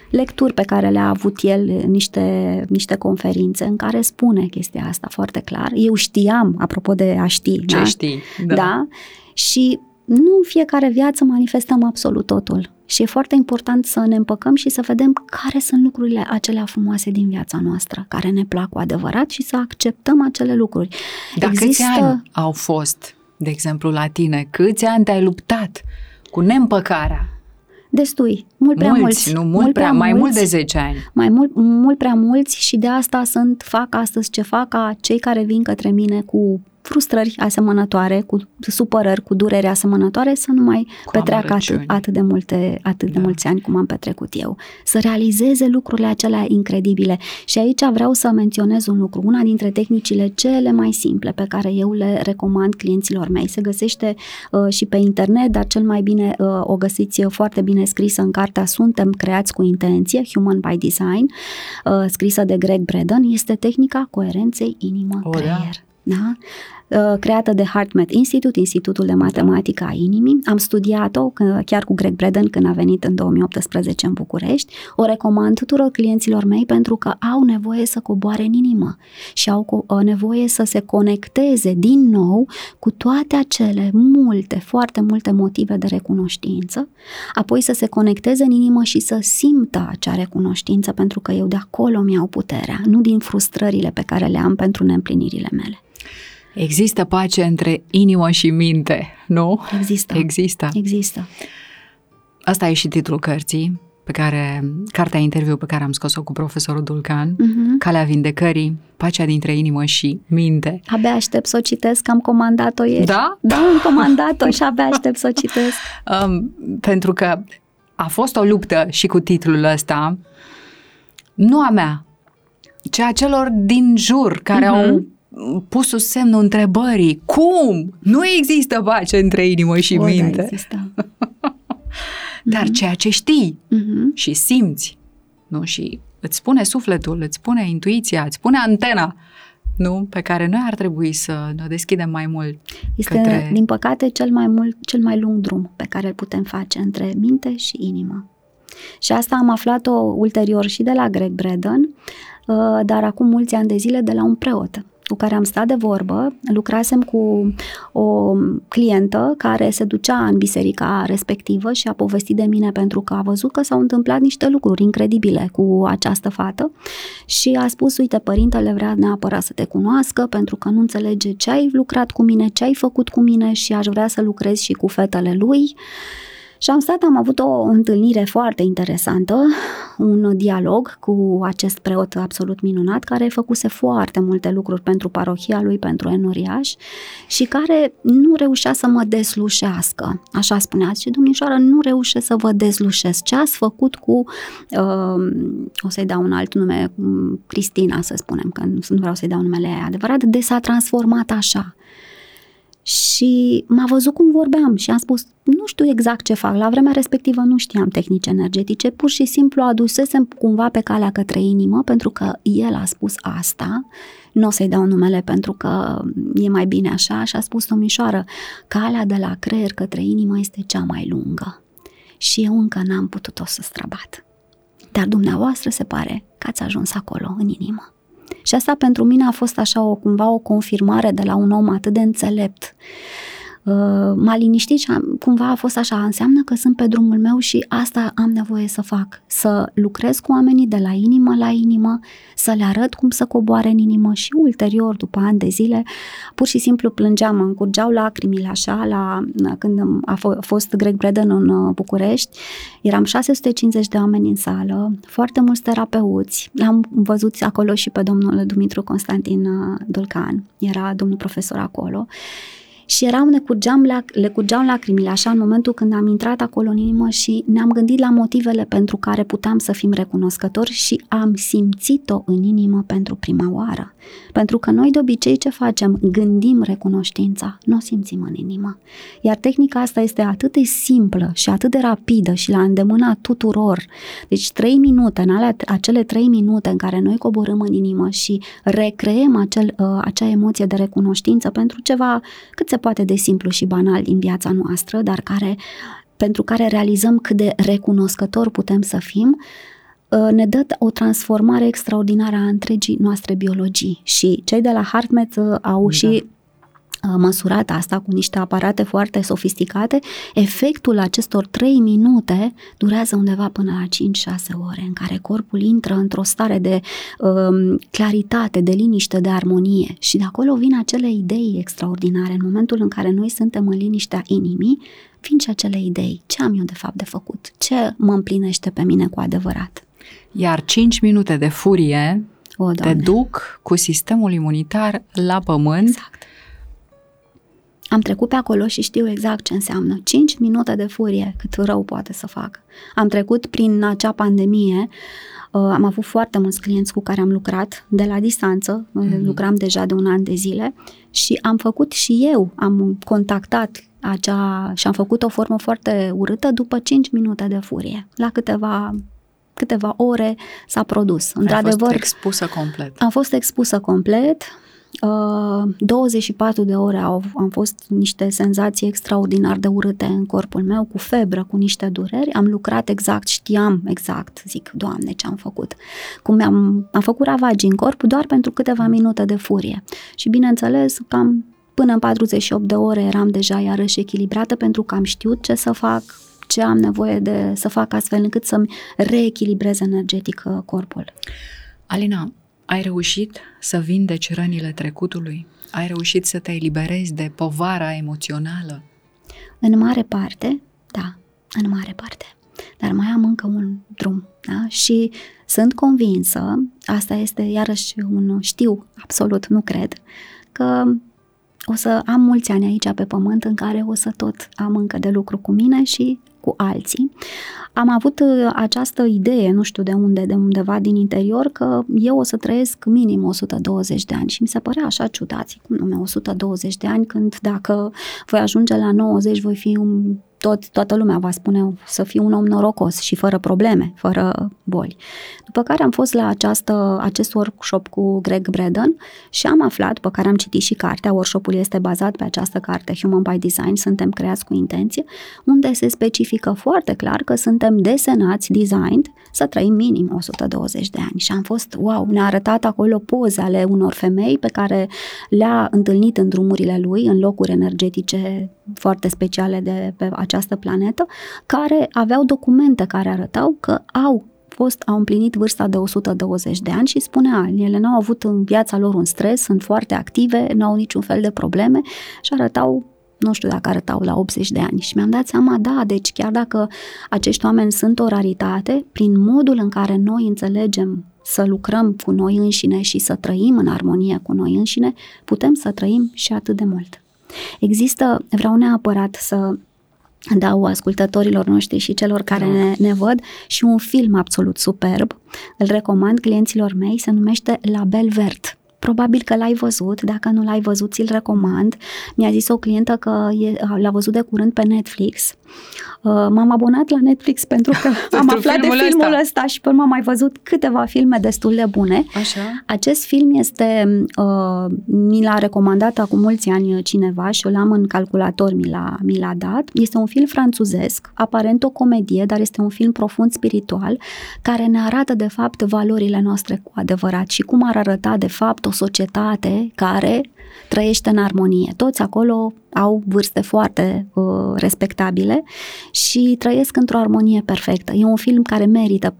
lecturi pe care le-a avut el, niște, niște conferințe în care spune chestia asta foarte clar. Eu știam, apropo de a ști. Ce da? știi, da. da? Și nu în fiecare viață manifestăm absolut totul. Și e foarte important să ne împăcăm și să vedem care sunt lucrurile acelea frumoase din viața noastră, care ne plac cu adevărat și să acceptăm acele lucruri. Dar Există... câți ani au fost, de exemplu, la tine? Câți ani te-ai luptat cu neîmpăcarea? Destui, mult prea mulți. mulți. Nu, mult, mult prea, prea mai mulți, mult de 10 ani. Mai mult, mult prea mulți și de asta sunt, fac astăzi ce fac ca cei care vin către mine cu frustrări asemănătoare, cu supărări, cu durere asemănătoare, să nu mai cu petreacă atât, atât, de multe, atât da. de mulți ani cum am petrecut eu. Să realizeze lucrurile acelea incredibile. Și aici vreau să menționez un lucru. Una dintre tehnicile cele mai simple pe care eu le recomand clienților mei se găsește uh, și pe internet, dar cel mai bine uh, o găsiți foarte bine scrisă în cartea Suntem creați cu intenție, Human by Design, uh, scrisă de Greg Braden, este tehnica coerenței inimă-creier. Oh, da? Da? Uh, creată de HeartMath Institute, Institutul de Matematică a Inimii. Am studiat-o chiar cu Greg Braden când a venit în 2018 în București. O recomand tuturor clienților mei pentru că au nevoie să coboare în inimă și au nevoie să se conecteze din nou cu toate acele multe, foarte multe motive de recunoștință, apoi să se conecteze în inimă și să simtă acea recunoștință pentru că eu de acolo mi-au puterea, nu din frustrările pe care le am pentru neîmplinirile mele. Există pace între inimă și minte, nu? Există. Există. Există. Asta e și titlul cărții, pe care, cartea interviu pe care am scos-o cu profesorul Dulcan, uh-huh. Calea Vindecării, Pacea dintre inimă și minte. Abia aștept să o citesc, am comandat-o ieri. Da? Da, am comandat-o și abia aștept să o citesc. [LAUGHS] Um, pentru că a fost o luptă și cu titlul ăsta, nu a mea, ci a celor din jur care uh-huh. au pus sub semnul întrebării. Cum? Nu există pace între inimă și o, da, minte. Da, există. [LAUGHS] Dar mm-hmm. ceea ce știi mm-hmm. și simți, nu? Și îți spune sufletul, îți spune intuiția, îți spune antena, nu? Pe care noi ar trebui să ne deschidem mai mult. Este, către... din păcate, cel mai, mult, cel mai lung drum pe care îl putem face între minte și inimă. Și asta am aflat-o ulterior și de la Greg Braden, uh, dar acum mulți ani de zile de la un preot cu care am stat de vorbă, lucrasem cu o clientă care se ducea în biserica respectivă și a povestit de mine pentru că a văzut că s-au întâmplat niște lucruri incredibile cu această fată și a spus, uite, părintele vrea neapărat să te cunoască pentru că nu înțelege ce ai lucrat cu mine, ce ai făcut cu mine și aș vrea să lucrezi și cu fetele lui. Și am stat, am avut o întâlnire foarte interesantă, un dialog cu acest preot absolut minunat, care făcuse foarte multe lucruri pentru parohia lui, pentru Enoriaș și care nu reușea să mă deslușească. Așa spunea, și domnișoară, nu reușesc să vă deslușesc. Ce ați făcut cu, uh, o să-i dau un alt nume, Cristina, să spunem, că nu vreau să-i dau numele aia adevărat, de s-a transformat așa. Și m-a văzut cum vorbeam și am spus, nu știu exact ce fac, la vremea respectivă nu știam tehnici energetice, pur și simplu adusesem cumva pe calea către inimă, pentru că el a spus asta, nu o să-i dau numele pentru că e mai bine așa, și a spus domnișoară, calea de la creier către inimă este cea mai lungă. Și eu încă n-am putut-o să străbat. Dar dumneavoastră se pare că ați ajuns acolo, în inimă. Și asta pentru mine a fost așa o, cumva o confirmare de la un om atât de înțelept. Uh, m-a liniștit și am, cumva a fost așa, înseamnă că sunt pe drumul meu și asta am nevoie să fac, să lucrez cu oamenii de la inimă la inimă, să le arăt cum să coboare în inimă și ulterior, după ani de zile, pur și simplu plângeam, mă încurgeau lacrimile așa, la, când a f- fost Greg Breden în uh, București, eram 650 de oameni în sală, foarte mulți terapeuți, l-am văzut acolo și pe domnul Dumitru Constantin uh, Dulcan, era domnul profesor acolo și eram, ne curgeam, la, le curgeam lacrimile așa în momentul când am intrat acolo în inimă și ne-am gândit la motivele pentru care puteam să fim recunoscători și am simțit-o în inimă pentru prima oară. Pentru că noi de obicei ce facem? Gândim recunoștința, nu o simțim în inimă. Iar tehnica asta este atât de simplă și atât de rapidă și la îndemâna tuturor. Deci trei minute, în alea, acele trei minute în care noi coborâm în inimă și recreăm acel, uh, acea emoție de recunoștință pentru ceva cât se se poate de simplu și banal din viața noastră, dar care, pentru care realizăm cât de recunoscători putem să fim, ă, ne dă o transformare extraordinară a întregii noastre biologii. Și cei de la HeartMath ă, au da. și Uh, măsurat asta cu niște aparate foarte sofisticate, efectul acestor 3 minute durează undeva până la 5-6 ore, în care corpul intră într-o stare de um, claritate, de liniște, de armonie și de acolo vin acele idei extraordinare. În momentul în care noi suntem în liniștea inimii, vin și acele idei. Ce am eu de fapt de făcut? Ce mă împlinește pe mine cu adevărat? Iar 5 minute de furie o, te duc cu sistemul imunitar la pământ exact am trecut pe acolo și știu exact ce înseamnă. 5 minute de furie, cât rău poate să facă. Am trecut prin acea pandemie, uh, am avut foarte mulți clienți cu care am lucrat de la distanță, mm-hmm. lucram deja de un an de zile și am făcut și eu, am contactat acea și am făcut o formă foarte urâtă după 5 minute de furie. La câteva câteva ore s-a produs. Într-adevăr, fost expusă complet. Am fost expusă complet, 24 uh, de ore au, am fost niște senzații extraordinar de urâte în corpul meu, cu febră, cu niște dureri. Am lucrat exact, știam exact, zic, Doamne, ce am făcut. Cum am, am făcut ravagii în corp doar pentru câteva minute de furie. Și bineînțeles, cam până în 48 de ore eram deja iarăși echilibrată pentru că am știut ce să fac, ce am nevoie de să fac astfel încât să-mi reechilibrez energetic uh, corpul. Alina, ai reușit să vindeci rănile trecutului? Ai reușit să te eliberezi de povara emoțională? În mare parte, da, în mare parte. Dar mai am încă un drum, da? Și sunt convinsă, asta este iarăși un știu, absolut nu cred, că o să am mulți ani aici pe pământ în care o să tot am încă de lucru cu mine și cu alții. Am avut uh, această idee, nu știu de unde, de undeva din interior, că eu o să trăiesc minim 120 de ani și mi se părea așa ciudat, cum nume 120 de ani, când dacă voi ajunge la 90 voi fi un tot, toată lumea va spune să fii un om norocos și fără probleme, fără boli. După care am fost la această, acest workshop cu Greg Braden și am aflat, pe care am citit și cartea, workshopul este bazat pe această carte, Human by Design, suntem creați cu intenție, unde se specifică foarte clar că suntem desenați, designed, să trăim minim 120 de ani. Și am fost, wow, ne-a arătat acolo poze ale unor femei pe care le-a întâlnit în drumurile lui, în locuri energetice foarte speciale de pe această planetă, care aveau documente care arătau că au fost, au împlinit vârsta de 120 de ani și spunea, ele n-au avut în viața lor un stres, sunt foarte active, n-au niciun fel de probleme și arătau nu știu dacă arătau la 80 de ani și mi-am dat seama, da, deci chiar dacă acești oameni sunt o raritate, prin modul în care noi înțelegem să lucrăm cu noi înșine și să trăim în armonie cu noi înșine, putem să trăim și atât de mult. Există, vreau neapărat să dau ascultătorilor noștri și celor care ne, ne văd și un film absolut superb. Îl recomand clienților mei, se numește La Bel Vert. Probabil că l-ai văzut, dacă nu l-ai văzut, ți-l recomand. Mi-a zis o clientă că e, l-a văzut de curând pe Netflix. Uh, m-am abonat la Netflix pentru că [LAUGHS] am aflat filmul de filmul ăsta. ăsta și pe urmă am mai văzut câteva filme destul de bune. Așa. Acest film este, uh, mi l-a recomandat acum mulți ani cineva și eu l-am în calculator, mi l-a, mi l-a dat. Este un film franțuzesc, aparent o comedie, dar este un film profund spiritual, care ne arată de fapt valorile noastre cu adevărat și cum ar arăta de fapt o societate care trăiește în armonie. Toți acolo au vârste foarte uh, respectabile și trăiesc într-o armonie perfectă. E un film care merită,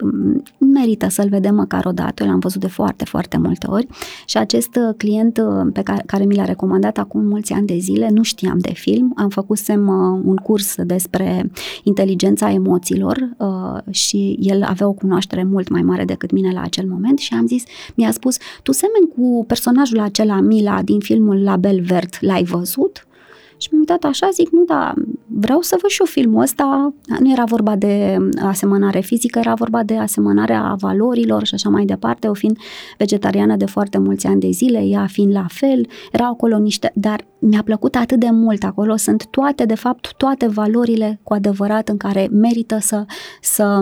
merită să-l vedem măcar o dată. Eu l-am văzut de foarte, foarte multe ori și acest uh, client uh, pe care, care mi l-a recomandat acum mulți ani de zile, nu știam de film, am făcusem uh, un curs despre inteligența emoțiilor uh, și el avea o cunoaștere mult mai mare decât mine la acel moment și am zis, mi-a spus, tu semeni cu personajul acela Mila din filmul Label Vert, l-ai văzut? Și m-am uitat așa, zic, nu, dar vreau să văd și eu filmul ăsta. Nu era vorba de asemănare fizică, era vorba de asemănarea valorilor și așa mai departe. O fiind vegetariană de foarte mulți ani de zile, ea fiind la fel, erau acolo niște... Dar mi-a plăcut atât de mult acolo, sunt toate, de fapt, toate valorile cu adevărat în care merită să, să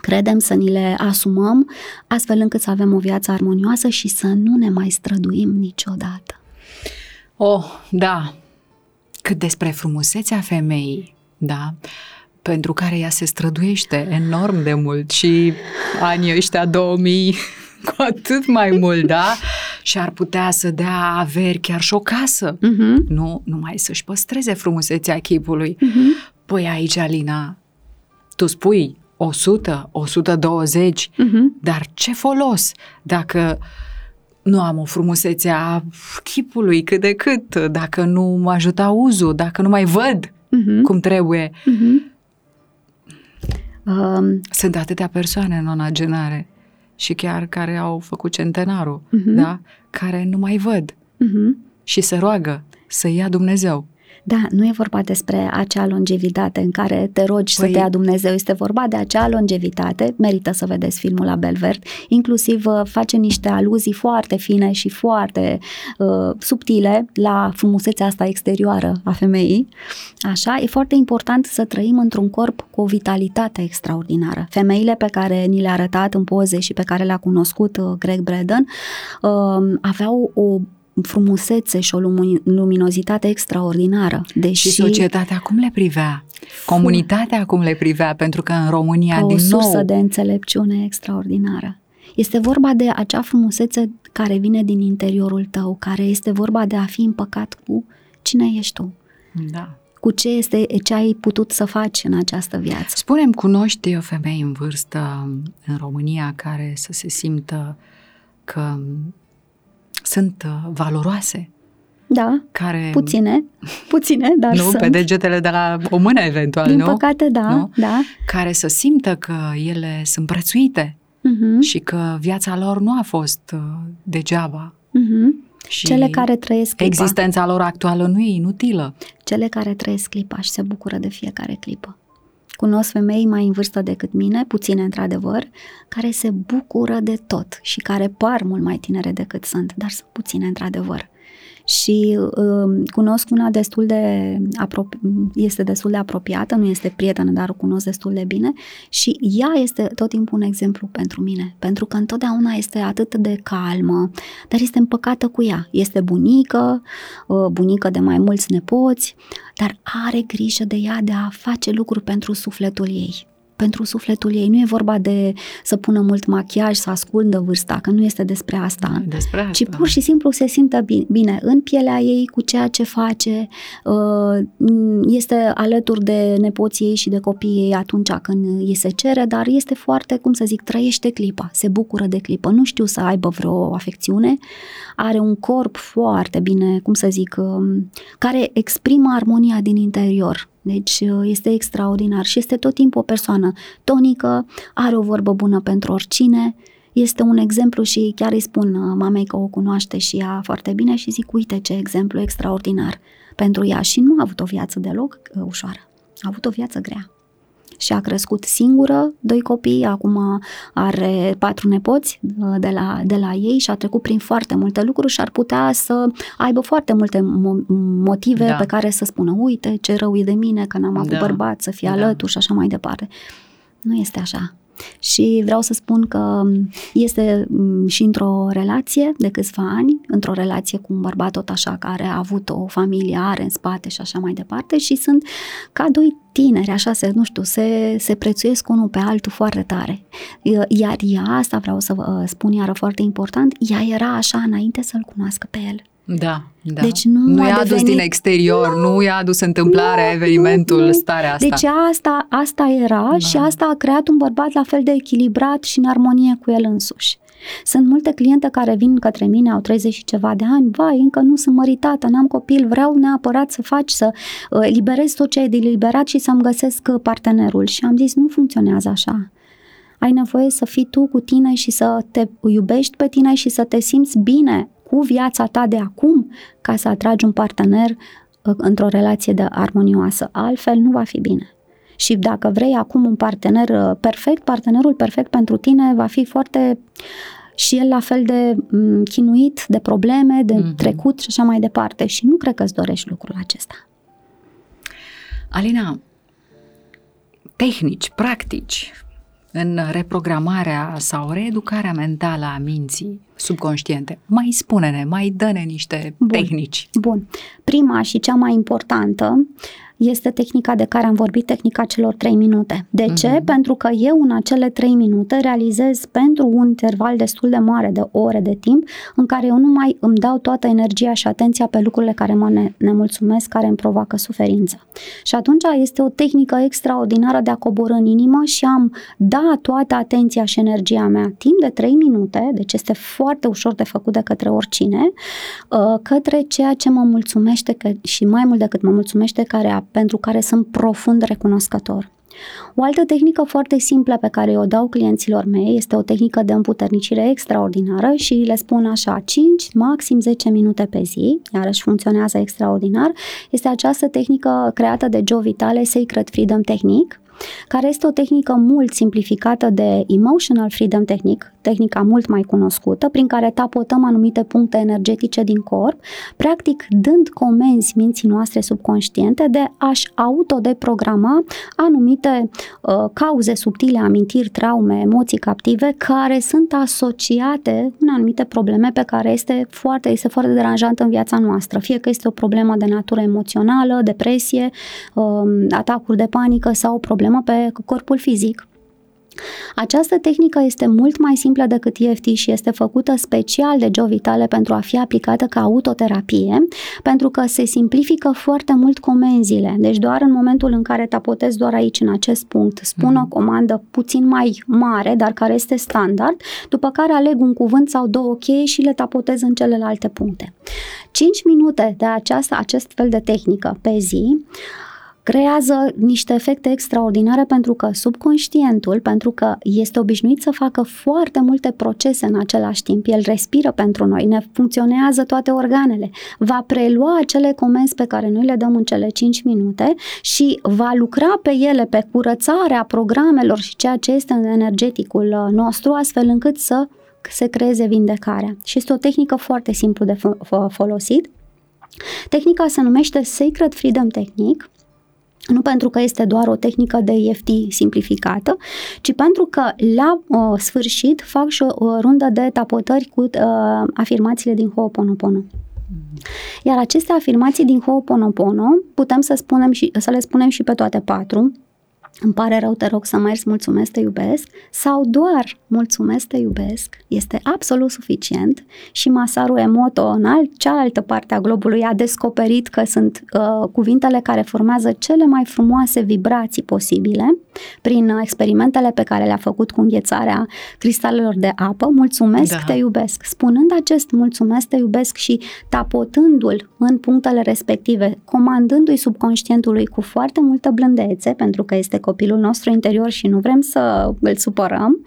credem, să ni le asumăm, astfel încât să avem o viață armonioasă și să nu ne mai străduim niciodată. Oh, da, cât despre frumusețea femeii, da, pentru care ea se străduiește enorm de mult și anii ăștia 2000 [LAUGHS] cu atât mai mult, da? Și ar putea să dea averi chiar și o casă. Uh-huh. Nu numai să-și păstreze frumusețea chipului. Uh-huh. Păi aici, Alina, tu spui 100, 120, uh-huh. dar ce folos dacă nu am o frumusețe a chipului cât de cât, dacă nu mă ajută uzul, dacă nu mai văd uh-huh. cum trebuie. Uh-huh. Um, Sunt atâtea persoane în onagenare și chiar care au făcut centenarul, uh-huh. da? care nu mai văd uh-huh. și se roagă să ia Dumnezeu. Da, nu e vorba despre acea longevitate în care te rogi păi... să te ia Dumnezeu, este vorba de acea longevitate, merită să vedeți filmul la Belvert, inclusiv uh, face niște aluzii foarte fine și foarte uh, subtile la frumusețea asta exterioară a femeii. Așa, e foarte important să trăim într-un corp cu o vitalitate extraordinară. Femeile pe care ni le-a arătat în poze și pe care le-a cunoscut uh, Greg Braden uh, aveau o frumusețe și o luminozitate extraordinară. Deși și societatea cum le privea? Comunitatea cum le privea? Pentru că în România, ca din o sursă nou... de înțelepciune extraordinară. Este vorba de acea frumusețe care vine din interiorul tău, care este vorba de a fi împăcat cu cine ești tu. Da. Cu ce este ce ai putut să faci în această viață. Spunem, cunoști o femeie în vârstă în România care să se simtă că sunt uh, valoroase. Da, care... puține, puține, dar [LAUGHS] Nu, sunt. pe degetele de la o mână eventual, Din nu? Din păcate, da, nu? da. Care să simtă că ele sunt prețuite uh-huh. și că viața lor nu a fost uh, degeaba. Uh-huh. Și Cele care trăiesc clipa. Existența lor actuală nu e inutilă. Cele care trăiesc clipa și se bucură de fiecare clipă. Cunosc femei mai în vârstă decât mine, puține într-adevăr, care se bucură de tot și care par mult mai tinere decât sunt, dar sunt puține într-adevăr și uh, cunosc una destul de apropi- este destul de apropiată, nu este prietenă, dar o cunosc destul de bine și ea este tot timpul un exemplu pentru mine, pentru că întotdeauna este atât de calmă, dar este împăcată cu ea. Este bunică, uh, bunică de mai mulți nepoți, dar are grijă de ea de a face lucruri pentru sufletul ei pentru sufletul ei. Nu e vorba de să pună mult machiaj, să ascundă vârsta, că nu este despre asta. Despre asta. Ci pur și simplu se simtă bine, bine în pielea ei, cu ceea ce face, uh, este alături de nepoții ei și de copiii ei atunci când îi se cere, dar este foarte, cum să zic, trăiește clipa, se bucură de clipă. Nu știu să aibă vreo afecțiune, are un corp foarte bine, cum să zic, um, care exprimă armonia din interior deci uh, este extraordinar și este tot timpul o persoană tonică, are o vorbă bună pentru oricine, este un exemplu și chiar îi spun uh, mamei că o cunoaște și ea foarte bine și zic uite ce exemplu extraordinar pentru ea și nu a avut o viață deloc uh, ușoară, a avut o viață grea. Și a crescut singură doi copii, acum are patru nepoți uh, de la, de la ei și a trecut prin foarte multe lucruri și ar putea să aibă foarte multe mo- motive da. pe care să spună, uite ce rău e de mine că n-am avut da. bărbat, să fie da. alături și așa mai departe. Nu este așa. Și vreau să spun că este mm, și într-o relație de câțiva ani, într-o relație cu un bărbat tot așa care a avut o familie, are în spate și așa mai departe și sunt ca doi tineri, așa se, nu știu, se, se prețuiesc unul pe altul foarte tare. Iar ea, asta vreau să vă spun iară foarte important, ea era așa înainte să-l cunoască pe el. Da, da. Deci nu, nu i-a adus din exterior, nu, nu i-a adus întâmplarea, nu, evenimentul, nu, nu. starea asta. Deci asta, asta era da. și asta a creat un bărbat la fel de echilibrat și în armonie cu el însuși. Sunt multe cliente care vin către mine, au 30 și ceva de ani, vai, încă nu sunt măritată, n-am copil, vreau neapărat să faci, să uh, liberezi tot ce ai deliberat și să-mi găsesc uh, partenerul. Și am zis, nu funcționează așa. Ai nevoie să fii tu cu tine și să te iubești pe tine și să te simți bine cu viața ta de acum ca să atragi un partener uh, într-o relație de armonioasă. Altfel nu va fi bine. Și dacă vrei acum un partener uh, perfect, partenerul perfect pentru tine va fi foarte și el la fel de mm, chinuit, de probleme, de mm-hmm. trecut și așa mai departe. Și nu cred că îți dorești lucrul acesta. Alina, tehnici, practici, în reprogramarea sau reeducarea mentală a minții subconștiente. Mai spune-ne, mai dă-ne niște Bun. tehnici. Bun. Prima și cea mai importantă este tehnica de care am vorbit, tehnica celor 3 minute. De uh-huh. ce? Mhm. Pentru că eu în acele 3 minute realizez pentru un interval destul de mare de ore de timp în care eu nu mai îmi dau toată energia și atenția pe lucrurile care mă ne- nemulțumesc, care îmi provoacă suferință. Și atunci este o tehnică extraordinară de a coborâ în inimă și am da toată atenția și energia mea timp de 3 minute, deci este foarte ușor de făcut de către oricine, uh, către ceea ce mă mulțumește că, și mai mult decât mă mulțumește, care a pentru care sunt profund recunoscător. O altă tehnică foarte simplă pe care o dau clienților mei este o tehnică de împuternicire extraordinară și le spun așa 5, maxim 10 minute pe zi, iarăși funcționează extraordinar. Este această tehnică creată de Joe Vitale, Sacred Freedom Technique, care este o tehnică mult simplificată de Emotional Freedom Technique, tehnica mult mai cunoscută, prin care tapotăm anumite puncte energetice din corp, practic dând comenzi minții noastre subconștiente de a-și autodeprograma anumite uh, cauze subtile, amintiri, traume, emoții captive, care sunt asociate în anumite probleme pe care este foarte, este foarte deranjantă în viața noastră. Fie că este o problemă de natură emoțională, depresie, uh, atacuri de panică sau o problemă pe corpul fizic. Această tehnică este mult mai simplă decât EFT și este făcută special de Joe Vitale pentru a fi aplicată ca autoterapie, pentru că se simplifică foarte mult comenzile. Deci doar în momentul în care tapotezi doar aici, în acest punct, spun mm. o comandă puțin mai mare, dar care este standard, după care aleg un cuvânt sau două cheie și le tapotez în celelalte puncte. 5 minute de aceasta, acest fel de tehnică pe zi creează niște efecte extraordinare pentru că subconștientul, pentru că este obișnuit să facă foarte multe procese în același timp, el respiră pentru noi, ne funcționează toate organele, va prelua acele comenzi pe care noi le dăm în cele 5 minute și va lucra pe ele, pe curățarea programelor și ceea ce este în energeticul uh, nostru, astfel încât să se creeze vindecarea. Și este o tehnică foarte simplu de folosit. Tehnica se numește Sacred Freedom Technique nu pentru că este doar o tehnică de EFT simplificată, ci pentru că la uh, sfârșit fac și o, o rundă de tapotări cu uh, afirmațiile din Ho'oponopono. Iar aceste afirmații din Ho'oponopono putem să, spunem și, să le spunem și pe toate patru, îmi pare rău, te rog să mergi, mulțumesc, te iubesc, sau doar mulțumesc, te iubesc, este absolut suficient și Masaru Emoto în alt, cealaltă parte a globului a descoperit că sunt uh, cuvintele care formează cele mai frumoase vibrații posibile prin uh, experimentele pe care le-a făcut cu înghețarea cristalelor de apă, mulțumesc, da. te iubesc. Spunând acest mulțumesc, te iubesc și tapotându-l în punctele respective, comandându-i subconștientului cu foarte multă blândețe, pentru că este copilul nostru interior și nu vrem să îl supărăm,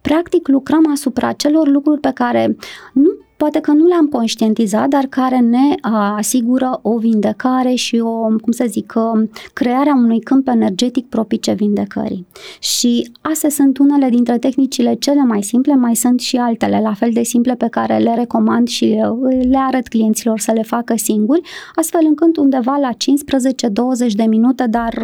practic lucrăm asupra celor lucruri pe care nu poate că nu le-am conștientizat, dar care ne asigură o vindecare și o, cum să zic, crearea unui câmp energetic propice vindecării. Și astea sunt unele dintre tehnicile cele mai simple, mai sunt și altele, la fel de simple pe care le recomand și le arăt clienților să le facă singuri, astfel încât undeva la 15-20 de minute, dar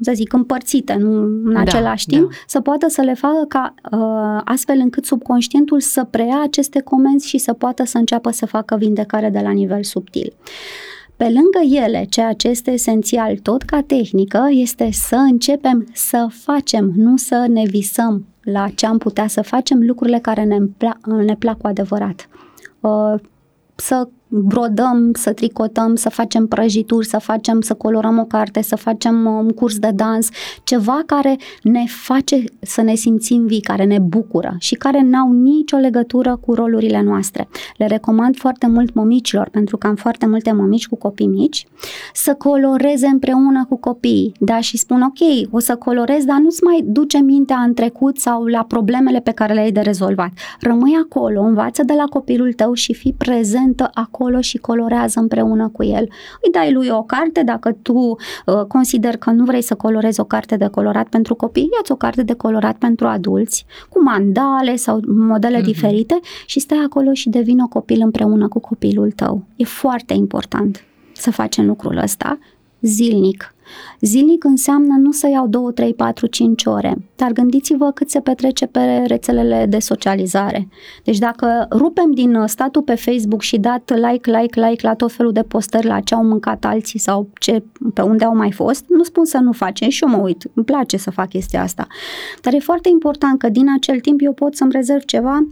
să zic, împărțite nu în da, același timp, da. să poată să le facă ca uh, astfel încât subconștientul să preia aceste comenzi și să poată să înceapă să facă vindecare de la nivel subtil. Pe lângă ele, ceea ce este esențial tot ca tehnică este să începem să facem, nu să ne visăm la ce am putea să facem lucrurile care ne, plac, ne plac cu adevărat. Uh, să brodăm, să tricotăm, să facem prăjituri, să facem, să colorăm o carte, să facem uh, un curs de dans, ceva care ne face să ne simțim vii, care ne bucură și care n-au nicio legătură cu rolurile noastre. Le recomand foarte mult mămicilor, pentru că am foarte multe mămici cu copii mici, să coloreze împreună cu copiii, da, și spun ok, o să colorez, dar nu-ți mai duce mintea în trecut sau la problemele pe care le-ai de rezolvat. Rămâi acolo, învață de la copilul tău și fii prezentă acolo acolo și colorează împreună cu el. Îi dai lui o carte, dacă tu uh, consider că nu vrei să colorezi o carte de colorat pentru copii, ia-ți o carte de colorat pentru adulți, cu mandale sau modele mm-hmm. diferite și stai acolo și devin o copil împreună cu copilul tău. E foarte important să facem lucrul ăsta zilnic. Zilnic înseamnă nu să iau 2, 3, 4, 5 ore, dar gândiți-vă cât se petrece pe rețelele de socializare. Deci dacă rupem din statul pe Facebook și dat like, like, like la tot felul de postări la ce au mâncat alții sau ce, pe unde au mai fost, nu spun să nu facem și eu mă uit, îmi place să fac chestia asta. Dar e foarte important că din acel timp eu pot să-mi rezerv ceva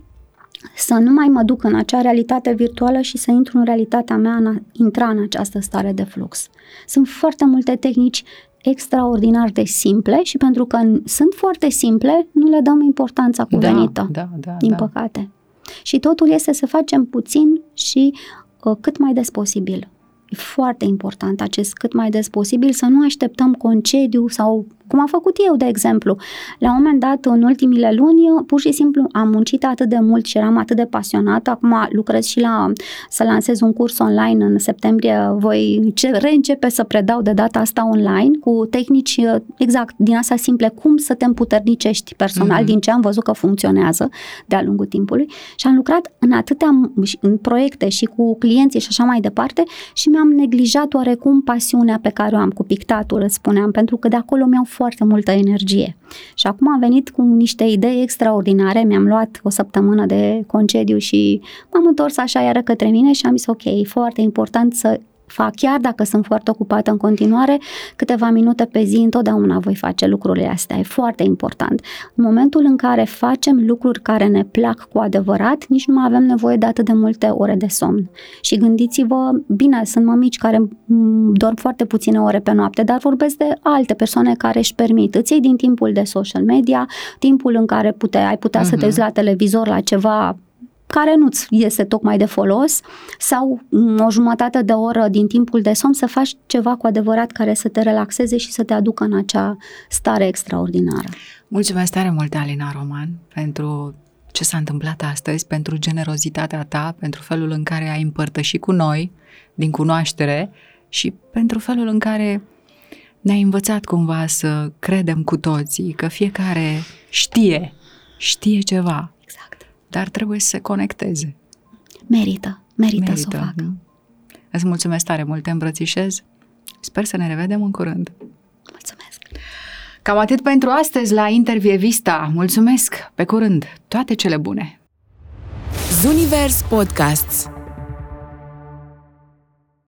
să nu mai mă duc în acea realitate virtuală și să intru în realitatea mea, în a intra în această stare de flux. Sunt foarte multe tehnici extraordinar de simple și pentru că sunt foarte simple, nu le dăm importanța da, cuvenită, da, da, da, din da. păcate. Și totul este să facem puțin și uh, cât mai des posibil. E foarte important acest cât mai des posibil, să nu așteptăm concediu sau cum am făcut eu, de exemplu. La un moment dat, în ultimile luni, pur și simplu am muncit atât de mult și eram atât de pasionată. Acum lucrez și la să lansez un curs online în septembrie. Voi reîncepe să predau de data asta online cu tehnici exact din asta simple, cum să te împuternicești personal, mm-hmm. din ce am văzut că funcționează de-a lungul timpului. Și am lucrat în atâtea în proiecte și cu clienții și așa mai departe și mi-am neglijat oarecum pasiunea pe care o am cu pictatul, îți spuneam, pentru că de acolo mi-au foarte multă energie. Și acum am venit cu niște idei extraordinare, mi-am luat o săptămână de concediu și m-am întors așa iară către mine și am zis ok, e foarte important să fac, chiar dacă sunt foarte ocupată în continuare, câteva minute pe zi, întotdeauna voi face lucrurile astea. E foarte important. În momentul în care facem lucruri care ne plac cu adevărat, nici nu mai avem nevoie de atât de multe ore de somn. Și gândiți-vă, bine, sunt mămici care dorm foarte puține ore pe noapte, dar vorbesc de alte persoane care își permit. Îți iei din timpul de social media, timpul în care pute, ai putea uh-huh. să te mhm. uiți la televizor la ceva care nu-ți iese tocmai de folos sau mm, o jumătate de oră din timpul de somn să faci ceva cu adevărat care să te relaxeze și să te aducă în acea stare extraordinară. Mulțumesc tare mult, Alina Roman, pentru ce s-a întâmplat astăzi, pentru generozitatea ta, pentru felul în care ai împărtășit cu noi din cunoaștere și pentru felul în care ne-ai învățat cumva să credem cu toții că fiecare știe, știe ceva dar trebuie să se conecteze. Merită, merită, merită. să o facă. Nu? Îți mulțumesc tare mult, te îmbrățișez. Sper să ne revedem în curând. Mulțumesc! Cam atât pentru astăzi la Intervie Vista. Mulțumesc! Pe curând! Toate cele bune! Zunivers Podcasts